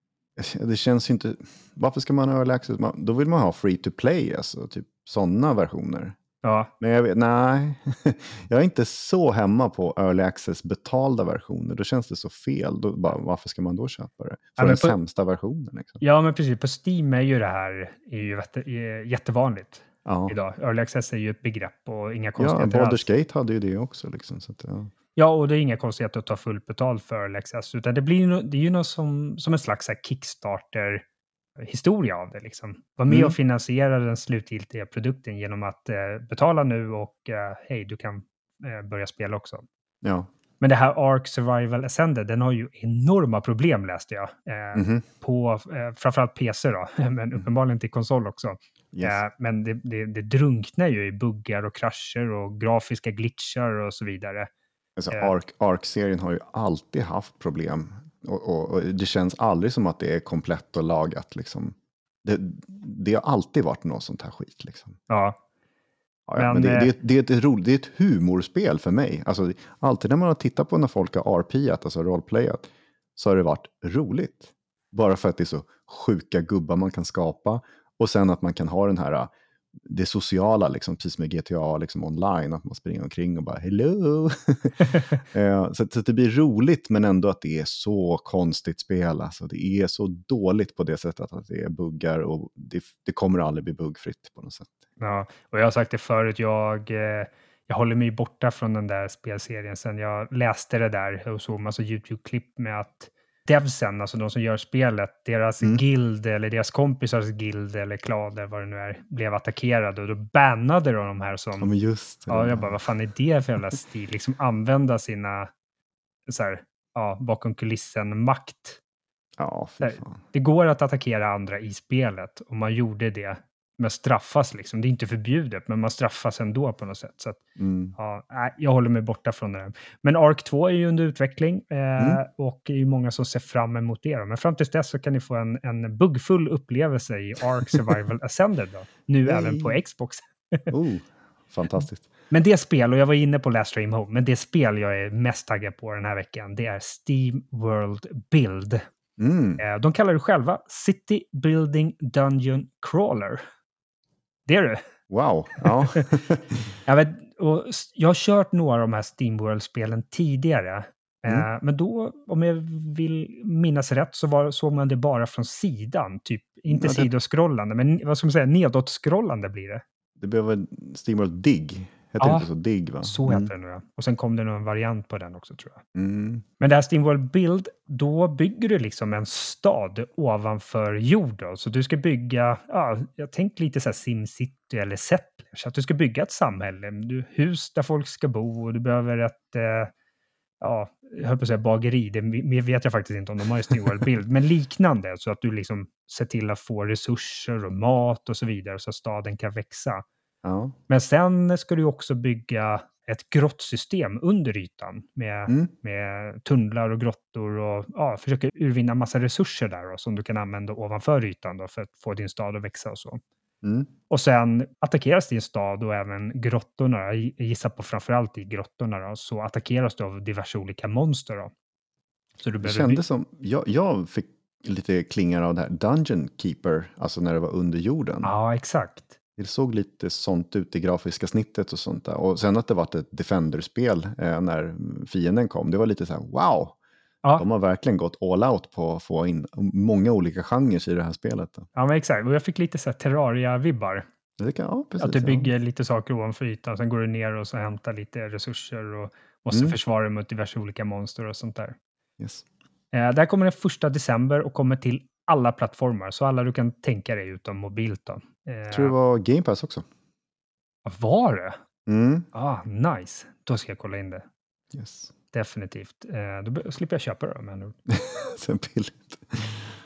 Speaker 2: Det känns inte... Varför ska man ha early access? Man, då vill man ha free to play, alltså typ sådana versioner.
Speaker 1: Ja,
Speaker 2: Men jag vet, nej, jag är inte så hemma på early access betalda versioner. Då känns det så fel. Då, bara, varför ska man då köpa det? För
Speaker 1: men
Speaker 2: den
Speaker 1: på-
Speaker 2: sämsta versionen. Liksom.
Speaker 1: ja men precis. På Steam är ju det här är ju jättevanligt
Speaker 2: Ja,
Speaker 1: idag. Early Access är ju ett begrepp och inga
Speaker 2: ja
Speaker 1: konstigheter alls.
Speaker 2: Baldur's Gate hade ju det också. Liksom, så att, ja.
Speaker 1: Ja, och det är inga konstigheter att ta fullt betalt för Early Access, utan det blir det är ju något som, som en slags så Kickstarter-historia av det. Liksom. Var med
Speaker 2: Mm.
Speaker 1: och finansiera den slutgiltiga produkten genom att eh, betala nu och eh, hej, du kan eh, börja spela också.
Speaker 2: ja.
Speaker 1: Men det här Ark Survival Ascended, den har ju enorma problem läste jag. Eh,
Speaker 2: Mhm.
Speaker 1: På eh, framförallt PC då, men uppenbarligen till konsol också.
Speaker 2: Yes.
Speaker 1: Eh, men det, det, det drunknar ju i buggar och krascher och grafiska glitchar och så vidare.
Speaker 2: Alltså. Ark, Ark-serien har ju alltid haft problem. Och, och, och det känns aldrig som att det är komplett och lagat. Liksom. Det, det har alltid varit något sånt här skit. Liksom.
Speaker 1: Ja,
Speaker 2: Ja,
Speaker 1: Men,
Speaker 2: men det,
Speaker 1: eh,
Speaker 2: det, det, är ett roligt, det är ett humorspel för mig. Alltså, alltid när man har tittat på när folk har RPat, alltså rollplayat, så har det varit roligt. Bara för att det är så sjuka gubbar man kan skapa. Och sen att man kan ha den här, det sociala, liksom, precis med GTA liksom online, att man springer omkring och bara hello. Eh, så, så det blir roligt, men ändå att det är så konstigt spel. Alltså, det är så dåligt på det sättet att det är buggar och det, det kommer aldrig bli buggfritt på något sätt.
Speaker 1: ja, och jag har sagt det förut, jag, eh, jag håller mig borta från den där spelserien sen jag läste det där och såg massa YouTube-klipp med att devsen, alltså de som gör spelet, deras
Speaker 2: Mm.
Speaker 1: guild eller deras kompisars guild eller klan eller vad det nu är, blev attackerade och då bannade de de här som
Speaker 2: Ja, men just det.
Speaker 1: Ja, jag bara, vad fan är det för jävla stil? Liksom använda sina, så här, ja, bakom kulissen-makt.
Speaker 2: Ja, fy fan.
Speaker 1: Det går att attackera andra i spelet och man gjorde det, men straffas liksom. Det är inte förbjudet, men man straffas ändå på något sätt. Så att,
Speaker 2: Mm.
Speaker 1: ja, jag håller mig borta från det. Där. Men Ark 2 är ju under utveckling eh,
Speaker 2: Mm.
Speaker 1: och det är ju många som ser fram emot det. Då. Men fram tills dess så kan ni få en, en buggfull upplevelse i Ark Survival Ascended. Då. Nu
Speaker 2: Yay.
Speaker 1: även på Xbox.
Speaker 2: Oh, fantastiskt.
Speaker 1: Men det spel, och jag var inne på Last Stream Home, men det spel jag är mest taggad på den här veckan, det är Steam World Build.
Speaker 2: Mm.
Speaker 1: Eh, De kallar det själva City Building Dungeon Crawler. Det är det.
Speaker 2: Wow. Ja.
Speaker 1: Jag, vet, och jag har kört några av de här Steam World-spelen tidigare.
Speaker 2: Mm.
Speaker 1: Eh, Men då, om jag vill minnas rätt, så var, såg man det bara från sidan. Typ, inte
Speaker 2: Ja, det-
Speaker 1: sidoskrollande, men vad ska man säga, nedåtskrollande blir det.
Speaker 2: Det behöver Steamworld Dig. Heter
Speaker 1: Ja,
Speaker 2: inte så? Dig, va?
Speaker 1: Så
Speaker 2: mm.
Speaker 1: heter det nu, ja. Och sen kom det nog en variant på den också, tror jag.
Speaker 2: Mm.
Speaker 1: Men det här SteamWorld Build, då bygger du liksom en stad ovanför jord. Då. Så du ska bygga, ja, jag tänkte lite så här SimCity eller Settlers, att du ska bygga ett samhälle, du, hus där folk ska bo och du behöver ett, eh, ja, jag höll på att säga bageri, det vet jag faktiskt inte om de har i SteamWorld Build, men liknande, så att du liksom ser till att få resurser och mat och så vidare så att staden kan växa.
Speaker 2: Ja.
Speaker 1: Men sen ska du också bygga ett grottsystem under ytan med
Speaker 2: Mm.
Speaker 1: med tunnlar och grottor och ja, försöka urvinna massa resurser där då, som du kan använda ovanför ytan då, för att få din stad att växa och så.
Speaker 2: Mm.
Speaker 1: Och sen attackeras din stad och även grottorna, jag gissar på framförallt i grottorna då, så attackeras du av diverse olika monster. Då. Så du behöver
Speaker 2: kändes som, jag, jag fick lite klingar av det här Dungeon Keeper, alltså när det var under jorden.
Speaker 1: Ja, exakt.
Speaker 2: Det såg lite sånt ut i grafiska snittet och sånt där. Och sen att det var ett Defender-spel eh, när fienden kom, det var lite så här wow.
Speaker 1: Ja.
Speaker 2: De har verkligen gått all out på att få in många olika genrer i det här spelet. Då.
Speaker 1: Ja, men exakt. Och jag fick lite så här Terraria-vibbar.
Speaker 2: Ja, precis,
Speaker 1: Att du
Speaker 2: ja.
Speaker 1: bygger lite saker ovanför ytan, sen går du ner och så hämtar lite resurser och måste
Speaker 2: Mm.
Speaker 1: försvara dig mot diverse olika monster och sånt där.
Speaker 2: Yes.
Speaker 1: Eh, det här kommer den första december och kommer till alla plattformar, så alla du kan tänka dig utom mobilt. Då.
Speaker 2: Jag tror det var Game Pass också.
Speaker 1: Var det?
Speaker 2: Mm.
Speaker 1: Ah, nice. Då ska jag kolla in det.
Speaker 2: Yes.
Speaker 1: Definitivt. Eh, då slipper jag köpa det. Men...
Speaker 2: Sen billigt.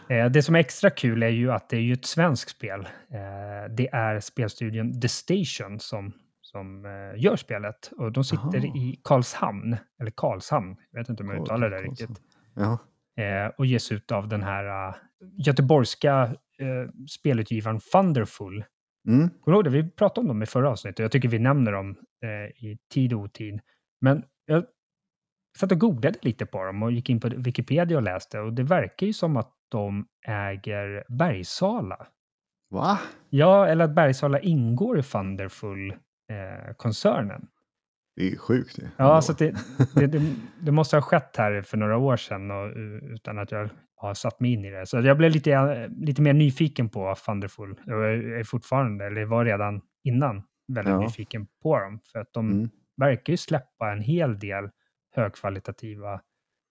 Speaker 1: Eh, det som är extra kul är ju att det är ju ett svenskt spel. Eh, det är spelstudion The Station som, som eh, gör spelet. Och de sitter
Speaker 2: Aha.
Speaker 1: i Karlshamn, eller Karlshamn, jag vet inte om jag uttalar det
Speaker 2: Karlshamn.
Speaker 1: riktigt.
Speaker 2: Ja.
Speaker 1: Eh, och ges ut av den här uh, göteborgska eh, spelutgivaren Thunderful.
Speaker 2: Mm.
Speaker 1: Kommer du ihåg det? Vi pratade om dem i förra avsnittet. Jag tycker vi nämner dem eh, i tid och otid. Men jag satt och googlade lite på dem och gick in på Wikipedia och läste. Och det verkar ju som att de äger Bergsala.
Speaker 2: Va?
Speaker 1: Ja, eller att Bergsala ingår i Thunderful-koncernen.
Speaker 2: Det är sjukt det.
Speaker 1: Ja,
Speaker 2: Ändå.
Speaker 1: så att det, det, det, måste ha skett här för några år sedan och, uh, utan att jag har satt mig in i det. Så jag blev lite, eh, lite mer nyfiken på Thunderful. Jag är fortfarande, eller var redan innan, väldigt
Speaker 2: Ja.
Speaker 1: nyfiken på dem. För att de
Speaker 2: Mm.
Speaker 1: verkar ju släppa en hel del högkvalitativa,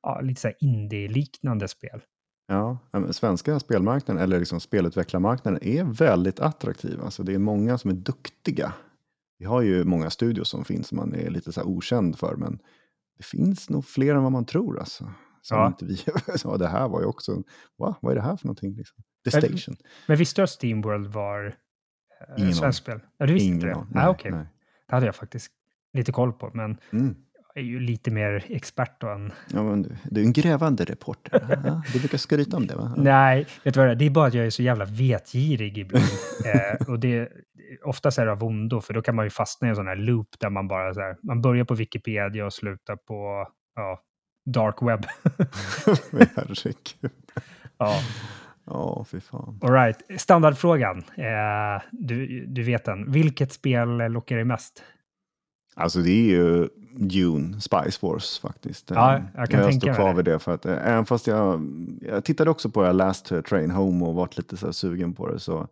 Speaker 1: ja, lite så indie-liknande spel.
Speaker 2: Ja, svenska spelmarknaden, eller liksom spelutvecklarmarknaden, är väldigt attraktiv. Alltså det är många som är duktiga. Vi har ju många studios som finns som man är lite så här okänd för, men det finns nog fler än vad man tror. Alltså. Som
Speaker 1: Ja.
Speaker 2: inte vi ja, det här var ju också, va? vad är det här för någonting? Liksom? The
Speaker 1: Men-
Speaker 2: Station.
Speaker 1: Men visste du att Steamworld var eh,
Speaker 2: Ingen
Speaker 1: svenskt spel? Ja, du visste inte
Speaker 2: Ingen
Speaker 1: det?
Speaker 2: aning.
Speaker 1: Nej,
Speaker 2: Nej,
Speaker 1: okej.
Speaker 2: nej.
Speaker 1: Det hade jag faktiskt lite koll på, men
Speaker 2: Mm.
Speaker 1: Är ju lite mer expert då än
Speaker 2: Ja, men du, du är en grävande reporter. Ja, du brukar skryta om det va? Ja.
Speaker 1: Nej, vet du vad det är? Det är bara att jag är så jävla vetgirig ibland. eh, och det, oftast är det av ondo, för då kan man ju fastna i en sån här loop där man bara så här, man börjar på Wikipedia och slutar på ja, dark web.
Speaker 2: Herregud.
Speaker 1: ja,
Speaker 2: Ja, fy fan.
Speaker 1: all right. Standardfrågan, eh, du, du vet den. Vilket spel lockar dig mest?
Speaker 2: Alltså det är ju Dune, Spice Wars faktiskt.
Speaker 1: Ja, jag kan
Speaker 2: jag
Speaker 1: tänka
Speaker 2: står kvar vid det. För att, eh, även fast jag, jag tittade också på det Last Train Home och varit lite så sugen på det. Så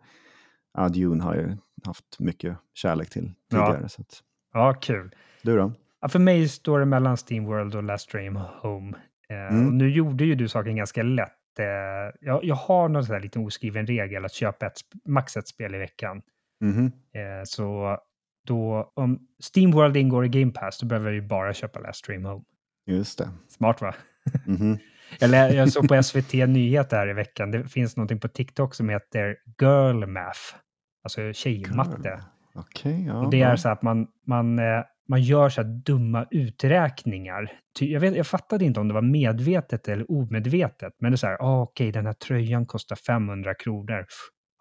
Speaker 2: ja, Dune har jag haft mycket kärlek till
Speaker 1: Ja.
Speaker 2: tidigare. Så att,
Speaker 1: Ja, kul.
Speaker 2: du då?
Speaker 1: Ja, för mig står det mellan Steamworld och Last Dream Home. Eh,
Speaker 2: Mm.
Speaker 1: nu gjorde ju du saken ganska lätt. Eh, jag, jag har någon sån här liten oskriven regel att köpa ett, max ett spel i veckan.
Speaker 2: Mhm.
Speaker 1: Eh, så då, om Steamworld ingår i Game Pass, då behöver jag ju bara köpa Last Dream Home.
Speaker 2: Just det.
Speaker 1: Smart va?
Speaker 2: Mhm.
Speaker 1: Eller jag såg på SVT Nyheter här i veckan, det finns någonting på TikTok som heter Girl Math. Alltså tjejmatte.
Speaker 2: Okej, ja.
Speaker 1: Och det är så att man, man, eh, man gör så här dumma uträkningar. Jag, vet, jag fattade inte om det var medvetet eller omedvetet, men det är så här, ah, okej, den här tröjan kostar 500 kronor.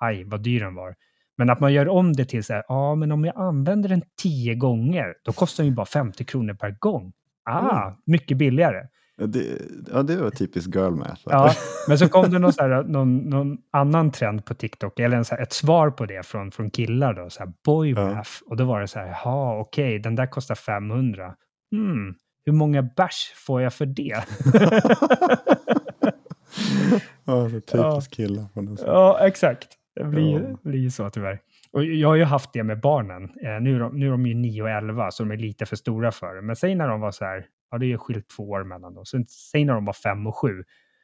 Speaker 1: Aj, vad dyr den var. Men att man gör om det till så här, ja, ah, men om jag använder den tio gånger, då kostar den ju bara 50 kronor per gång. Ah,
Speaker 2: Mm.
Speaker 1: mycket billigare.
Speaker 2: Ja, det, ja, det var typiskt girl math.
Speaker 1: Ja, men så kom det någon, så här, någon, någon annan trend på TikTok, eller en, så här, ett svar på det från, från killar då, så här boy
Speaker 2: Ja.
Speaker 1: math. Och då var det så här, jaha, okej, den där kostar 500. Hmm, hur många bärs får jag för det?
Speaker 2: ja, är typiskt killar.
Speaker 1: ja, exakt. Det blir,
Speaker 2: Ja.
Speaker 1: blir ju så tyvärr. Och jag har ju haft det med barnen. Eh, nu, är de, nu är de ju 9 och 11, så de är lite för stora för det. Men säg när de var så här, ja det är ju skilt två år mellan dem. Så säg när de var 5 och 7,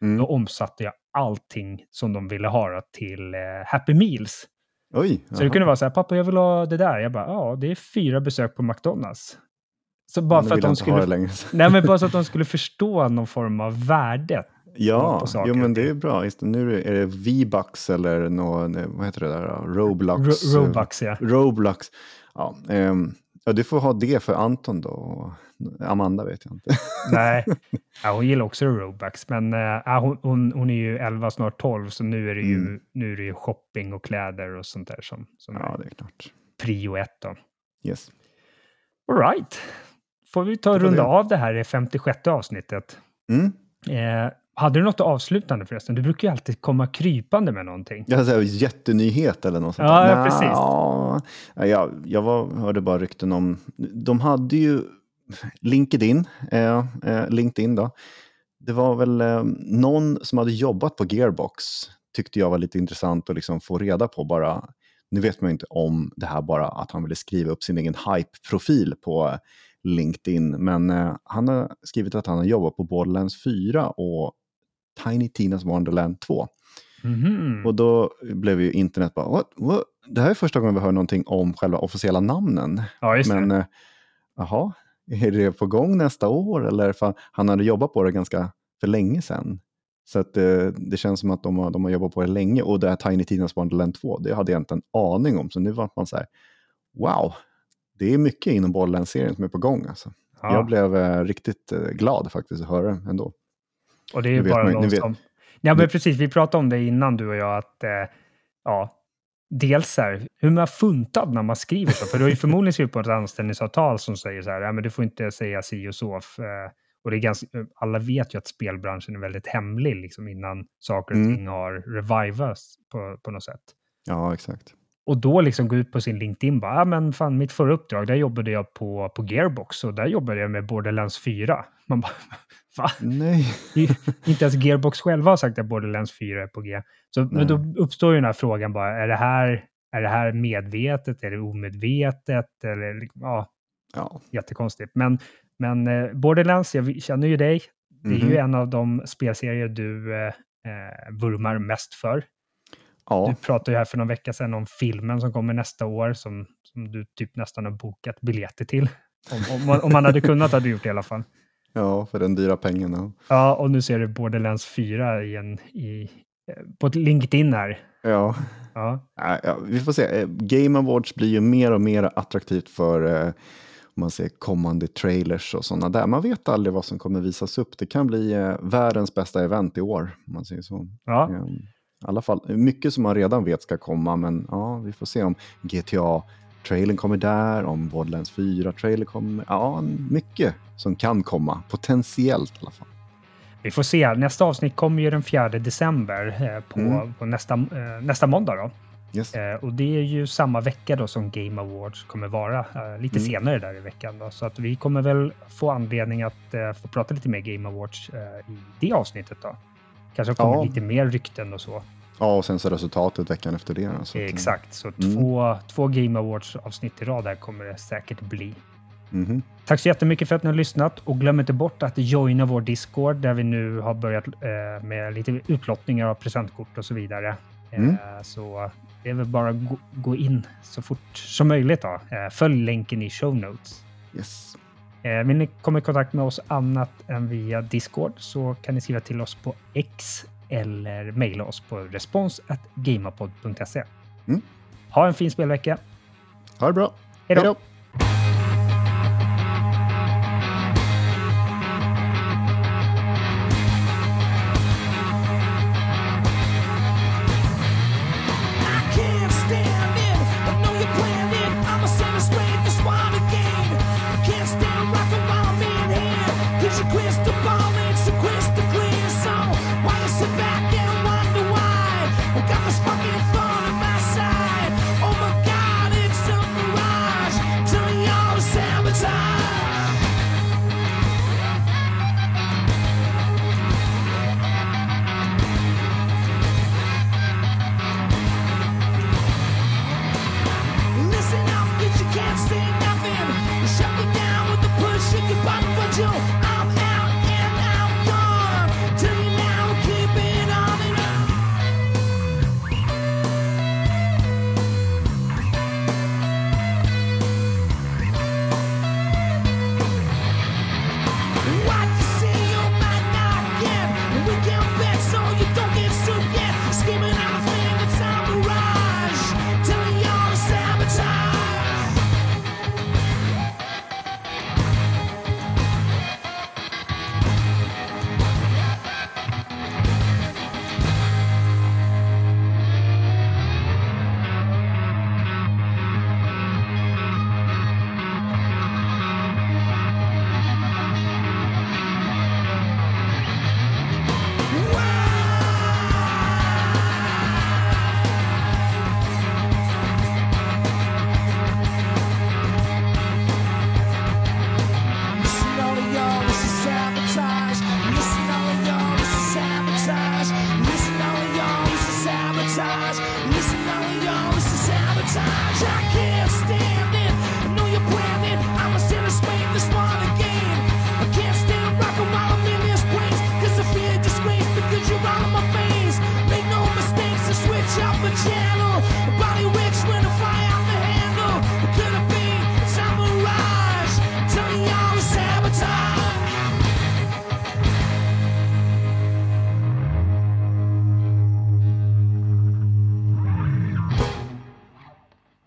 Speaker 2: Mm.
Speaker 1: då omsatte jag allting som de ville ha till eh, Happy Meals.
Speaker 2: Oj,
Speaker 1: Så det kunde vara så här, pappa jag vill ha det där. Jag bara, ja det är fyra besök på McDonalds. Så bara för att de skulle... Nej, men bara så att de skulle förstå någon form av värde.
Speaker 2: Ja, jo, men det är bra. Just nu är det V-Bucks eller någon, eh, vad heter det där? Roblox.
Speaker 1: Ro-
Speaker 2: eh,
Speaker 1: Robux, ja.
Speaker 2: Roblox. Ja, ehm, ja, du får ha det för Anton då. Amanda vet jag inte.
Speaker 1: Nej, ja, hon gillar också Robux. Men äh, hon, hon, hon är ju 11, snart 12, så nu är det ju,
Speaker 2: Mm.
Speaker 1: nu är det ju shopping och kläder och sånt där som, som
Speaker 2: Ja, det är klart.
Speaker 1: prio ett. Då.
Speaker 2: Yes.
Speaker 1: All right. Får vi ta och runda
Speaker 2: det.
Speaker 1: av det här i 56 avsnittet.
Speaker 2: Mm.
Speaker 1: Eh, Hade du något avslutande förresten? Du brukar ju alltid komma krypande med någonting.
Speaker 2: Jag säga jättenyhet eller något sånt
Speaker 1: Ja, ja, precis.
Speaker 2: Ja, jag, jag var, hörde bara rykten om... De hade ju LinkedIn, eh, eh, LinkedIn då. Det var väl eh, någon som hade jobbat på Gearbox, tyckte jag var lite intressant att liksom få reda på bara. Nu vet man ju inte om det här bara att han ville skriva upp sin egen hype-profil på LinkedIn, men eh, han har skrivit att han har jobbat på Borderlands 4 och Tiny Tinas Wonderland 2.
Speaker 1: Mhm.
Speaker 2: Och då blev ju internet bara, what, what? det här är första gången vi hör någonting om själva officiella namnen.
Speaker 1: Ja, just
Speaker 2: Men
Speaker 1: det.
Speaker 2: eh, jaha, är det på gång nästa år? Eller för han hade jobbat på det ganska för länge sedan. Så att, eh, det känns som att de har, de har jobbat på det länge. Och det här Tiny Tina's Wonderland 2, det hade jag inte en aning om. Så nu var man så här, wow, det är mycket inom Borderlands-serien som är på gång. Alltså.
Speaker 1: Ja.
Speaker 2: Jag blev eh, riktigt eh, glad faktiskt att höra ändå.
Speaker 1: Och det är ju bara
Speaker 2: man
Speaker 1: någon
Speaker 2: vet-
Speaker 1: som... Ja, men precis. Vi pratade om det innan du och jag att eh, ja, dels så här, hur man är funtad när man skriver så. För du har ju förmodligen skrivit på ett anställningsavtal som säger så här, ja, men du får inte säga si och så. eh, Och det är ganska, alla vet ju att spelbranschen är väldigt hemlig liksom, innan saker och
Speaker 2: Mm.
Speaker 1: ting har revivats på, på något sätt.
Speaker 2: Ja, exakt.
Speaker 1: Och då liksom gå ut på sin LinkedIn bara, ja men fan mitt förra uppdrag, där jobbade jag på, på Gearbox och där jobbade jag med Borderlands 4. Man bara, va?
Speaker 2: Nej.
Speaker 1: Inte ens Gearbox själva har sagt att Borderlands 4 är på G. Så, men då uppstår ju den här frågan bara, är det här, är det här medvetet, är det omedvetet? Eller, ja,
Speaker 2: Ja.
Speaker 1: jättekonstigt. Men, men eh, Borderlands, jag känner ju dig. Det är
Speaker 2: Mhm.
Speaker 1: ju en av de spelserier du eh, eh, vurmar mest för.
Speaker 2: ja.
Speaker 1: Du pratade ju här för någon vecka sedan om filmen som kommer nästa år som, som du typ nästan har bokat biljetter till. Om, om, man- om man hade kunnat hade du gjort det i alla fall.
Speaker 2: Ja, för den dyra pengen. Ja.
Speaker 1: Ja, och nu ser du Borderlands 4 i en, i, eh, på ett LinkedIn här.
Speaker 2: Ja.
Speaker 1: Ja,
Speaker 2: ja, vi får se. Eh, Game Awards blir ju mer och mer attraktivt för eh, om man ser kommande trailers och sådana där. Man vet aldrig vad som kommer visas upp. Det kan bli eh, världens bästa event i år, om man säger så.
Speaker 1: ja.
Speaker 2: Eh, I alla fall mycket som man redan vet ska komma, men ja, vi får se om GTA-trailern kommer där, om Borderlands 4-trailer kommer. Ja, mycket som kan komma, potentiellt i alla fall.
Speaker 1: vi får se. Nästa avsnitt kommer ju den 4 december eh, på,
Speaker 2: Mm.
Speaker 1: på nästa, eh, nästa måndag. Då.
Speaker 2: Yes.
Speaker 1: Eh, och det är ju samma vecka då som Game Awards kommer vara. Lite
Speaker 2: Mm.
Speaker 1: senare där i veckan. Då. Så att vi kommer väl få anledning att få prata lite mer Game Awards i det avsnittet. då. Kanske kommer
Speaker 2: Ja.
Speaker 1: lite mer rykten och så.
Speaker 2: Ja, och sen så resultatet veckan efter det. så eh,
Speaker 1: Exakt, så
Speaker 2: Mm.
Speaker 1: två, två Game Awards-avsnitt i rad här kommer det säkert bli.
Speaker 2: mhm.
Speaker 1: Tack så jättemycket för att ni har lyssnat och glöm inte bort att joina vår Discord där vi nu har börjat eh, med lite utlottningar av presentkort och så vidare.
Speaker 2: Mm.
Speaker 1: Eh, så det är väl bara att gå, gå in så fort som möjligt. Då. Eh, följ länken i show notes.
Speaker 2: Yes.
Speaker 1: Eh, vill ni komma i kontakt med oss annat än via Discord så kan ni skriva till oss på X eller mejla oss på respons.gamapod.se.
Speaker 2: Mm.
Speaker 1: Ha en fin spelvecka.
Speaker 2: Ha det bra. Hej då!